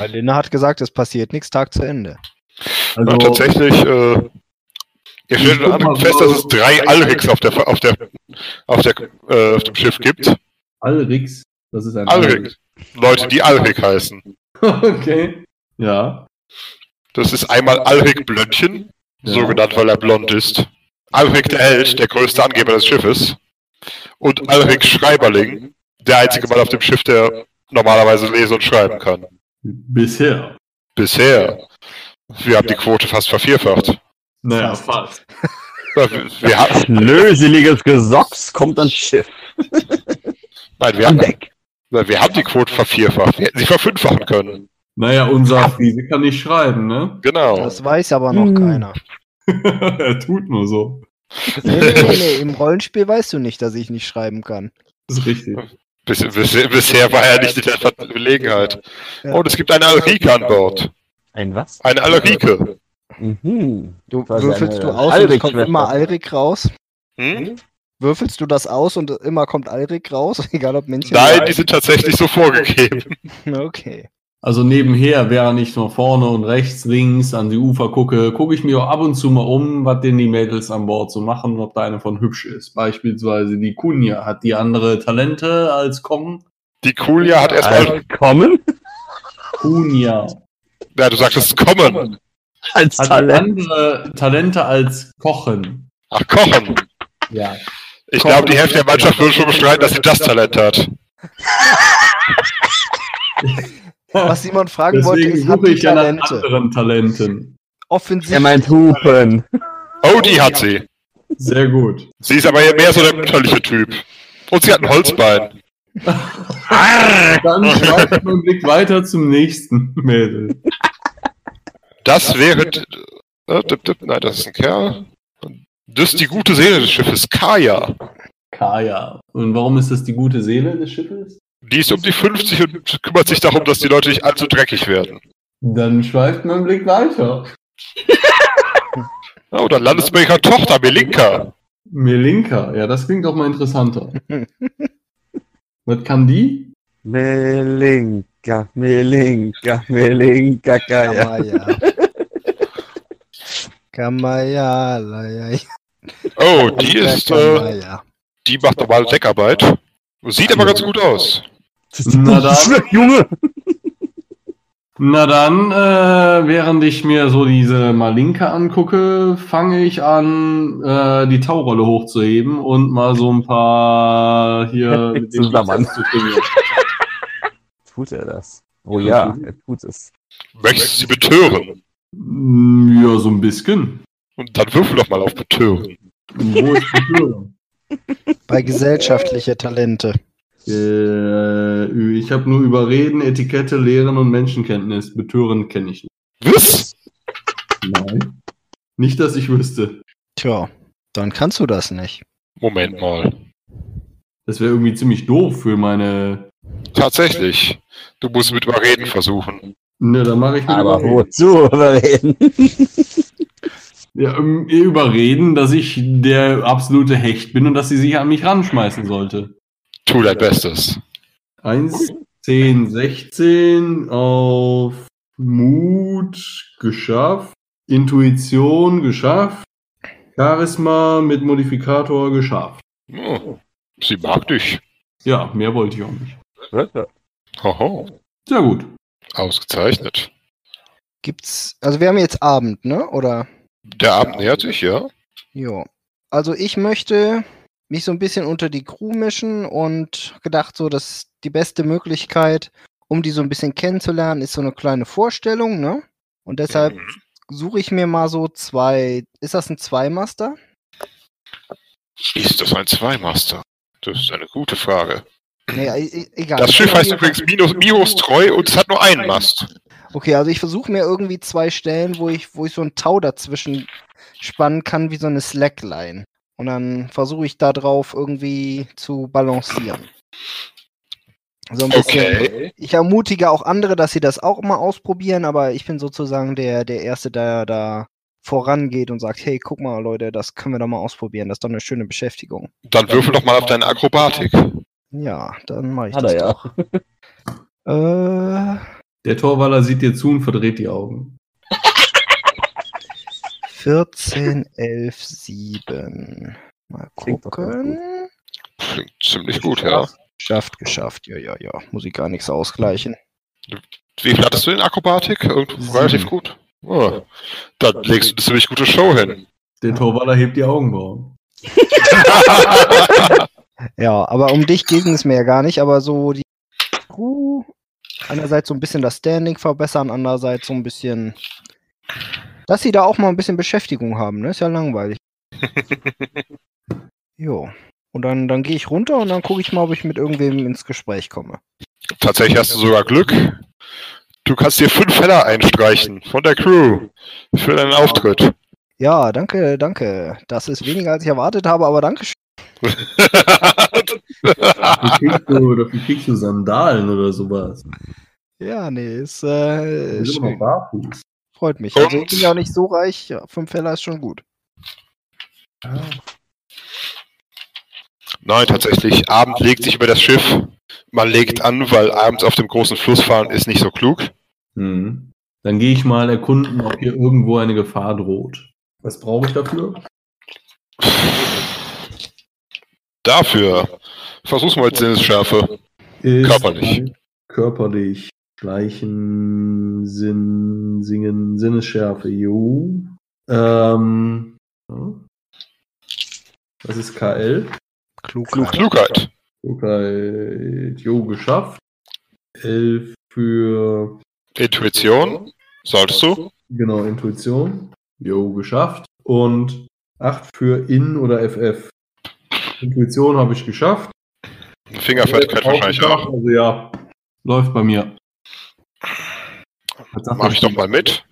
Ja, Linda hat gesagt, es passiert nichts, Tag zu Ende. Ja, Also, tatsächlich, äh, ihr stellt mal, fest, dass es drei Alrics auf der auf der auf der äh, auf dem Schiff gibt. Alrix, das ist ein Alrik. Leute, die Alrik heißen. Okay. Ja. Das ist einmal Alrik Blöndchen, Ja. so genannt, weil er blond ist. Alrik der Held, der größte Angeber des Schiffes. Und Alrik Schreiberling, der einzige Mann auf dem Schiff, der normalerweise lesen und schreiben kann. Bisher. Bisher. Wir haben die Quote fast vervierfacht. Naja, fast. Wir, wir, haben, Löseliges Gesocks kommt ans Schiff. nein, wir, haben, Deck. wir haben die Quote vervierfacht. Wir hätten sie verfünffachen können. Naja, unser Friese kann nicht schreiben, ne? Genau. Das weiß aber noch Hm. keiner. er tut nur so. Nee, nee, nee, nee, im Rollenspiel weißt du nicht, dass ich nicht schreiben kann. Das ist richtig. Bis, bis, bisher war er nicht in der Verlegenheit. Ja. Und es gibt eine Alrike an Bord. Ein was? Eine Alrike. Mhm. Du würfelst eine du aus und es kommt immer Alrik raus. Hm? Würfelst du das aus und immer kommt Alrik raus? Egal ob Männchen Nein, die sind tatsächlich so vorgegeben. Okay. Also nebenher, während ich nach vorne und rechts, links an die Ufer gucke, gucke ich mir auch ab und zu mal um, was denn die Mädels an Bord so machen und ob da eine von hübsch ist. Beispielsweise die Kunja. Hat die andere Talente als Kong? Die Kulia hat erstmal. Als kommen? Kunja. Ja, du sagtest kommen. Als Hat die Talent. andere Talente als Kochen? Ach, kochen. Ja. Ich glaube, die Hälfte der Mannschaft würde schon bestreiten, dass sie das Talent hat. Was Simon fragen wollte, Deswegen ist, hat suche die ich ja nach anderen Talenten. Offensichtlich. Er meint Hupen. Oh, die hat sie. Sehr gut. Sie ist aber mehr so der mütterliche Typ. Und sie hat ein Holzbein. Dann ich meinen Blick weiter zum nächsten Mädel. Das wäre. Äh, nein, das ist ein Kerl. Das ist die gute Seele des Schiffes, Kaya. Kaya. Und warum ist das die gute Seele des Schiffes? Die ist um die 50 und kümmert sich darum, dass die Leute nicht allzu dreckig werden. Dann schweift mein Blick weiter. Oh, dann landest du bei ihrer Tochter, Melinka. Melinka, ja, das klingt doch mal interessanter. Was kann die? Melinka, Melinka, Melinka, Kaya. Kamaya. Ja, ja. Oh, die ist. Äh, die macht normale Deckarbeit. Sieht aber ganz gut aus. Na dann. Junge! Na dann, äh, während ich mir so diese Malinka angucke, fange ich an, äh, die Taurolle hochzuheben und mal so ein paar hier mit. Bizeps zu trainieren. Tut er das? Oh ja, er tut es. Möchtest du sie betören? Mm, Ja, so ein bisschen. Und dann würfel doch mal auf betören. Wo ist die Tür? Bei gesellschaftliche Talente. Äh, ich habe nur Überreden, Etikette, Lehren und Menschenkenntnis. Betören kenne ich nicht. Was? Nein. Nicht, dass ich wüsste. Tja, dann kannst du das nicht. Moment mal. Das wäre irgendwie ziemlich doof für meine. Tatsächlich. Du musst mit Überreden versuchen. Ne, dann mache ich mit Aber Überreden. wozu überreden? Ja, ähm, überreden, dass ich der absolute Hecht bin und dass sie sich an mich ranschmeißen sollte. Tu dein Bestes. 1, 10, 16 auf Mut geschafft, Intuition geschafft, Charisma mit Modifikator geschafft. Oh, sie mag dich. Ja, mehr wollte ich auch nicht. Hoho. Sehr gut. Ausgezeichnet. Gibt's. Also wir haben jetzt Abend, ne? Oder? Der Abend nähert sich, ja? Ja. Also ich möchte mich so ein bisschen unter die Crew mischen und gedacht, so, dass die beste Möglichkeit, um die so ein bisschen kennenzulernen, ist so eine kleine Vorstellung, ne? Und deshalb Mhm. suche ich mir mal so zwei. Ist das ein Zweimaster? Ist das ein Zweimaster? Das ist eine gute Frage. Nee, e e egal. Das Schiff heißt übrigens Minus, Miros Treu und es hat nur einen Mast. Okay, also ich versuche mir irgendwie zwei Stellen, wo ich, wo ich so ein Tau dazwischen spannen kann, wie so eine Slackline. Und dann versuche ich da drauf irgendwie zu balancieren. So ein bisschen. Okay. Ich ermutige auch andere, dass sie das auch mal ausprobieren, aber ich bin sozusagen der, der Erste, der da vorangeht und sagt, hey, guck mal, Leute, das können wir doch mal ausprobieren. Das ist doch eine schöne Beschäftigung. Dann würfel doch mal auf deine Akrobatik. Ja, dann mache ich Hat das er ja. doch. Äh, Der Torwaller sieht dir zu und verdreht die Augen. 14, 11, 7. Mal gucken. Klingt ziemlich gut, ja. Geschafft, geschafft. Ja, ja, ja. Muss ich gar nichts ausgleichen. Wie viel hattest du in Akrobatik? Irgendwo relativ gut. Oh. Dann legst du eine ziemlich gute Show hin. Der Torwaller hebt die Augenbrauen. Ja, aber um dich ging es mir ja gar nicht, aber so die Crew, einerseits so ein bisschen das Standing verbessern, andererseits so ein bisschen, dass sie da auch mal ein bisschen Beschäftigung haben, ne? Ist ja langweilig. jo. Und dann, dann gehe ich runter und dann gucke ich mal, ob ich mit irgendwem ins Gespräch komme. Tatsächlich hast du sogar Glück. Du kannst dir fünf Heller einstreichen von der Crew für deinen Auftritt. Ja, danke, danke. Das ist weniger als ich erwartet habe, aber danke schön. Dafür kriegst, du, dafür kriegst du Sandalen oder sowas. Ja, nee, ist, äh, schön. barfuß. Freut mich. Also ich Und? bin ja auch nicht so reich. Ja, fünf Heller ist schon gut. Nein, tatsächlich. Abend legt sich über das Schiff. Man legt an, weil abends auf dem großen Fluss fahren ist nicht so klug. Mhm. Dann gehe ich mal erkunden, ob hier irgendwo eine Gefahr droht. Was brauche ich dafür? Dafür versuch's mal Sinnesschärfe. Körperlich. Körperlich. Schleichen, Sinn, Singen, Sinnesschärfe, jo. Ähm, was ist KL? Klug. Klug, Klugheit. Klugheit, jo, geschafft. Elf für, Intuition. Solltest du? genau, Intuition. Jo, geschafft. Und acht für In oder FF. Intuition habe ich geschafft. Fingerfertigkeit wahrscheinlich auch. Also ja, läuft bei mir. Mach ich doch mal mit.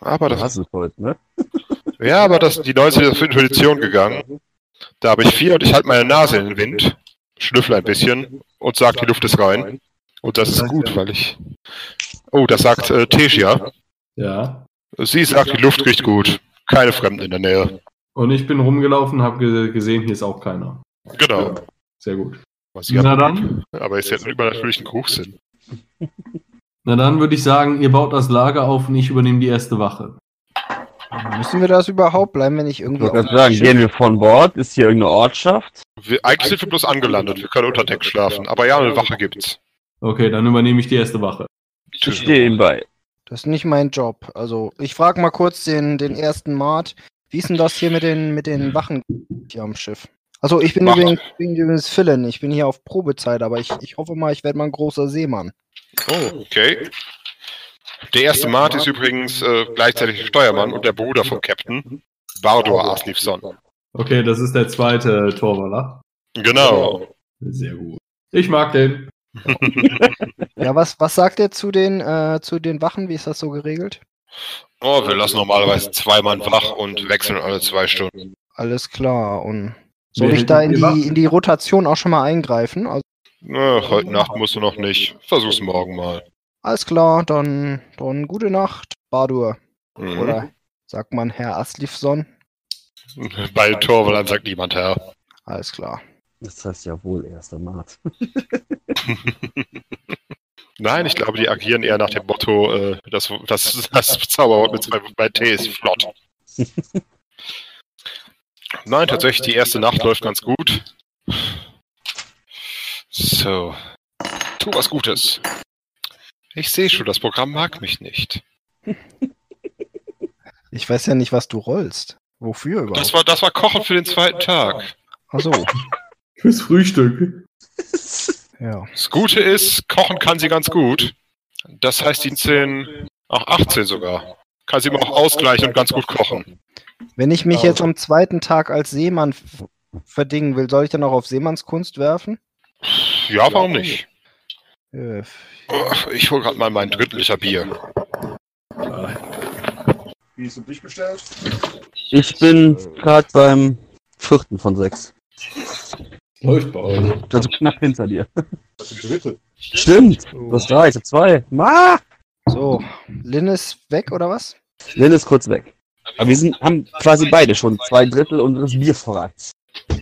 Aber Das ist heute, ne? ja, aber das, die 90 ist auf Intuition gegangen. Da habe ich vier und ich halte meine Nase in den Wind, schnüffle ein bisschen und sage, die Luft ist rein. Und das ist gut, weil ich. Oh, das sagt äh, Tesia. Ja. Sie sagt, die Luft riecht gut. Keine Fremden in der Nähe. Und ich bin rumgelaufen, habe ge gesehen, hier ist auch keiner. Genau. Sehr gut. Was sie Na dann, aber ist jetzt übernatürlichen Geruchssinn. na dann würde ich sagen, ihr baut das Lager auf und ich übernehme die erste Wache. Müssen wir das überhaupt? Bleiben wir nicht Ich wollte auf gerade sagen, gehen wir von Bord? Ist hier irgendeine Ortschaft? Wir, eigentlich sind wir bloß angelandet. Wir können unter Deck schlafen. Aber ja, eine Wache gibt's. Okay, dann übernehme ich die erste Wache. Ich stehe ihm bei. Das ist nicht mein Job. Also, ich frage mal kurz den, den ersten Mart. Wie ist denn das hier mit den, mit den Wachen hier am Schiff? Also, ich bin Macht. übrigens, bin übrigens Philin. Ich bin hier auf Probezeit, aber ich, ich hoffe mal, ich werde mal ein großer Seemann. Oh, okay. Der erste Mart ist übrigens äh, gleichzeitig Steuermann und der Bruder vom Captain, Bardor Aslifson. Okay, das ist der zweite Torwaller. Genau. Sehr gut. Ich mag den. Ja, was, was sagt er zu den, äh, zu den Wachen? Wie ist das so geregelt? Oh, wir lassen normalerweise zwei Mann wach und wechseln alle zwei Stunden. Alles klar. Und soll ich da in die in die Rotation auch schon mal eingreifen? Also, Na, heute Nacht musst du noch nicht. Versuch's morgen mal. alles klar, dann, dann gute Nacht, Badur. Mhm. Oder sagt man Herr Aslifson? Bei Torwallern sagt niemand Herr. Alles klar. Das heißt ja wohl erster Mart. Nein, ich glaube, die agieren eher nach dem Motto, äh, das, das, das Zauberwort mit zwei bei T ist flott. Nein, tatsächlich, die erste Nacht läuft ganz gut. So. Tu was Gutes. Ich sehe schon, das Programm mag mich nicht. Ich weiß ja nicht, was du rollst. Wofür überhaupt? Das war, das war Kochen für den zweiten Tag. Achso, Fürs Frühstück. ja. Das Gute ist, kochen kann sie ganz gut. Das heißt, die 10, auch 18 sogar. Kann sie immer auch ausgleichen und ganz gut kochen. Wenn ich mich jetzt am zweiten Tag als Seemann verdingen will, soll ich dann auch auf Seemannskunst werfen? Ja, warum nicht? Ich hole gerade mal mein Drittliter Bier. Wie ist um dich bestellt? Ich bin gerade beim vierten von sechs. Läuft bei euch. Also knapp hinter dir. Das ist die dritte. Stimmt. Du hast drei, ich hab zwei. Ma! so, Lin ist weg oder was? Lynn ist kurz weg. Aber wir sind, haben quasi beide schon zwei Drittel unseres Biervorrats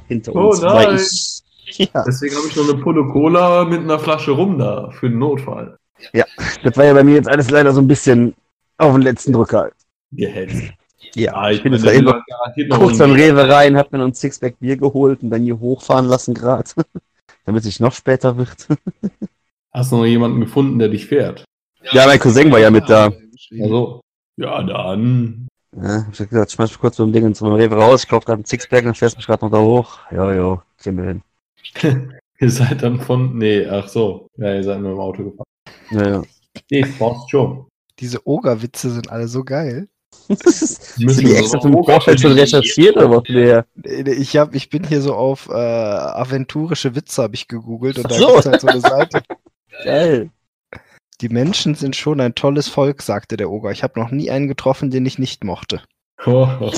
hinter Oh uns. nein. Weil ich, ja, Deswegen habe ich noch eine Pulle Cola mit einer Flasche rum da für den Notfall. das war ja bei mir jetzt alles leider so ein bisschen auf den letzten Drücker. Gehetzt. Ja, Ah, ich bin jetzt da eben noch kurz beim Rewe rein, hab mir noch ein Sixpack Bier geholt und dann hier hochfahren lassen gerade. Damit es noch später wird. Hast du noch jemanden gefunden, der dich fährt? Ja, mein Cousin war ja mit da. Also. Ja, dann. Ja, hab ich gesagt, schmeiß mich kurz mit dem Ding zum Rewe raus, ich kauf gerade ein Sixpack und fährst mich gerade noch da hoch. Ja, ja, kriegen wir hin. Ihr seid dann von. Nee, ach so. Ja, ihr seid nur im Auto gefahren. Ja, ja. Nee, passt schon. Diese Ogerwitze sind alle so geil. Hast du Müssen die extra so- zum Vorfeld schon recherchiert oder was? Nee, nee, Ich, hab, ich bin hier so auf äh, aventurische Witze habe ich gegoogelt und da so. gibt's halt so eine Seite. geil. Die Menschen sind schon ein tolles Volk, sagte der Oger. Ich habe noch nie einen getroffen, den ich nicht mochte. Oh.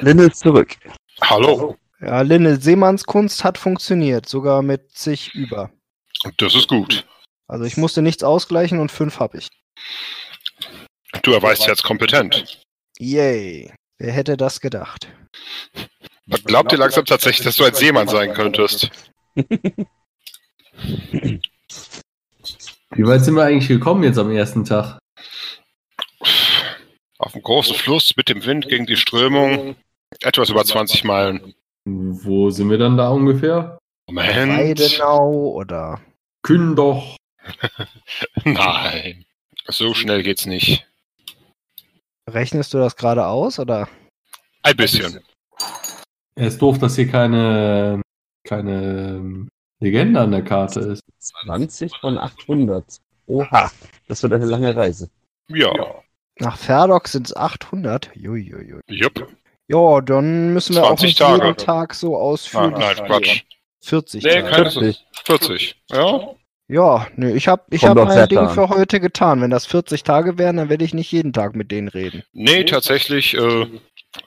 Linne ist zurück. Hallo. Ja, Linne, Seemannskunst hat funktioniert, sogar mit zig über. Das ist gut. Also ich musste nichts ausgleichen und fünf habe ich. Du erweist dich als kompetent. Yay. Wer hätte das gedacht? Man glaubt dir langsam tatsächlich, dass du ein Seemann sein könntest. Wie weit sind wir eigentlich gekommen jetzt am ersten Tag? Auf dem großen Fluss mit dem Wind gegen die Strömung. Etwas über 20 Meilen. Wo sind wir dann da ungefähr? Moment. Weidenau oder. Kündoch. Nein. So schnell geht's nicht. Rechnest du das gerade aus oder? Ein bisschen. Es ist doof, dass hier keine, keine Legende an der Karte ist. 20 von 800. Oha, das wird eine lange Reise. Ja. Nach Ferdox sind es 800. Juiuiui. Jupp. Ja, dann müssen wir auch 20 nicht Tage. jeden Tag so ausführen. nein, Quatsch. 40 Nee, Tage. keine 40. 40. Ja? Ja, nö, ich habe ich Kommt hab Wetter Ding an. für heute getan. Wenn das 40 Tage wären, dann werde ich nicht jeden Tag mit denen reden. Nee, tatsächlich, äh,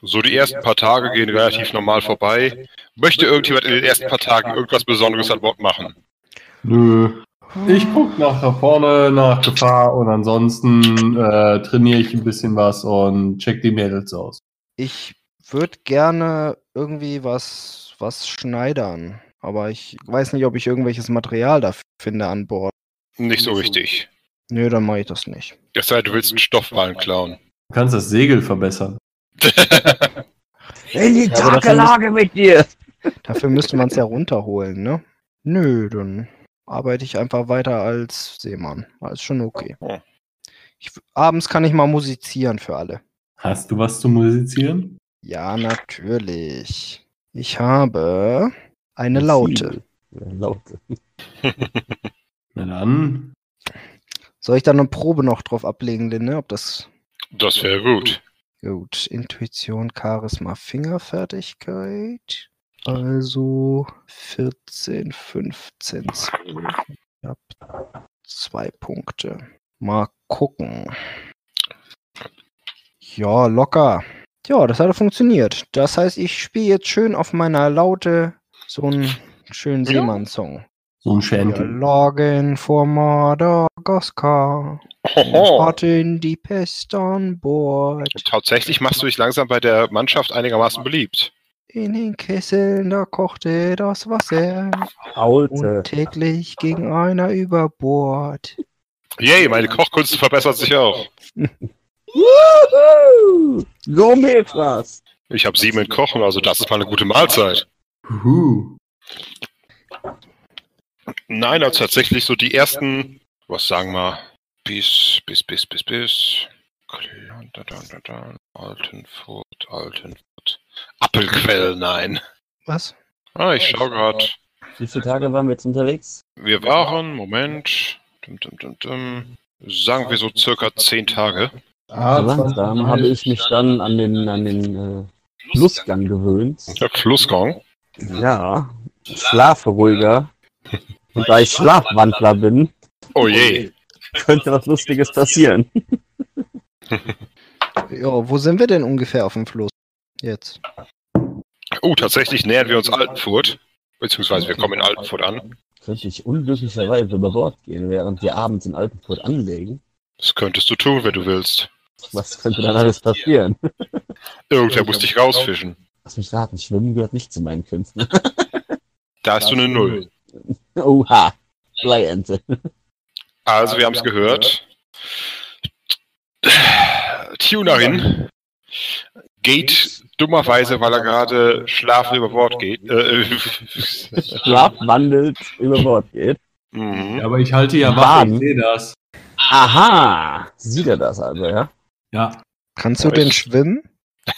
so die ersten paar Tage gehen relativ normal vorbei. Möchte irgendjemand in den ersten paar Tagen irgendwas Besonderes an Bord machen? Nö. Ich guck nach vorne, nach Gefahr und ansonsten äh, trainiere ich ein bisschen was und check die Mädels aus. Ich würde gerne irgendwie was, was schneidern. Aber ich weiß nicht, ob ich irgendwelches Material dafür finde an Bord. Nicht so richtig. Nö, dann mache ich das nicht. Es sei denn, du willst einen Stoffwallen klauen. Du kannst das Segel verbessern. In die Takelage mit dir! Dafür müsste man es ja runterholen, ne? Nö, dann arbeite ich einfach weiter als Seemann. Alles schon okay. Ich, abends kann ich mal musizieren für alle. Hast du was zu musizieren? Ja, natürlich. Ich habe eine Laute. Ja, Laute. Na dann. Soll ich da eine Probe noch drauf ablegen, Linde? Ob das Das wäre gut. Gut. Intuition, Charisma, Fingerfertigkeit. Also 14, 15, 12. Ich hab zwei Punkte. Mal gucken. Ja, locker. Ja, das hat funktioniert. Das heißt, ich spiele jetzt schön auf meiner Laute so einen schönen Ja. Seemann-Song. So ein Wir Schänkel. lagen vor Hatten die Pest an Bord. Tatsächlich machst du dich langsam bei der Mannschaft einigermaßen beliebt. In den Kesseln, da kochte das Wasser. Alte. Und täglich ging einer über Bord. Yay, meine Kochkünste verbessert sich auch. Gourmetfraß! Ich habe sieben in Kochen, also das ist mal eine gute Mahlzeit. Huhu. Nein, also tatsächlich so die ersten, was sagen wir, bis, bis, bis, bis, bis. Da, da, da, da. Altenfurt, Altenfurt. Appelquell, nein. Was? Ah, ich schau gerade. Wie viele Tage waren wir jetzt unterwegs? Wir waren, Moment, dum, dum, dum, dum, sagen wir so circa zehn Tage. Ah, So langsam habe ich mich dann an den, an den äh, Flussgang gewöhnt. Der Flussgang. Ja, schlafe ruhiger. Und da ich Schlafwandler bin, Oh je. Könnte was Lustiges passieren. Ja, wo sind wir denn ungefähr auf dem Fluss? Jetzt. Oh, tatsächlich nähern wir uns Altenfurt. Beziehungsweise wir kommen in Altenfurt an. Könnte ich unglücklicherweise über Bord gehen, während wir abends in Altenfurt anlegen. Das könntest du tun, wenn du willst. Was könnte dann alles passieren? Irgendwer muss dich rausfischen. Lass mich raten, Schwimmen gehört nicht zu meinen Künsten. Da hast du eine Null. Oha, Bleiente. Also, wir haben es gehört. Tunerin geht dummerweise, weil er gerade schlafend über Bord geht. Äh, Schlafwandelt über Bord geht. mhm. Ja, aber ich halte ja wach, ich sehe das. Aha! Sieht er das also, ja? Ja. Kannst du denn schwimmen?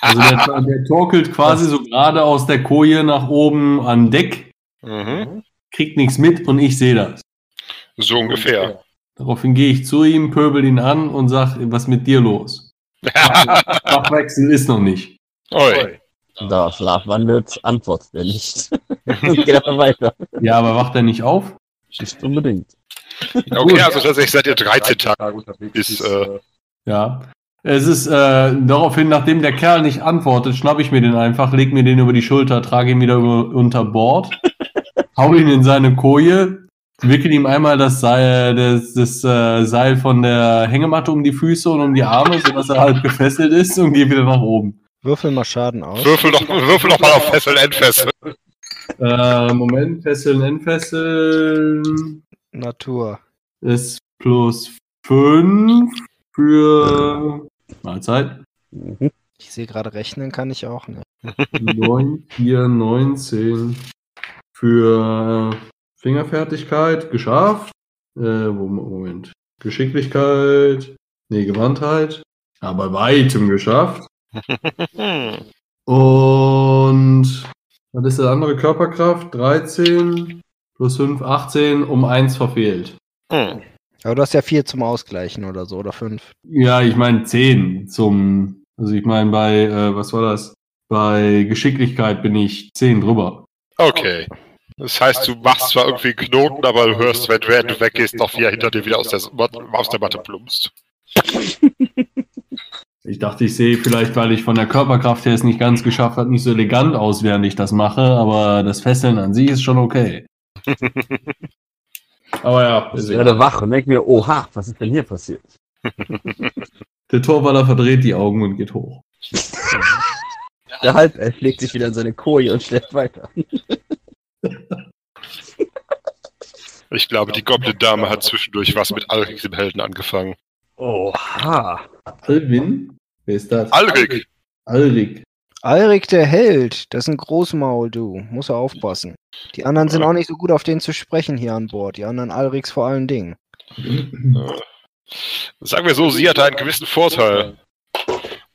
Also der, der torkelt quasi so gerade aus der Koje nach oben an Deck, Mhm. kriegt nichts mit und ich sehe das. So ungefähr. Daraufhin gehe ich zu ihm, pöbel ihn an und sag, was mit dir los? Wachwechsel ist noch nicht. Oi. Da schlafwandelt, antwortet er nicht. Geht einfach weiter. Ja, aber wacht er nicht auf? Nicht unbedingt. Okay, also tatsächlich seid ihr 13 Tage unterwegs bis, äh, Ja. Es ist äh, daraufhin, nachdem der Kerl nicht antwortet, schnapp ich mir den einfach, leg mir den über die Schulter, trage ihn wieder über, unter Bord, hau ihn in seine Koje, wickel ihm einmal das Seil, das, das äh, Seil von der Hängematte um die Füße und um die Arme, sodass er halt gefesselt ist und gehe wieder nach oben. Würfel mal Schaden aus. Würfel doch, würfel doch mal auf Fesseln, Endfesseln. Äh, Moment, fesseln, entfesseln Natur. ist plus 5 für Mahlzeit. Mhm. Ich sehe gerade, rechnen kann ich auch nicht. 9, 4, 19 für Fingerfertigkeit geschafft. Äh, Moment. Geschicklichkeit. Nee, Gewandtheit. Aber weitem geschafft. Und was ist der andere Körperkraft? 13 plus 5, 18, um 1 verfehlt. Hm. Aber du hast ja vier zum Ausgleichen oder so, oder fünf. Ja, ich meine 10 zum. Also ich meine bei, äh, was war das? Bei Geschicklichkeit bin ich 10 drüber. Okay. Das heißt, du machst zwar irgendwie einen Knoten, aber du hörst, wenn, während du weggehst, noch wie er hinter dir wieder aus der, aus der Matte plumpst. Ich dachte, ich sehe vielleicht, weil ich von der Körperkraft her es nicht ganz geschafft habe, nicht so elegant aus, während ich das mache, aber das Fesseln an sich ist schon okay. aber ja, ist Ich egal. werde wach und denke mir, oha, was ist denn hier passiert? der Torwaller verdreht die Augen und geht hoch. Der Halbelf legt sich wieder in seine Koje und schläft weiter. Ich glaube, die Goblin-Dame hat zwischendurch was mit Alrik dem Helden angefangen. Oha. Alvin? Wer ist das? Alrik! Alrik. Alrik der Held, das ist ein Großmaul, du. Muss er aufpassen. Die anderen sind auch nicht so gut auf den zu sprechen hier an Bord. Die anderen Alriks vor allen Dingen. Äh, Sagen wir so, sie hatte einen gewissen Vorteil.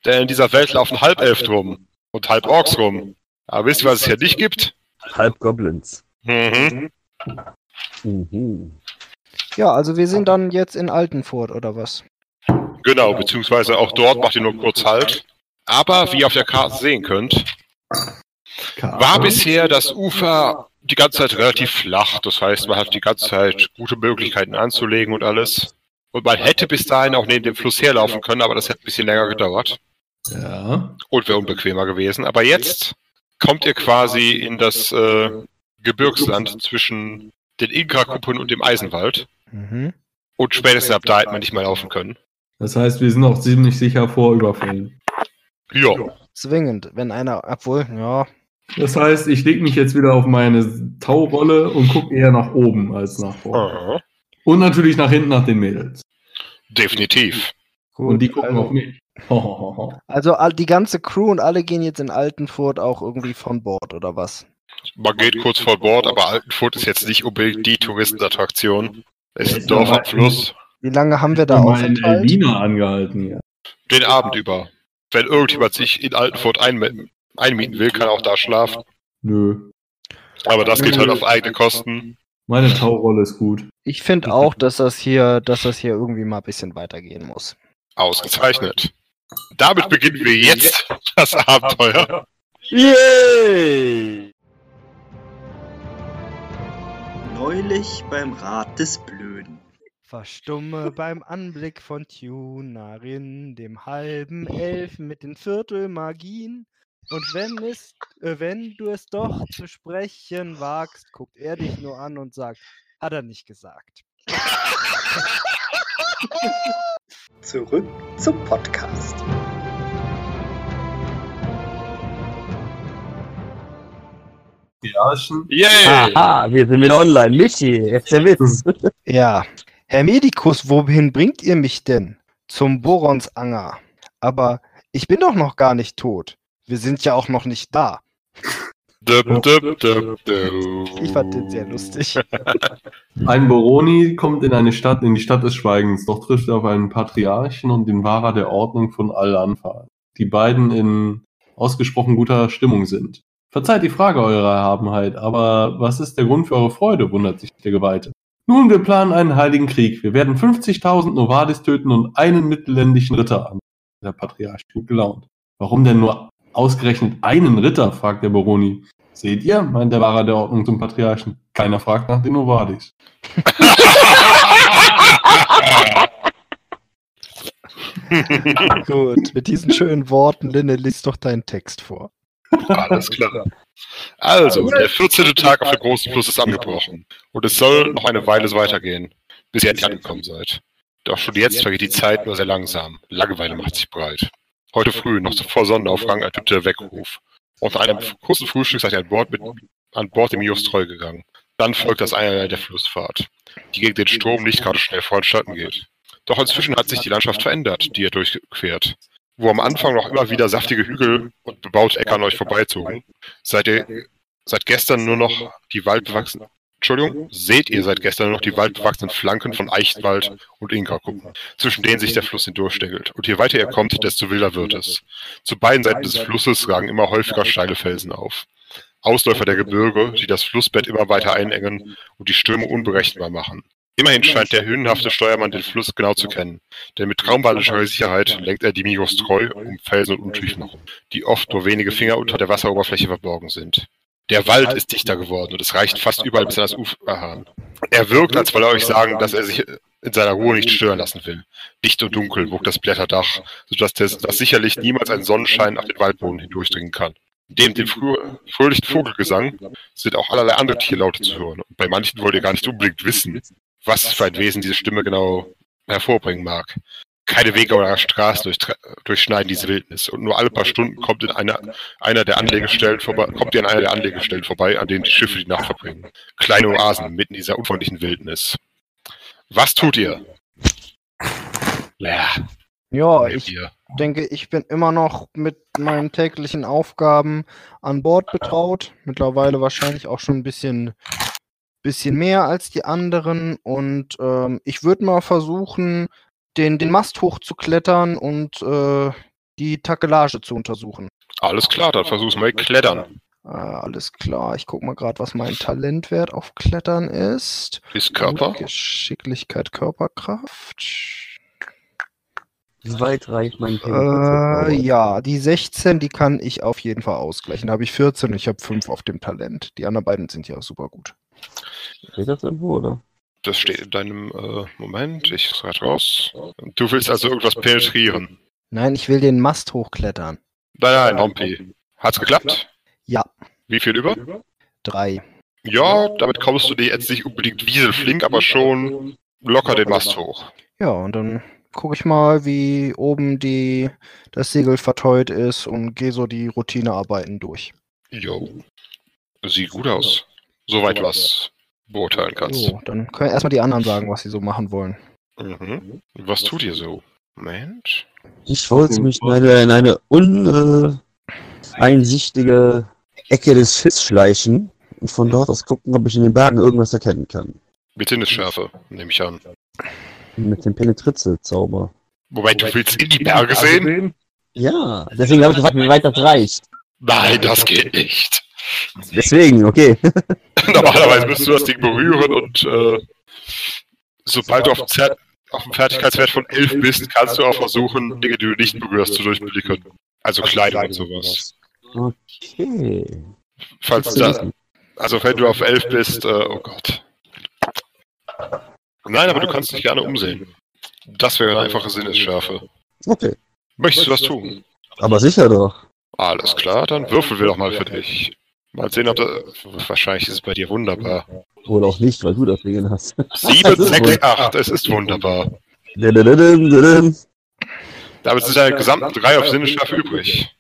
Denn in dieser Welt laufen Halbelf rum und Halborks rum. Aber wisst ihr, was es hier nicht gibt? Halbgoblins. Mhm. Mhm. Ja, also wir sind dann jetzt in Altenfurt, oder was? Genau, beziehungsweise auch dort macht ihr nur kurz Halt. Aber wie ihr auf der Karte sehen könnt, war bisher das Ufer die ganze Zeit relativ flach. Das heißt, man hat die ganze Zeit gute Möglichkeiten anzulegen und alles. Und man hätte bis dahin auch neben dem Fluss herlaufen können, aber das hätte ein bisschen länger gedauert Ja. und wäre unbequemer gewesen. Aber jetzt kommt ihr quasi in das äh, Gebirgsland zwischen den Inka-Kuppen und dem Eisenwald. Mhm. Und spätestens ab da hätte man nicht mehr laufen können. Das heißt, wir sind auch ziemlich sicher vor Überfällen. Ja. Zwingend, wenn einer, obwohl, ja, Das heißt, ich lege mich jetzt wieder auf meine Taurolle und gucke eher nach oben als nach vorne. Aha. Und natürlich nach hinten nach den Mädels. Definitiv. gut. Und die gucken also, auf mich. Also all, die ganze Crew und alle gehen jetzt in Altenfurt auch irgendwie von Bord, oder was? Man geht kurz vor Bord, aber Altenfurt ist jetzt nicht unbedingt die Touristenattraktion. Es ist ein Dorf am Fluss. Wie lange haben wir da Da mal in? Elvina angehalten. Den Abend über. Wenn irgendjemand sich in Altenfurt einmi- einmieten will, kann er auch da schlafen. Nö. Aber das geht halt auf eigene Kosten. Meine Taurolle ist gut. Ich finde auch, dass das hier, dass das hier irgendwie mal ein bisschen weitergehen muss. Ausgezeichnet. Damit beginnen wir jetzt das Abenteuer. Yay! Neulich beim Rat des Blöden. Verstumme beim Anblick von Tunerin, dem halben Elfen mit den Viertelmagien. Und wenn, es, äh, wenn du es doch zu sprechen wagst, guckt er dich nur an und sagt, hat er nicht gesagt. Zurück zum Podcast. Ja, schon. Yay! Aha, wir sind wieder online. Michi, jetzt der Witz. Ja. Herr Medikus, wohin bringt ihr mich denn? Zum Boronsanger. Aber ich bin doch noch gar nicht tot. Wir sind ja auch noch nicht da. Dub, dub, dub. Ich fand den sehr lustig. Ein Boroni kommt in eine Stadt, in die Stadt des Schweigens, doch trifft er auf einen Patriarchen und den Wahrer der Ordnung von Al-Anfal, die beiden in ausgesprochen guter Stimmung sind. Verzeiht die Frage, Eure Erhabenheit, aber was ist der Grund für eure Freude, wundert sich der Geweihte. Nun, wir planen einen heiligen Krieg. Wir werden 50.000 Novadis töten und einen mittelländischen Ritter an. Der Patriarch gut gelaunt. Warum denn nur ausgerechnet einen Ritter, fragt der Boroni. Seht ihr, meint der Wahrer der Ordnung zum Patriarchen. Keiner fragt nach den Novadis. Gut, mit diesen schönen Worten, Linne, liest doch deinen Text vor. Alles klar. Also, der 14. Tag auf der großen Fluss ist angebrochen. Und es soll noch eine Weile so weitergehen, bis ihr endlich angekommen seid. Doch schon jetzt vergeht die Zeit nur sehr langsam. Langeweile macht sich breit. Heute früh, noch vor Sonnenaufgang, ertönte der Weckruf. Und nach einem kurzen Frühstück seid ihr an Bord, mit, an Bord dem Mios treu gegangen. Dann folgt das Einerlei der Flussfahrt, die gegen den Strom nicht gerade schnell voranstatten geht. Doch inzwischen hat sich die Landschaft verändert, die ihr durchquert. Wo am Anfang noch immer wieder saftige Hügel und bebaute Äcker an euch vorbeizogen, seid ihr seit gestern nur noch die waldbewachsenen, Entschuldigung, seht ihr seit gestern noch die waldbewachsenen Flanken von Eichwald und Inka-Kuppen, zwischen denen sich der Fluss hindurchstängelt. Und je weiter ihr kommt, desto wilder wird es. Zu beiden Seiten des Flusses ragen immer häufiger steile Felsen auf. Ausläufer der Gebirge, die das Flussbett immer weiter einengen und die Stürme unberechenbar machen. Immerhin scheint der höhenhafte Steuermann den Fluss genau zu kennen, denn mit traumwandischer Sicherheit lenkt er die Migos treu um Felsen und Untiefen herum, die oft nur wenige Finger unter der Wasseroberfläche verborgen sind. Der Wald ist dichter geworden und es reicht fast überall bis an das Ufer. Er wirkt, als wolle er euch sagen, dass er sich in seiner Ruhe nicht stören lassen will. Dicht und dunkel wuckt das Blätterdach, sodass das, das sicherlich niemals ein Sonnenschein auf den Waldboden hindurchdringen kann. Neben dem fröhlichen Vogelgesang sind auch allerlei andere Tierlaute zu hören. Und bei manchen wollt ihr gar nicht unbedingt wissen, was für ein Wesen diese Stimme genau hervorbringen mag. Keine Wege oder Straßen durch, durchschneiden diese Wildnis. Und nur alle paar Stunden kommt in einer, einer der Anlegestellen vorbei, kommt ihr an einer der Anlegestellen vorbei, an denen die Schiffe die Nacht verbringen. Kleine Oasen mitten in dieser unfreundlichen Wildnis. Was tut ihr? Ja, Ja, ich ihr. denke, ich bin immer noch mit meinen täglichen Aufgaben an Bord betraut. Mittlerweile wahrscheinlich auch schon ein bisschen, bisschen mehr als die anderen. Und ähm, ich würde mal versuchen, den, den Mast hochzuklettern und äh, die Takelage zu untersuchen. Alles klar, dann versuch's mal klettern. Äh, alles klar, ich gucke mal gerade, was mein Talentwert auf Klettern ist. Ist Körper. Geschicklichkeit, Körperkraft. Wie weit reicht mein Äh, ja, die 16, die kann ich auf jeden Fall ausgleichen. Da habe ich 14 und ich habe 5 auf dem Talent. Die anderen beiden sind ja super gut. Steht das irgendwo, oder? Das steht in deinem äh, Moment. Ich schreibe raus. Du willst also irgendwas penetrieren. Nein, ich will den Mast hochklettern. Nein, nein, Hompi. Hat's geklappt? Ja, Wie viel über? 3. Ja, damit kommst du dir jetzt nicht unbedingt wieselflink, aber schon locker den Mast hoch. Ja, und dann gucke ich mal, wie oben die, das Segel verteut ist und gehe so die Routinearbeiten durch. Jo. Sieht gut aus. Soweit was beurteilen kannst. So, dann können erstmal die anderen sagen, was sie so machen wollen. Mhm. Was tut ihr so? Moment. Ich wollte mich in eine, in eine uneinsichtige Ecke des Schiffs schleichen und von dort aus gucken, ob ich in den Bergen irgendwas erkennen kann. Mit Sinnesschärfe, nehme ich an. Mit dem Penetritze-Zauber. Moment, du willst in die Berge sehen? Ja, deswegen habe ich gefragt, wie weit das reicht. Nein, das geht nicht. Deswegen, okay. Normalerweise müsstest du das Ding berühren und äh, sobald du auf dem, Zer auf dem Fertigkeitswert von 11 bist, kannst du auch versuchen, Dinge, die du nicht berührst, zu durchblicken. Also Kleidung und sowas. Okay. Falls da, also wenn du auf 11 bist, äh, oh Gott. Nein, aber du kannst dich gerne umsehen. Das wäre eine einfache Sinnesschärfe. Okay. Möchtest du das tun? Aber sicher doch. Alles klar, dann würfeln wir doch mal für dich. Mal sehen, ob das. Wahrscheinlich ist es bei dir wunderbar. Oder auch nicht, weil du das Ding hast. 7, 6, 8, es ist wunderbar. Damit sind deine gesamten drei auf Sinnesschärfe übrig.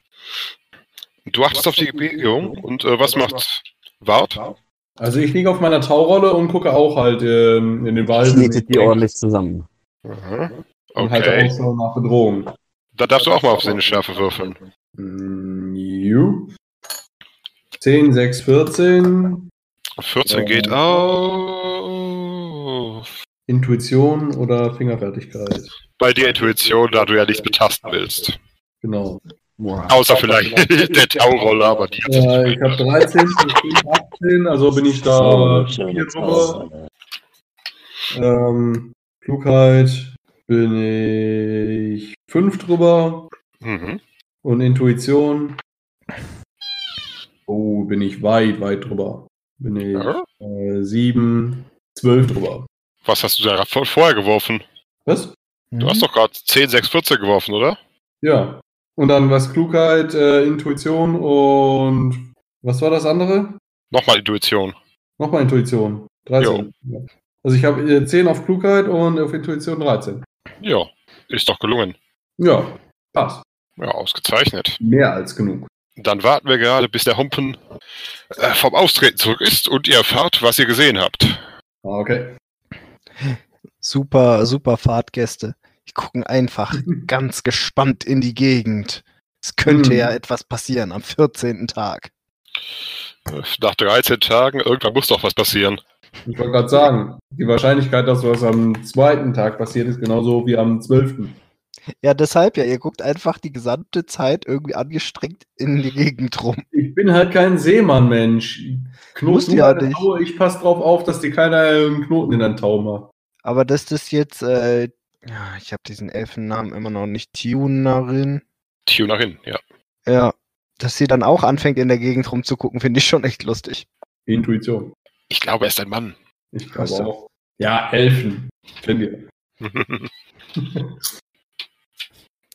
Du achtest auf die Bewegung und äh, was macht Wart? Also ich liege auf meiner Taurolle und gucke auch halt ähm, in den Wald. Knetet die ordentlich zusammen. Aha. Und halte Okay. auch so nach Bedrohung. Da darfst du auch mal auf Sinnesschärfe würfeln. Mm, ju. 10, 6, 14. 14 geht auf. Intuition oder Fingerfertigkeit. Bei dir Intuition, da du ja nichts betasten willst. Genau. Außer vielleicht der Taurolle, aber die hat Ja, ich habe 13, 15, 18, also bin ich da vier drüber. Ähm, Klugheit bin ich 5 drüber. Mhm. Und Intuition. Oh, bin ich weit, weit drüber. Bin ich Ja. äh, 7, 12 drüber. Was hast du da vor- vorher geworfen? Was? Du hast doch gerade 10, 6, 14 geworfen, oder? Ja. Und dann was Klugheit, äh, Intuition und was war das andere? Nochmal Intuition. Nochmal Intuition. 13. Ja. Also ich habe äh, 10 auf Klugheit und auf Intuition 13. Ja, ist doch gelungen. Ja, passt. Ja, ausgezeichnet. Mehr als genug. Dann warten wir gerade, bis der Humpen äh, vom Austreten zurück ist und ihr erfahrt, was ihr gesehen habt. Ah, Okay. Super, super Fahrtgäste. Die gucken einfach ganz gespannt in die Gegend. Es könnte Hm. ja etwas passieren am 14. Tag. Äh, Nach 13 Tagen, irgendwann muss doch was passieren. Ich wollte gerade sagen, die Wahrscheinlichkeit, dass was am zweiten Tag passiert, ist genauso wie am 12. Ja, deshalb ja, ihr guckt einfach die gesamte Zeit irgendwie angestrengt in die Gegend rum. Ich bin halt kein Seemann-Mensch. Knoten ja nicht. Taue, ich passe drauf auf, dass dir keiner einen Knoten in den Tau macht. Aber dass das jetzt, äh, ja, ich habe diesen Elfennamen immer noch nicht, Tunerin. Tunerin, ja. Ja, dass sie dann auch anfängt in der Gegend rumzugucken, finde ich schon echt lustig. Intuition. Ich glaube, er ist ein Mann. Ich glaube auch. Ja, Elfen. Kennt ihr.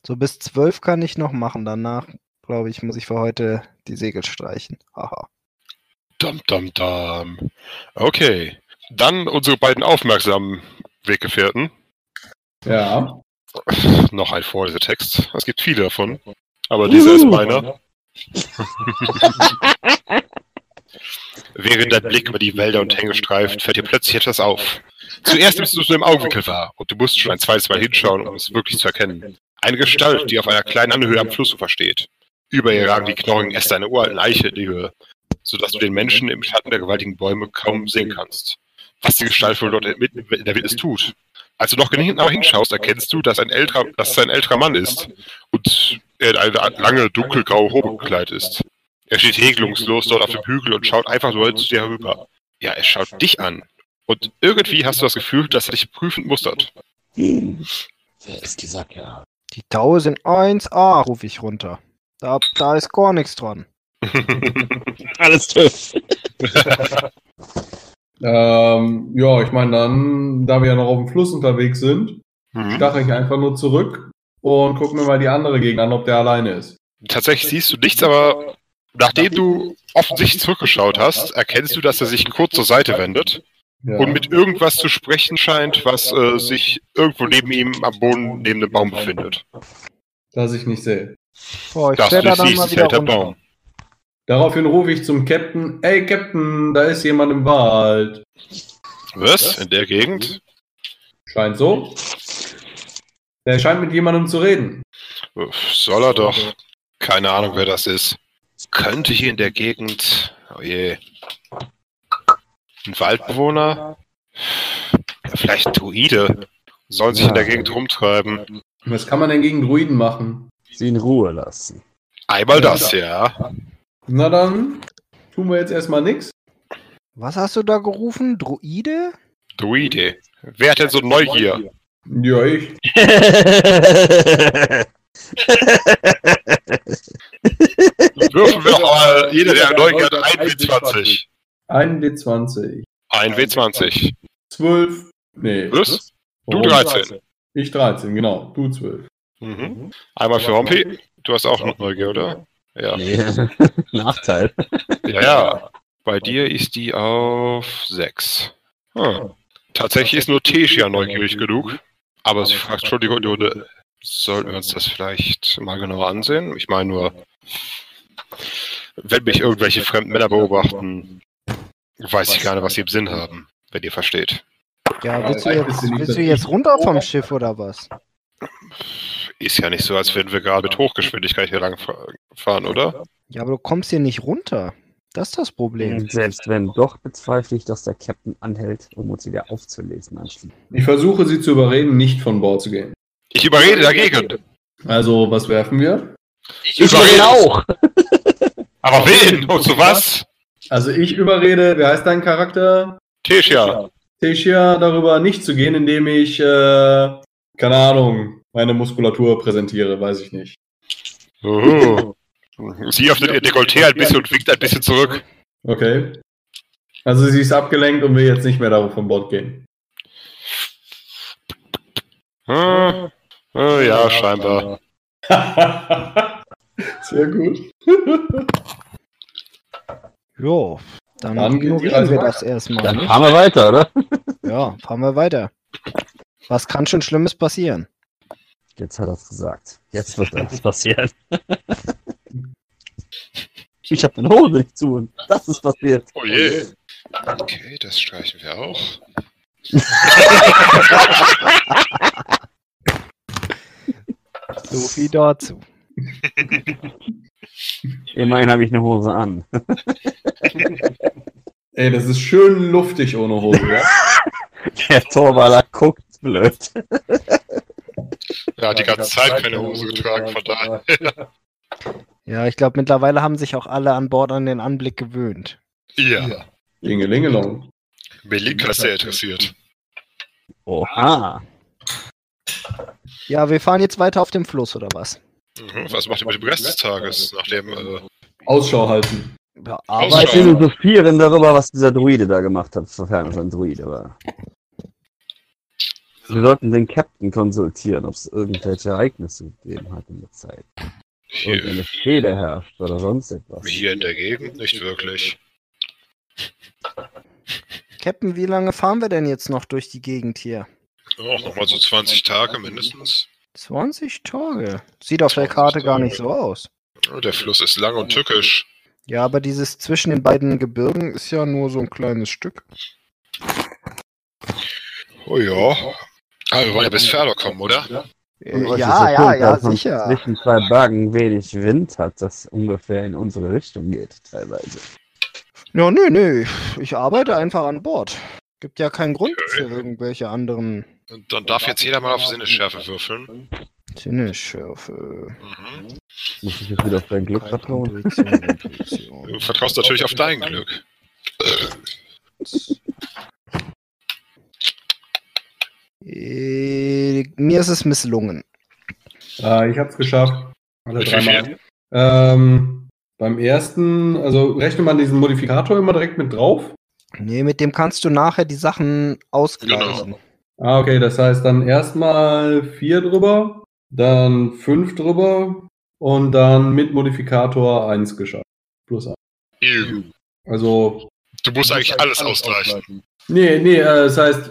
So bis zwölf kann ich noch machen. Danach, glaube ich, muss ich für heute die Segel streichen. Haha. dum, dum, dum. Okay. Dann unsere beiden aufmerksamen Weggefährten. Ja. Noch ein Vorlesetext. Es gibt viele davon. Aber dieser ist meiner. Während dein Blick über die Wälder und Hänge streift, fällt dir plötzlich etwas auf. Zuerst nimmst du es nur im Augenwinkel wahr und du musst schon ein zweites Mal hinschauen, um es wirklich zu erkennen. Eine Gestalt, die auf einer kleinen Anhöhe am Flussufer steht. Über ihr ragen die knorrigen Äste einer uralten Eiche in die Höhe, sodass du den Menschen im Schatten der gewaltigen Bäume kaum sehen kannst. Was die Gestalt wohl dort mitten in der Wildnis tut. Als du noch genauer hinschaust, erkennst du, dass, ein älterer, dass es ein älterer Mann ist und er in eine lange, dunkelgraue Robe gekleidet ist. Er steht regelungslos dort auf dem Hügel und schaut einfach nur zu dir herüber. Ja, er schaut dich an. Und irgendwie hast du das Gefühl, dass er dich prüfend mustert. Hm. Wer ist dieser Kerl? Die Taue sind 1A, rufe ich runter. Da, da ist gar nichts dran. Alles TÜV. Ähm, ja, ich meine dann, da wir ja noch auf dem Fluss unterwegs sind, Mhm. stache ich einfach nur zurück und gucke mir mal die andere Gegend an, ob der alleine ist. Tatsächlich siehst du nichts, aber nachdem du offensichtlich zurückgeschaut hast, erkennst du, dass er sich kurz zur Seite wendet Ja. und mit irgendwas zu sprechen scheint, was äh, sich irgendwo neben ihm am Boden neben dem Baum befindet. das ich nicht sehe. Boah, ich Das du nicht dann siehst, mal ist wieder halt der. Baum. Daraufhin rufe ich zum Captain, ey Captain, da ist jemand im Wald. Was? In der Gegend? Scheint so. Der scheint mit jemandem zu reden. Soll er doch. Keine Ahnung, wer das ist. Könnte hier in der Gegend. Oh je. Ein Waldbewohner? Ja, vielleicht Druide. Sollen sich in der Gegend rumtreiben. Was kann man denn gegen Druiden machen? Sie in Ruhe lassen. Einmal das, ja. Na dann, tun wir jetzt erstmal nichts. Was hast du da gerufen? Druide? Druide. Wer hat denn so Neugier? Ja, ich. Würfen wir doch mal, jeder, der Neugier hat, 1W20. Ein D20. 1W20. 12. Nee. Was? Du Oh, 13. Ich 13, genau. Du 12. Mhm. Einmal für Hompi. Du hast auch noch Neugier, oder? Ja. Nee. Nachteil. Ja, ja. Bei dir ist die auf 6. Hm. Tatsächlich ist nur Tesia neugierig genug. Aber sie fragt schon die Runde, sollten wir uns das vielleicht mal genauer ansehen? Ich meine nur, wenn mich irgendwelche fremden Männer beobachten, weiß ich gar nicht, was sie im Sinn haben, wenn ihr versteht. Ja, willst du jetzt, willst du jetzt runter vom Schiff oder was? Ist ja nicht so, als würden wir gerade mit Hochgeschwindigkeit hier lang fa- fahren, oder? Ja, aber du kommst hier nicht runter. Das ist das Problem. Und selbst wenn doch, bezweifle ich, dass der Captain anhält, um uns wieder aufzulesen anschließend. Ich versuche sie zu überreden, nicht von Bord zu gehen. Ich überrede dagegen. Also, was werfen wir? Ich überrede auch! Aber wen? Und zu was? Also, ich überrede, wer heißt dein Charakter? Tesia. Tesia darüber nicht zu gehen, indem ich, äh, keine Ahnung, meine Muskulatur präsentiere, weiß ich nicht. Oh. Sie öffnet ihr Dekolleté ein bisschen und winkt ein bisschen zurück. Okay. Also sie ist abgelenkt und will jetzt nicht mehr darauf von Bord gehen. Hm. Oh, ja, scheinbar. Sehr gut. Jo, dann, Dann ignorieren wir das erstmal. Dann nicht? fahren wir weiter, oder? Ja, fahren wir weiter. Was kann schon Schlimmes passieren? Jetzt hat er es gesagt. Jetzt wird alles passieren. Ich habe meine Hose nicht zu und das ist passiert. Oh je. Okay, das streichen wir auch. So viel dazu. Immerhin habe ich eine Hose an. Ey, das ist schön luftig ohne Hose, ja? Der Torwaller guckt blöd. Er hat die ganze Zeit keine Hose getragen, von daher. Ja, ich glaube, mittlerweile haben sich auch alle an Bord an den Anblick gewöhnt. Ja. Dingelingelong. Melika ist sehr interessiert. Oha. Ja, wir fahren jetzt weiter auf dem Fluss, oder was? Mhm. Was macht ihr mit dem Rest des Tages, nachdem äh, Ausschau halten. Ja, arbeiten. philosophieren darüber, was dieser Druide da gemacht hat, sofern es ein Druide war. Wir sollten den Captain konsultieren, ob es irgendwelche Ereignisse gegeben hat in der Zeit. hier, Irgendeine Fehde herrscht oder sonst etwas. hier in der Gegend nicht wirklich? Captain, wie lange fahren wir denn jetzt noch durch die Gegend hier? Oh, nochmal so 20 Tage mindestens. 20 Tage. Sieht auf der 20 Karte gar Tage. nicht so aus. Oh, der Fluss ist lang und tückisch. Ja, aber dieses zwischen den beiden Gebirgen ist ja nur so ein kleines Stück. Oh ja. Aber wir wollen ja bis Ferdo kommen, oder? Euch ja, ja, ja, man sicher. Zwischen zwei Bergen wenig Wind hat, das ungefähr in unsere Richtung geht, teilweise. Ja, nö, nö. Ich arbeite einfach an Bord. Gibt ja keinen Grund Okay. für irgendwelche anderen Und dann darf jetzt jeder mal auf Sinnesschärfe würfeln. Sinnesschärfe. Mhm. Muss ich jetzt wieder auf dein Glück vertrauen? Du vertraust natürlich auf dein Glück. Äh, mir ist es misslungen. Äh, ich hab's geschafft. Alle dreimal. Ähm, beim ersten, also rechnet man diesen Modifikator immer direkt mit drauf? Nee, mit dem kannst du nachher die Sachen ausgleichen. Ah, okay, das heißt dann erstmal vier drüber, dann fünf drüber und dann mit Modifikator eins geschafft. Plus eins. Ew. Also, Du musst eigentlich alles ausgleichen. nee, nee, äh, das heißt,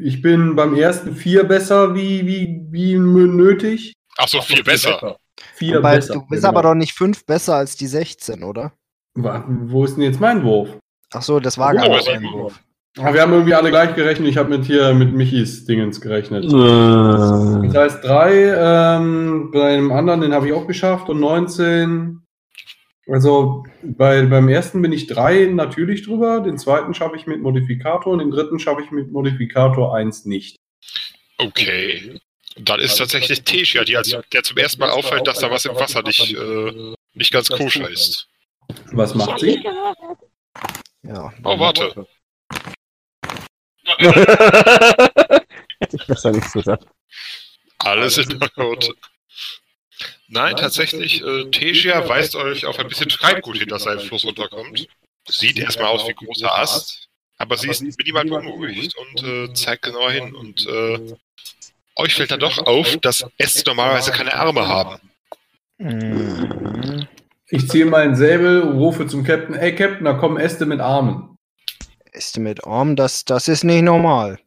ich bin beim ersten vier besser wie, wie, wie nötig. Ach so, viel besser. Vier Wobei, besser. du bist genau. aber doch nicht fünf besser als die 16, oder? Wo ist denn jetzt mein Wurf? Ach so, das war Oh, gar nicht aber ein. Wurf. Ah, wir haben irgendwie alle gleich gerechnet. Ich habe mit hier mit Michis Dingens gerechnet. Äh, Das heißt drei, ähm, bei dem anderen, den habe ich auch geschafft und 19. Also bei, beim ersten bin ich drei natürlich drüber, den zweiten schaffe ich mit Modifikator und den dritten schaffe ich mit Modifikator 1 nicht. Okay. Dann ist tatsächlich Tesia, die als, der zum ersten Mal auffällt, dass da was im Wasser nicht, äh, nicht ganz koscher ist. Was macht sie? Ja. Oh, warte. Hätte ich besser nicht gesagt. Alles in Ordnung. Nein, tatsächlich, äh, Tesia weist euch auf ein bisschen Treibgut hin, das seinen Fluss runterkommt. Sieht erstmal aus wie großer Ast, aber sie ist minimal beunruhigt und äh, zeigt genauer hin. Und äh, euch fällt dann doch auf, dass Äste normalerweise keine Arme haben. Mhm. Ich ziehe meinen Säbel und rufe zum Captain, ey Captain, da kommen Äste mit Armen. Ist mit Arm, das, das ist nicht normal.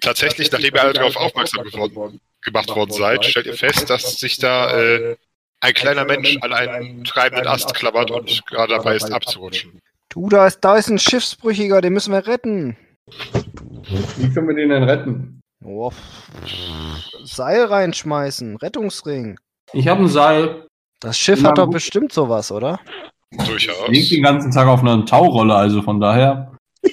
Tatsächlich, nachdem ihr alle darauf aufmerksam geworden, gemacht worden seid, stellt ihr fest, dass sich da äh, ein kleiner Mensch an einen treibenden Ast klammert und gerade dabei ist abzurutschen. Du, da ist, da ist ein Schiffsbrüchiger, den müssen wir retten. Wie können wir den denn retten? Oh, Seil reinschmeißen, Rettungsring. Ich habe ein Seil. Das Schiff hat doch bestimmt sowas, oder? Durchaus. Liegt den ganzen Tag auf einer Taurolle, also von daher.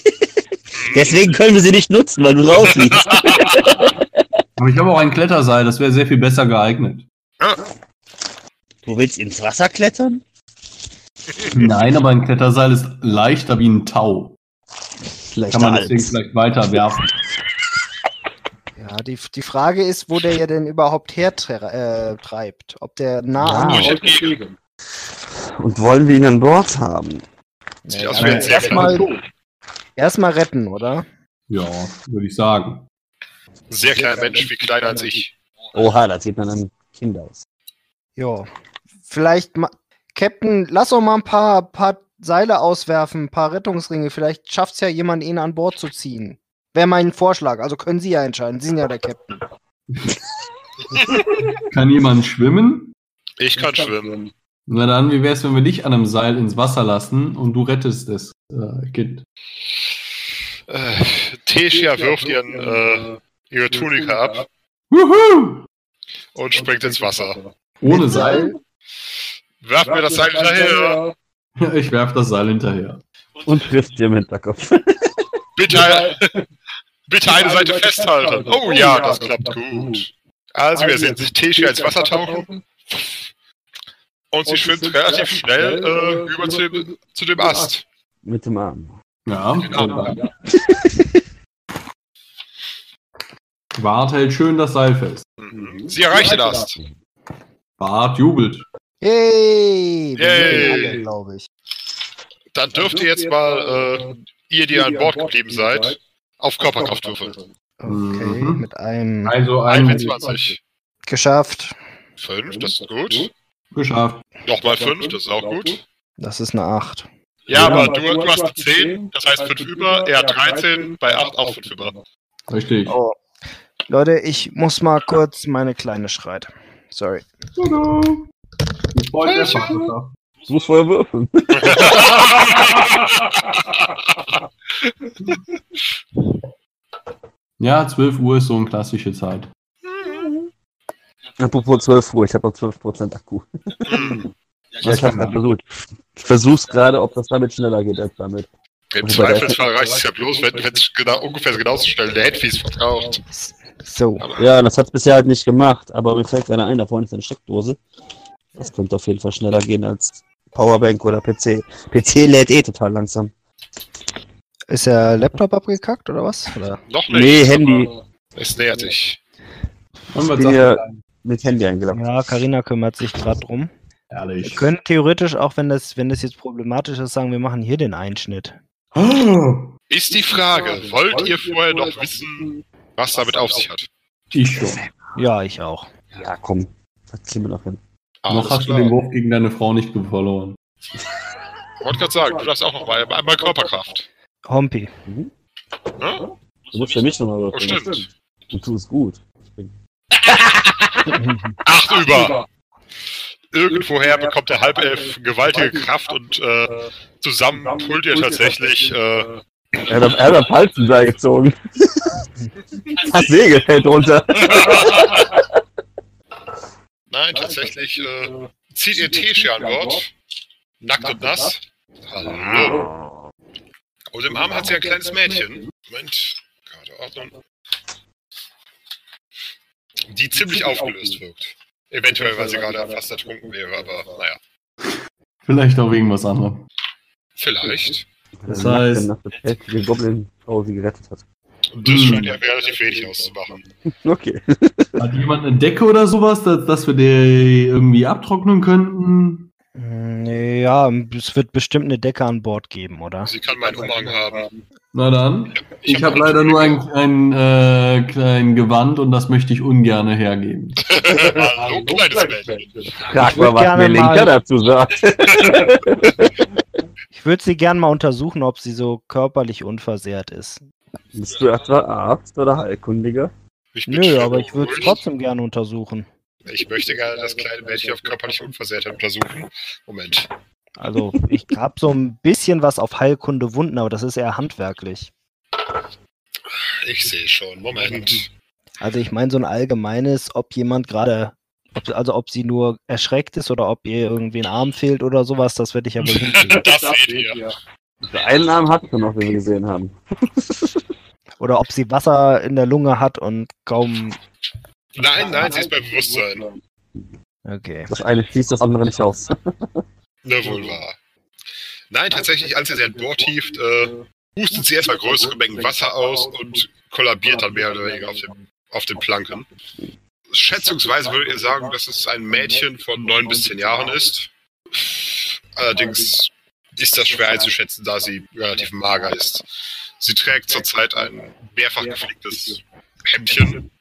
Deswegen können wir sie nicht nutzen, weil du rausliegst. Aber ich habe auch ein Kletterseil, das wäre sehr viel besser geeignet. Du willst ins Wasser klettern? Nein, aber ein Kletterseil ist leichter wie ein Tau. Vielleicht Kann man deswegen vielleicht weiter werfen. Ja, die, die Frage ist, wo der ja denn überhaupt hertreibt. Äh, treibt. Ob der nah an die hab entgegen. Und wollen wir ihn an Bord haben? Sieht Ja, erstmal erstmal retten, oder? Ja, würde ich sagen. Sehr kleiner Mensch, viel kleiner als ich. Oha, da sieht man ein Kind aus. Ja. Vielleicht, ma Captain, lass doch mal ein paar, paar Seile auswerfen, ein paar Rettungsringe. Vielleicht schafft es ja jemand, ihn an Bord zu ziehen. Wäre mein Vorschlag. Also können Sie ja entscheiden. Sie sind ja der Captain. Kann jemand schwimmen? Ich kann schwimmen. Na dann, wie wär's, wenn wir dich an einem Seil ins Wasser lassen und du rettest das äh, Kind? Äh, Tesia wirft ihren, äh, ihre Tunika ab Wuhu! und springt ins Wasser. Ohne Seil? Werft mir das Seil hinterher. Ich werf das Seil hinterher. Und trifft dir im Hinterkopf. Bitte, bitte eine Seite festhalten. Oh ja, das klappt gut. Also wir sehen sich Tesia ins Wasser tauchen. Und sie schwimmt relativ schnell äh, über zu dem, zu dem Ast. Mit dem Arm. Ja. Genau. Dann Bart hält schön das Seil fest. Mhm. Sie erreicht den Ast. Bart jubelt. Yay! Yay. alle, ich. Dann dürft ihr jetzt mal, äh, ihr, die an Bord geblieben seid, auf Körperkraft würfeln. Okay, Mhm. mit einem Also ein 21. geschafft. 5, das ist gut. geschafft. Nochmal 5, das ist auch gut. Das ist eine 8. Ja, aber du, du hast eine 10, das heißt 5 über, er hat 13, bei 8 auch 5 über. Richtig. Oh. Leute, ich muss mal kurz meine Kleine schreit. Sorry. Tada. Wie freut der Vater. Du musst vorher würfeln. Ja, 12 Uhr ist so eine klassische Zeit. Apropos 12 Uhr, ich habe noch 12% Akku. Ja, ich habe versucht. Ich versuch's gerade, ob das damit schneller geht als damit. Im Zweifelsfall reicht es ja bloß, wenn es genau, ungefähr genauso schnell der Headpiece verbraucht. So. Ja, das hat's bisher halt nicht gemacht, aber mir fällt gerade ein, da vorne ist eine Steckdose. Das könnte auf jeden Fall schneller gehen als Powerbank oder PC. PC lädt eh total langsam. Ist der Laptop abgekackt oder was? Oder? Noch nicht. Nee, Handy. Es nähert sich. Was bin er? Mit Handy eingeloggt. Ja, Karina kümmert sich gerade drum. Wir Ehrlich. können theoretisch, auch wenn das, wenn das jetzt problematisch ist, sagen, wir machen hier den Einschnitt. Ist die Frage, wollt ihr vorher noch wissen, was damit auf sich hat? Ich schon. Ja, ich auch. Ja, komm. Das kriegen wir noch hin. Noch hast du den Wurf gegen deine Frau nicht verloren. wollte gerade sagen, du darfst auch noch mal einmal Körperkraft. Hompi. Hm? Du musst für mich nochmal Oh, würfeln. stimmt. Du tust gut. Acht über. Irgendwoher bekommt der Halbelf gewaltige Kraft und äh, zusammen pullt ihr tatsächlich äh, Er hat, er hat am Palzenseil gezogen. Das Segel fällt runter. Nein, tatsächlich äh, zieht ihr Tesche an Bord. Nackt und nass. Hallo. Und im Arm hat sie ein kleines Mädchen. Moment, gerade ordnen. Die ziemlich aufgelöst wirkt. Eventuell, weil sie gerade fast ertrunken wäre, aber naja. Vielleicht auch wegen was anderem. Vielleicht. Das heißt- Nach der pelzige Goblin-Frau sie gerettet hat. Das scheint ja relativ wenig auszumachen. Okay. Hat jemand eine Decke oder sowas, dass, dass wir die irgendwie abtrocknen könnten? Mm, Ja, es wird bestimmt eine Decke an Bord geben, oder? Sie kann meinen Umhang haben. Na dann. Ich habe hab leider nur ein, ein äh, klein Gewand und das möchte ich ungern hergeben. Hallo, kleines Mädchen. Frag mal, was gerne mir mal- Linker dazu sagt. Ich würde sie gern mal untersuchen, ob sie so körperlich unversehrt ist. Bist du etwa Arzt oder Heilkundiger? Ich bin Nö, aber ich würde es trotzdem gerne untersuchen. Ich möchte gerne das kleine Mädchen auf körperliche Unversehrtheit untersuchen. Moment. Also, ich habe so ein bisschen was auf Heilkunde Wunden, aber das ist eher handwerklich. Ich sehe schon. Moment. Also, ich meine so ein allgemeines, ob jemand gerade, ob, also ob sie nur erschreckt ist oder ob ihr irgendwie ein Arm fehlt oder sowas, das werde ich ja wohl hinkriegen. das seht ihr. Der einen Arm hast du noch, den wir gesehen haben. Oder ob sie Wasser in der Lunge hat und kaum. Nein, nein, sie ist bei Bewusstsein. Okay. Das eine schließt das andere nicht aus. Ne, wohl wahr. Nein, tatsächlich, als ihr sie an Bord hieft, äh, hustet sie erstmal größere Mengen Wasser aus und kollabiert dann mehr oder weniger auf, dem, auf den Planken. Schätzungsweise würdet ihr sagen, dass es ein Mädchen von neun bis zehn Jahren ist. Allerdings ist das schwer einzuschätzen, da sie relativ mager ist. Sie trägt zurzeit ein mehrfach geflicktes Hemdchen.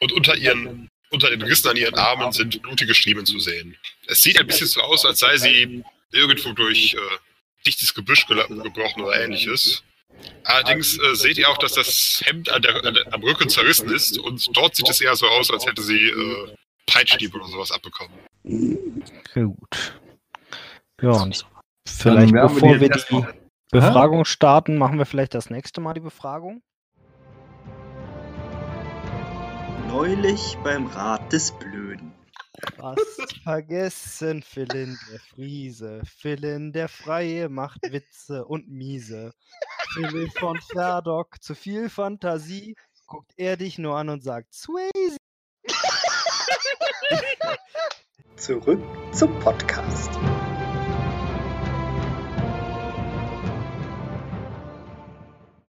Und unter ihren unter den Rissen an ihren Armen sind blutige Striemen zu sehen. Es sieht ein bisschen so aus, als sei sie irgendwo durch äh, dichtes Gebüsch gebrochen oder ähnliches. Allerdings äh, seht ihr auch, dass das Hemd an der, an der, am Rücken zerrissen ist und dort sieht es eher so aus, als hätte sie äh, Peitschdiebe oder sowas abbekommen. Gut. Ja, und vielleicht bevor wir die Befragung starten, machen wir vielleicht das nächste Mal die Befragung. Neulich beim Rat des Blöden. Fast vergessen, Philin der Friese. Philin der Freie macht Witze und miese. Philin von Ferdock, zu viel Fantasie. Guckt er dich nur an und sagt, Swayze. Zurück zum Podcast.